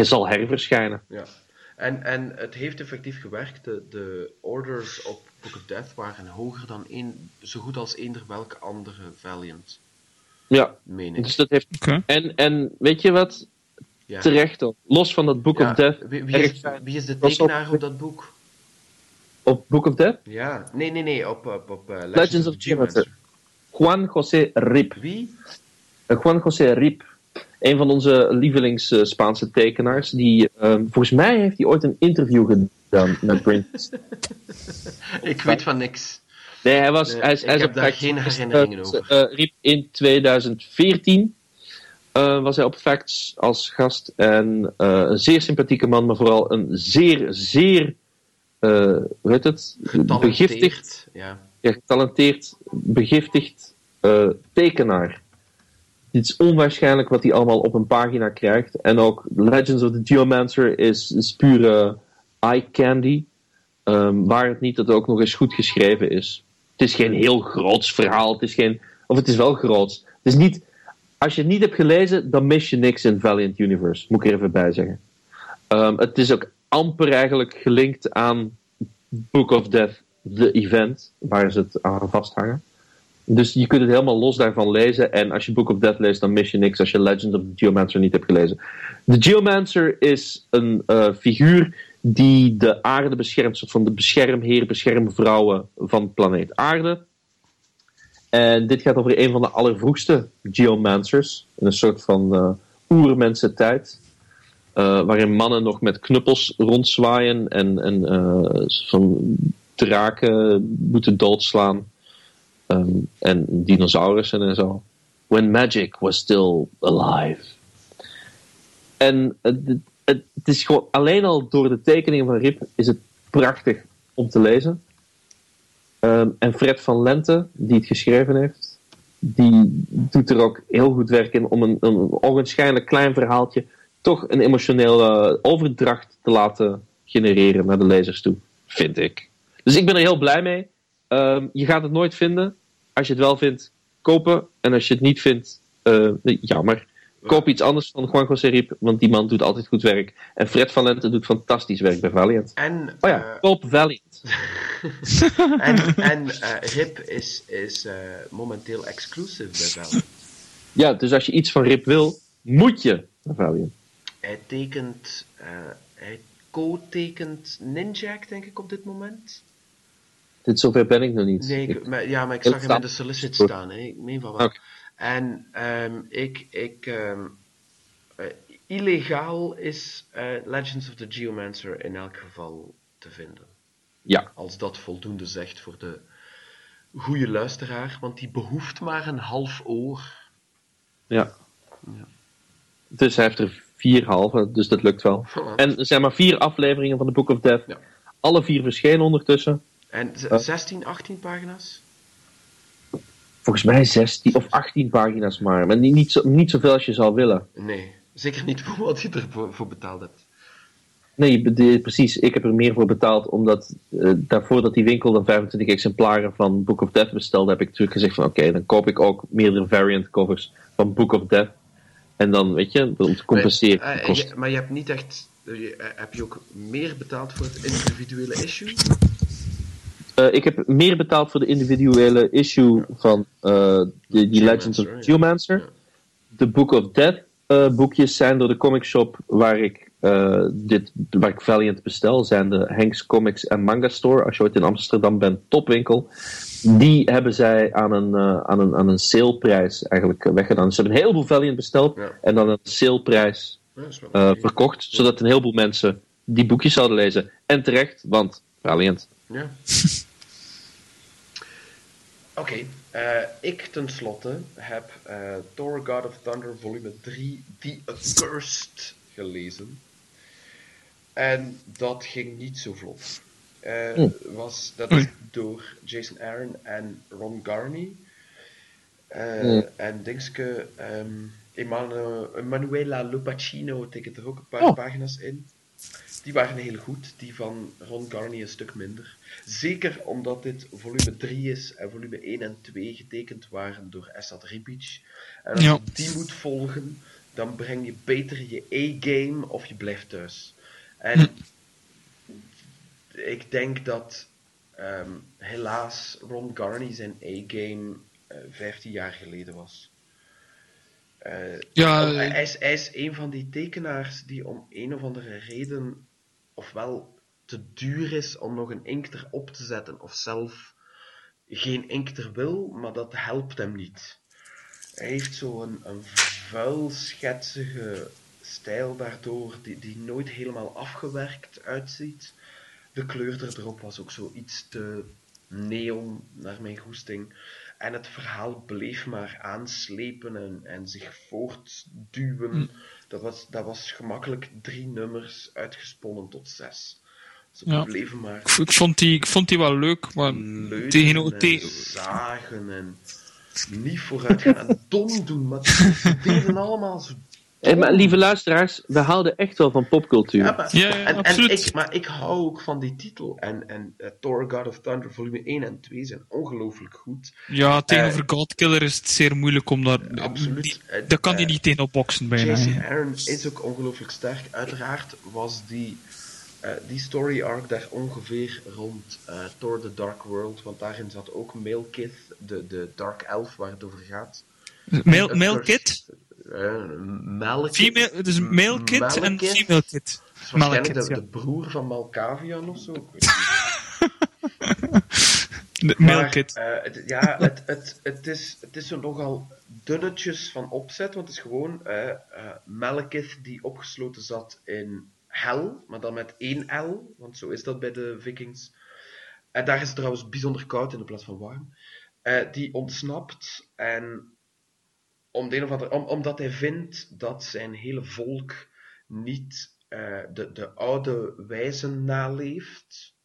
zal herverschijnen. Ja. En, en het heeft effectief gewerkt, de, de orders op Book of Death waren hoger dan één, zo goed als eender welke andere Valiant, Ja, meen ik. dus dat heeft. En, en weet je wat? Ja. Terecht dan. Los van dat Book Ja, of Death. wie, is, wie is de tekenaar op- op dat boek? Op Book of Death? Ja, nee, nee, nee, op, op, op eh, Legends, Legends of Geomancer. Juan José Rip. Wie? Eh, Juan José Rip. Een van onze lievelings eh, Spaanse tekenaars. Die, ehm, volgens mij heeft hij ooit een interview gedaan met Prince. Ik weet van niks. Nee, hij was. Nee, hij ik hij heb daar geen herinneringen eh, over. eh, Rip in 2014. eh, was hij op Facts als gast. En een zeer sympathieke man, maar vooral een zeer, zeer, hoe heet het? Begiftigd. Ja. ja, getalenteerd, begiftigd tekenaar. Het is onwaarschijnlijk wat hij allemaal op een pagina krijgt. En ook Legends of the Geomancer is, is pure eye candy. Ehm, waar het niet dat het ook nog eens goed geschreven is. Het is geen heel groots verhaal. Het is geen, of het is wel groots. Het is niet, als je het niet hebt gelezen, dan mis je niks in Valiant Universe. Moet ik er even bij zeggen. Ehm, het is ook amper eigenlijk gelinkt aan Book of Death, de event, waar ze het aan vasthangen. Dus je kunt het helemaal los daarvan lezen. En als je Book of Death leest, dan mis je niks als je Legend of the Geomancer niet hebt gelezen. De Geomancer is een eh, figuur die de aarde beschermt, soort van de beschermheer, beschermvrouwen van planeet aarde. En dit gaat over een van de allervroegste Geomancers. In een soort van eh oermensentijd. eh, waarin mannen nog met knuppels rondzwaaien en, en van draken moeten doodslaan. Ehm, en dinosaurussen en zo. When magic was still alive. En het, is gewoon alleen al door de tekeningen van Rip is het prachtig om te lezen. Ehm, en Fred van Lente, die het geschreven heeft, die doet er ook heel goed werk in om een, een klein verhaaltje toch een emotionele overdracht te laten genereren naar de lezers toe, vind ik. Dus ik ben er heel blij mee. Ehm, je gaat het nooit vinden. Als je het wel vindt, kopen. En als je het niet vindt, eh, jammer. Koop iets anders dan Juan José Riep, want die man doet altijd goed werk. En Fred van Lente doet fantastisch werk bij Valiant. En, Oh ja, eh, koop Valiant. en, en eh, Rip is, is momenteel exclusive bij Vel. Ja, dus als je iets van Rip wil, moet je naar Valiant. Hij tekent, hij co-tekent Ninjak, denk ik, op dit moment. Dit zover ben ik nog niet. Nee, ik, maar, ja, maar ik zag hem in de solicit staan. Hè. Ik meen van wel. En ehm, ik, ik ehm, eh, illegaal is eh, Legends of the Geomancer in elk geval te vinden. ja, Als dat voldoende zegt voor de goede luisteraar, want die behoeft maar een half oor. ja. Dus hij heeft er vier halve, dus dat lukt wel. Voilà. En er zijn maar vier afleveringen van de Book of Death. Ja. Alle vier verschenen ondertussen. En z- Eh. 16, 18 pagina's? Volgens mij 16 of 18 pagina's maar. Maar niet, niet, zo, niet zoveel als je zou willen. Nee, zeker niet voor wat je ervoor voor betaald hebt. Nee, de- precies. Ik heb er meer voor betaald, omdat eh, daarvoor dat die winkel dan 25 exemplaren van Book of Death bestelde, heb ik natuurlijk gezegd van oké, dan koop ik ook meerdere variant covers van Book of Death. En dan, weet je, om te compenseren. Maar, eh, je- maar je hebt niet echt... eh, heb je ook meer betaald voor het individuele issue? Eh, ik heb meer betaald voor de individuele issue van eh, de, die Legends of Geomancer, ja. Geomancer. Ja. De Book of Death eh, boekjes zijn door de comic shop waar ik, eh, dit, waar ik Valiant bestel, zijn de Hanks Comics en Manga Store. Als je ooit in Amsterdam bent, topwinkel. Die hebben zij aan een, aan een, aan een saleprijs eigenlijk weggedaan. Ze hebben een heleboel Valiant besteld Ja. en dan een saleprijs eh, verkocht, zodat een heleboel mensen die boekjes zouden lezen. En terecht, want Valiant. Ja. Oké, eh, ik tenslotte heb eh, Thor God of Thunder volume 3 The Accursed gelezen. En dat ging niet zo vlot. Eh, Hm. was, dat is door Jason Aaron en Ron Garney. Eh, Hm. En Dingske, ehm Emanuela Lupacino tekent er ook een paar Oh. pagina's in. Die waren heel goed, die van Ron Garney een stuk minder. Zeker omdat dit volume 3 is en volume 1 en 2 getekend waren door Esad Ribic. En als Ja. je die moet volgen, dan breng je beter je A-game of je blijft thuis. En ik denk dat ehm, helaas Ron Garney zijn A-game eh 15 jaar geleden was. Eh, Ja, hij, eh, hij is, hij is een van die tekenaars die om een of andere reden ofwel te duur is om nog een inkt erop te zetten, of zelf geen inkt er wil, maar dat helpt hem niet. Hij heeft zo'n een vuil, schetsige stijl daardoor, die, die nooit helemaal afgewerkt uitziet. De kleur erop was ook zo iets te neon, naar mijn goesting. en het verhaal bleef maar aanslepen en, en zich voortduwen. Dat, was, dat was gemakkelijk drie nummers uitgesponnen tot zes. Ze Ja. bleven maar Ik, vond die, ik vond die wel leuk, maar tegen, en tegen, zagen en niet vooruit gaan en dom doen, maar ze deden allemaal zo Eh, maar lieve luisteraars, we houden echt wel van popcultuur. Ja, maar, Ja, ja, en, en absoluut. ik, maar ik hou ook van die titel. En, en eh, Thor God of Thunder volume 1 en 2 zijn ongelooflijk goed. ja, tegenover Godkiller is het zeer moeilijk om daar... Eh, absoluut. die- Eh, daar kan hij eh, niet tegen opboksen bijna. Jason. Aaron is ook ongelooflijk sterk. Uiteraard was die, eh, die story arc daar ongeveer rond eh, Thor The Dark World. Want daarin zat ook Malekith, de, de Dark Elf waar het over gaat. Male, Het Malekith. Female, dus male kid en female kid. Is waarschijnlijk de, ja. de broer van Malkavian of zo. Het. De male eh, het, ja, het, het, het, is, het is nogal dunnetjes van opzet, want het is gewoon eh eh, Malekith die opgesloten zat in hel, maar dan met één L, want zo is dat bij de vikings. En daar is het trouwens bijzonder koud in de plaats van warm. Die ontsnapt en om omdat hij vindt dat zijn hele volk niet eh, de, de oude wijzen naleeft,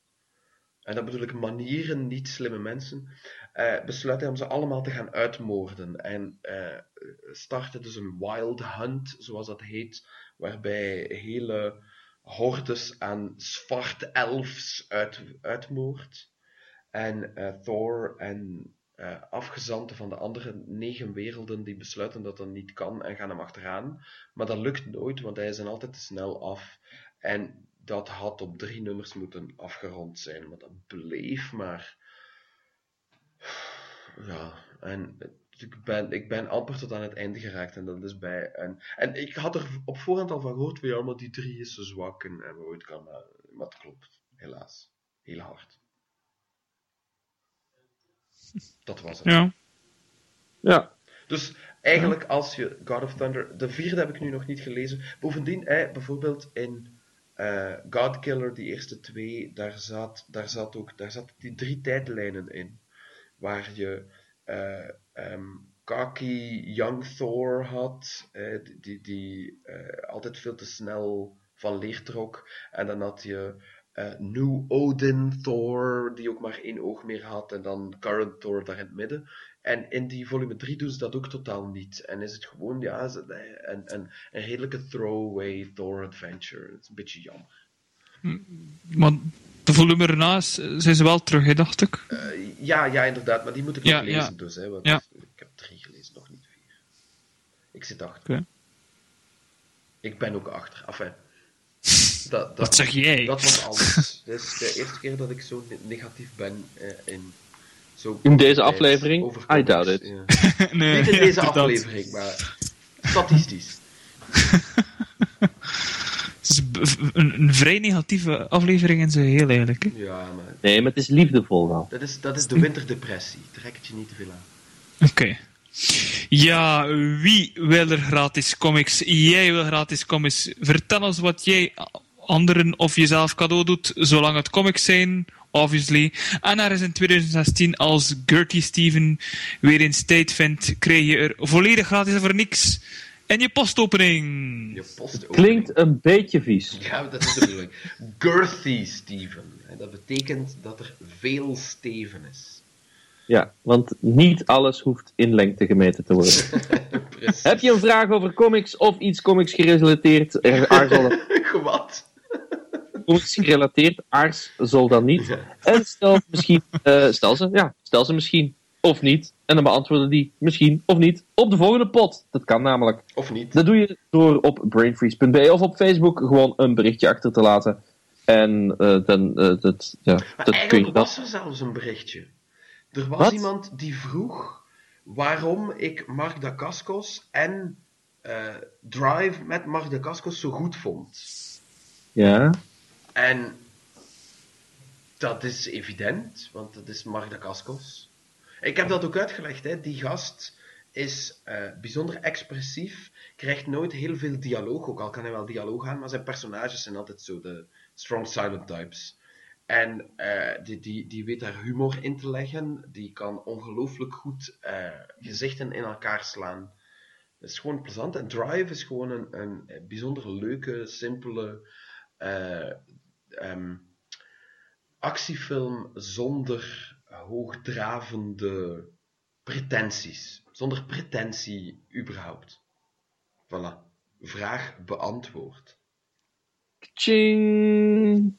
en dat bedoel ik manieren, niet slimme mensen, eh, besluit hij om ze allemaal te gaan uitmoorden. En eh startte dus een wild hunt, zoals dat heet, waarbij hele hordes aan zwarte elfs uit, uitmoordt. En Thor en eh, afgezanten van de andere negen werelden, die besluiten dat dat niet kan en gaan hem achteraan. Maar dat lukt nooit, want hij is altijd te snel af. En dat had op drie nummers moeten afgerond zijn, maar dat bleef maar. Ja, en ik ben, ik ben amper tot aan het einde geraakt en dat is bij. En, en ik had er op voorhand al van gehoord, ja, maar die drie is zo zwak en, en ooit kan, maar, het klopt, helaas. Heel hard. Dat was het. Ja. Ja. Dus eigenlijk, als je God of Thunder. De vierde heb ik nu nog niet gelezen. Bovendien, hè, bijvoorbeeld in eh Godkiller, die eerste twee, daar zat, daar zat ook daar zat die drie tijdlijnen in. Waar je eh ehm, Kaki Young Thor had, eh, die, die, die eh, altijd veel te snel van leer trok. En dan had je eh, New Odin Thor, die ook maar één oog meer had. En dan Current Thor daar in het midden. En in die volume 3 doen ze dat ook totaal niet. En is het gewoon ja, een, een, een redelijke throwaway Thor adventure. Het is een beetje jammer. Maar de volume erna zijn ze wel terug, hè, dacht ik. Eh, ja, ja, inderdaad, maar die moet ik Ja, nog lezen ja. dus. Hè, want Ja. Ik heb drie gelezen, nog niet vier. Ik zit achter. Ik ben ook achter. Enfin, dat, dat, Wat zeg jij? Dat was alles. Dit is de eerste keer dat ik zo ne- negatief ben eh, in... Zo In deze aflevering? over I comics, doubt it. ja. nee, Niet in deze aflevering, maar statistisch. Het is een, een vrij negatieve aflevering in zijn heel eigenlijk. Hè. Ja, maar Nee, maar het is liefdevol wel. dat is, dat is de winterdepressie. Trek het je niet te veel aan. Oké. Ja, wie wil er gratis comics? Jij wil gratis comics. Vertel ons wat jij anderen of jezelf cadeau doet, zolang het comics zijn, obviously. En er is in 2016, als Gertie Steven weer eens tijd vindt, krijg je er volledig gratis voor niks in je postopening. Je post Klinkt een beetje vies. Ja, dat is de bedoeling. Girthy Steven. En Dat betekent dat er veel Steven is. Ja, want niet alles hoeft in lengte gemeten te worden. Heb je een vraag over comics of iets comics gerelateerd? Er aarzel Comics gerelateerd, aarzel dan niet. En stel misschien, eh, stel ze, ja, stel ze misschien of niet. En dan beantwoorden die misschien of niet op de volgende pot. Dat kan namelijk. Of niet? Dat doe je door op brainfreeze.be of op Facebook gewoon een berichtje achter te laten. En eh, dan, eh, dat, ja, Maar dat kun je was er zelfs een berichtje. Er was Wat? iemand die vroeg waarom ik Mark Dacascos en Drive met Mark Dacascos zo goed vond. Ja, En dat is evident, want dat is Mark Dacascos. Ik heb dat ook uitgelegd, hè. die gast is eh, bijzonder expressief, krijgt nooit heel veel dialoog, ook al kan hij wel dialoog aan, maar zijn personages zijn altijd zo de strong silent types. En eh, die, die, die weet daar humor in te leggen. Die kan ongelooflijk goed eh, gezichten in elkaar slaan. Het is gewoon plezant. En Drive is gewoon een, een bijzonder leuke, simpele eh, ehm, actiefilm zonder hoogdravende pretenties. Zonder pretentie überhaupt. Voilà. Vraag beantwoord. Tjing.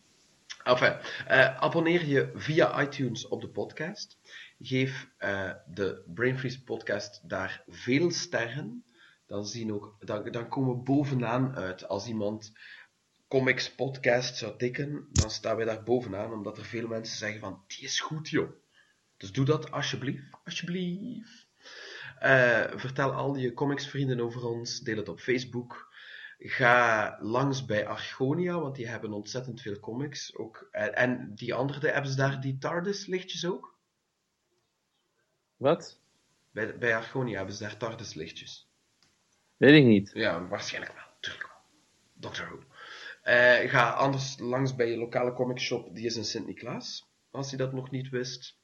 Enfin, eh, abonneer je via iTunes op de podcast. Geef eh, de Brain Freeze podcast daar veel sterren. Dan, zien ook, dan, dan komen we bovenaan uit. Als iemand comics podcast zou tikken, dan staan wij daar bovenaan. Omdat er veel mensen zeggen van, die is goed joh. Dus doe dat alsjeblieft. Alsjeblieft. Eh, vertel al je comicsvrienden over ons. Deel het op Facebook. Ga langs bij Argonia, want die hebben ontzettend veel comics. Ook, en, en die andere, hebben ze daar die TARDIS-lichtjes ook? Wat? Bij, bij Argonia hebben ze daar TARDIS-lichtjes. Weet ik niet. Ja, waarschijnlijk wel. Tuurlijk wel. Doctor Who. Eh, ga anders langs bij je lokale comicshop, die is in Sint-Niklaas. Als je dat nog niet wist.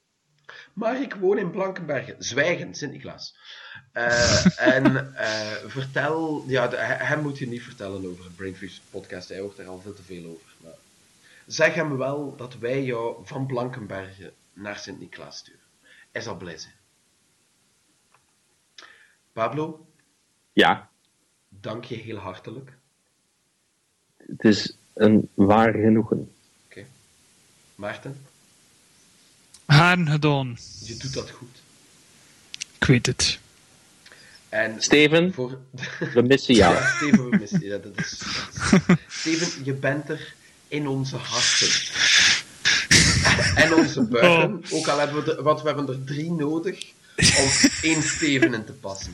Maar ik woon in Blankenbergen. Zwijgen, Sint-Niklaas. Eh, en eh, vertel... Ja, de- hem moet je niet vertellen over het Brain Freeze podcast. Hij hoort er al veel te veel over. Maar zeg hem wel dat wij jou van Blankenbergen naar Sint-Niklaas sturen. Hij zal blij zijn. Pablo, Ja, dank je heel hartelijk. Het is een waar genoegen. Maarten, Haren gedaan. je doet dat goed. Ik weet het. En Steven, voor... we missen jou. Ja, Steven, we missen je. Ja, dat is... Steven, je bent er in onze harten. En onze buiken. Ook al hebben we er... Want we hebben er drie nodig om één Steven in te passen.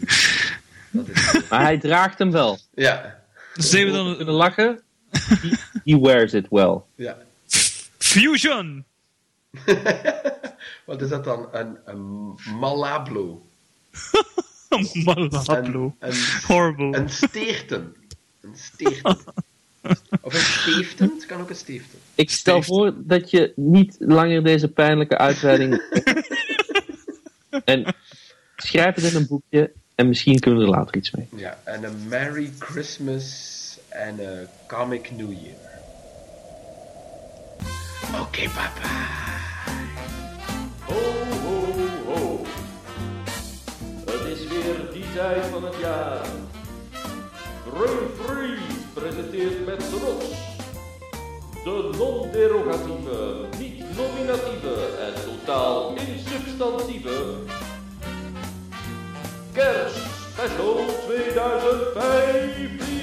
Dat is zo. Maar hij draagt hem wel. Ja. Zijn we We dan kunnen lachen. He, he wears it well. Ja. Fusion? Wat is dat dan? Een, een Malablo. Malablo. Een, een, Horrible. een steerten. Een steerten. Of een steeften. Het kan ook een steeften. Ik stel voor dat je niet langer deze pijnlijke uitweiding. en schrijf het in een boekje en misschien kunnen we er later iets mee. Ja, en een Merry Christmas en een Comic New Year. Oké, papa. Ho, ho, ho. Het is weer die tijd van het jaar. Freeze presenteert met trots de non-derogatieve, niet-nominatieve en totaal insubstantieve Kerstspecial 2015.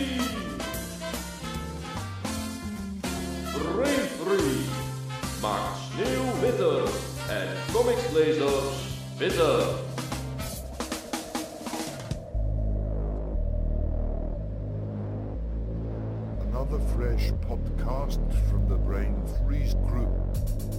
Brain Freeze maakt sneeuw witter en comicslezers witter. Another fresh podcast from the Brain Freeze Group. Another fresh podcast from the Brain Freeze Group.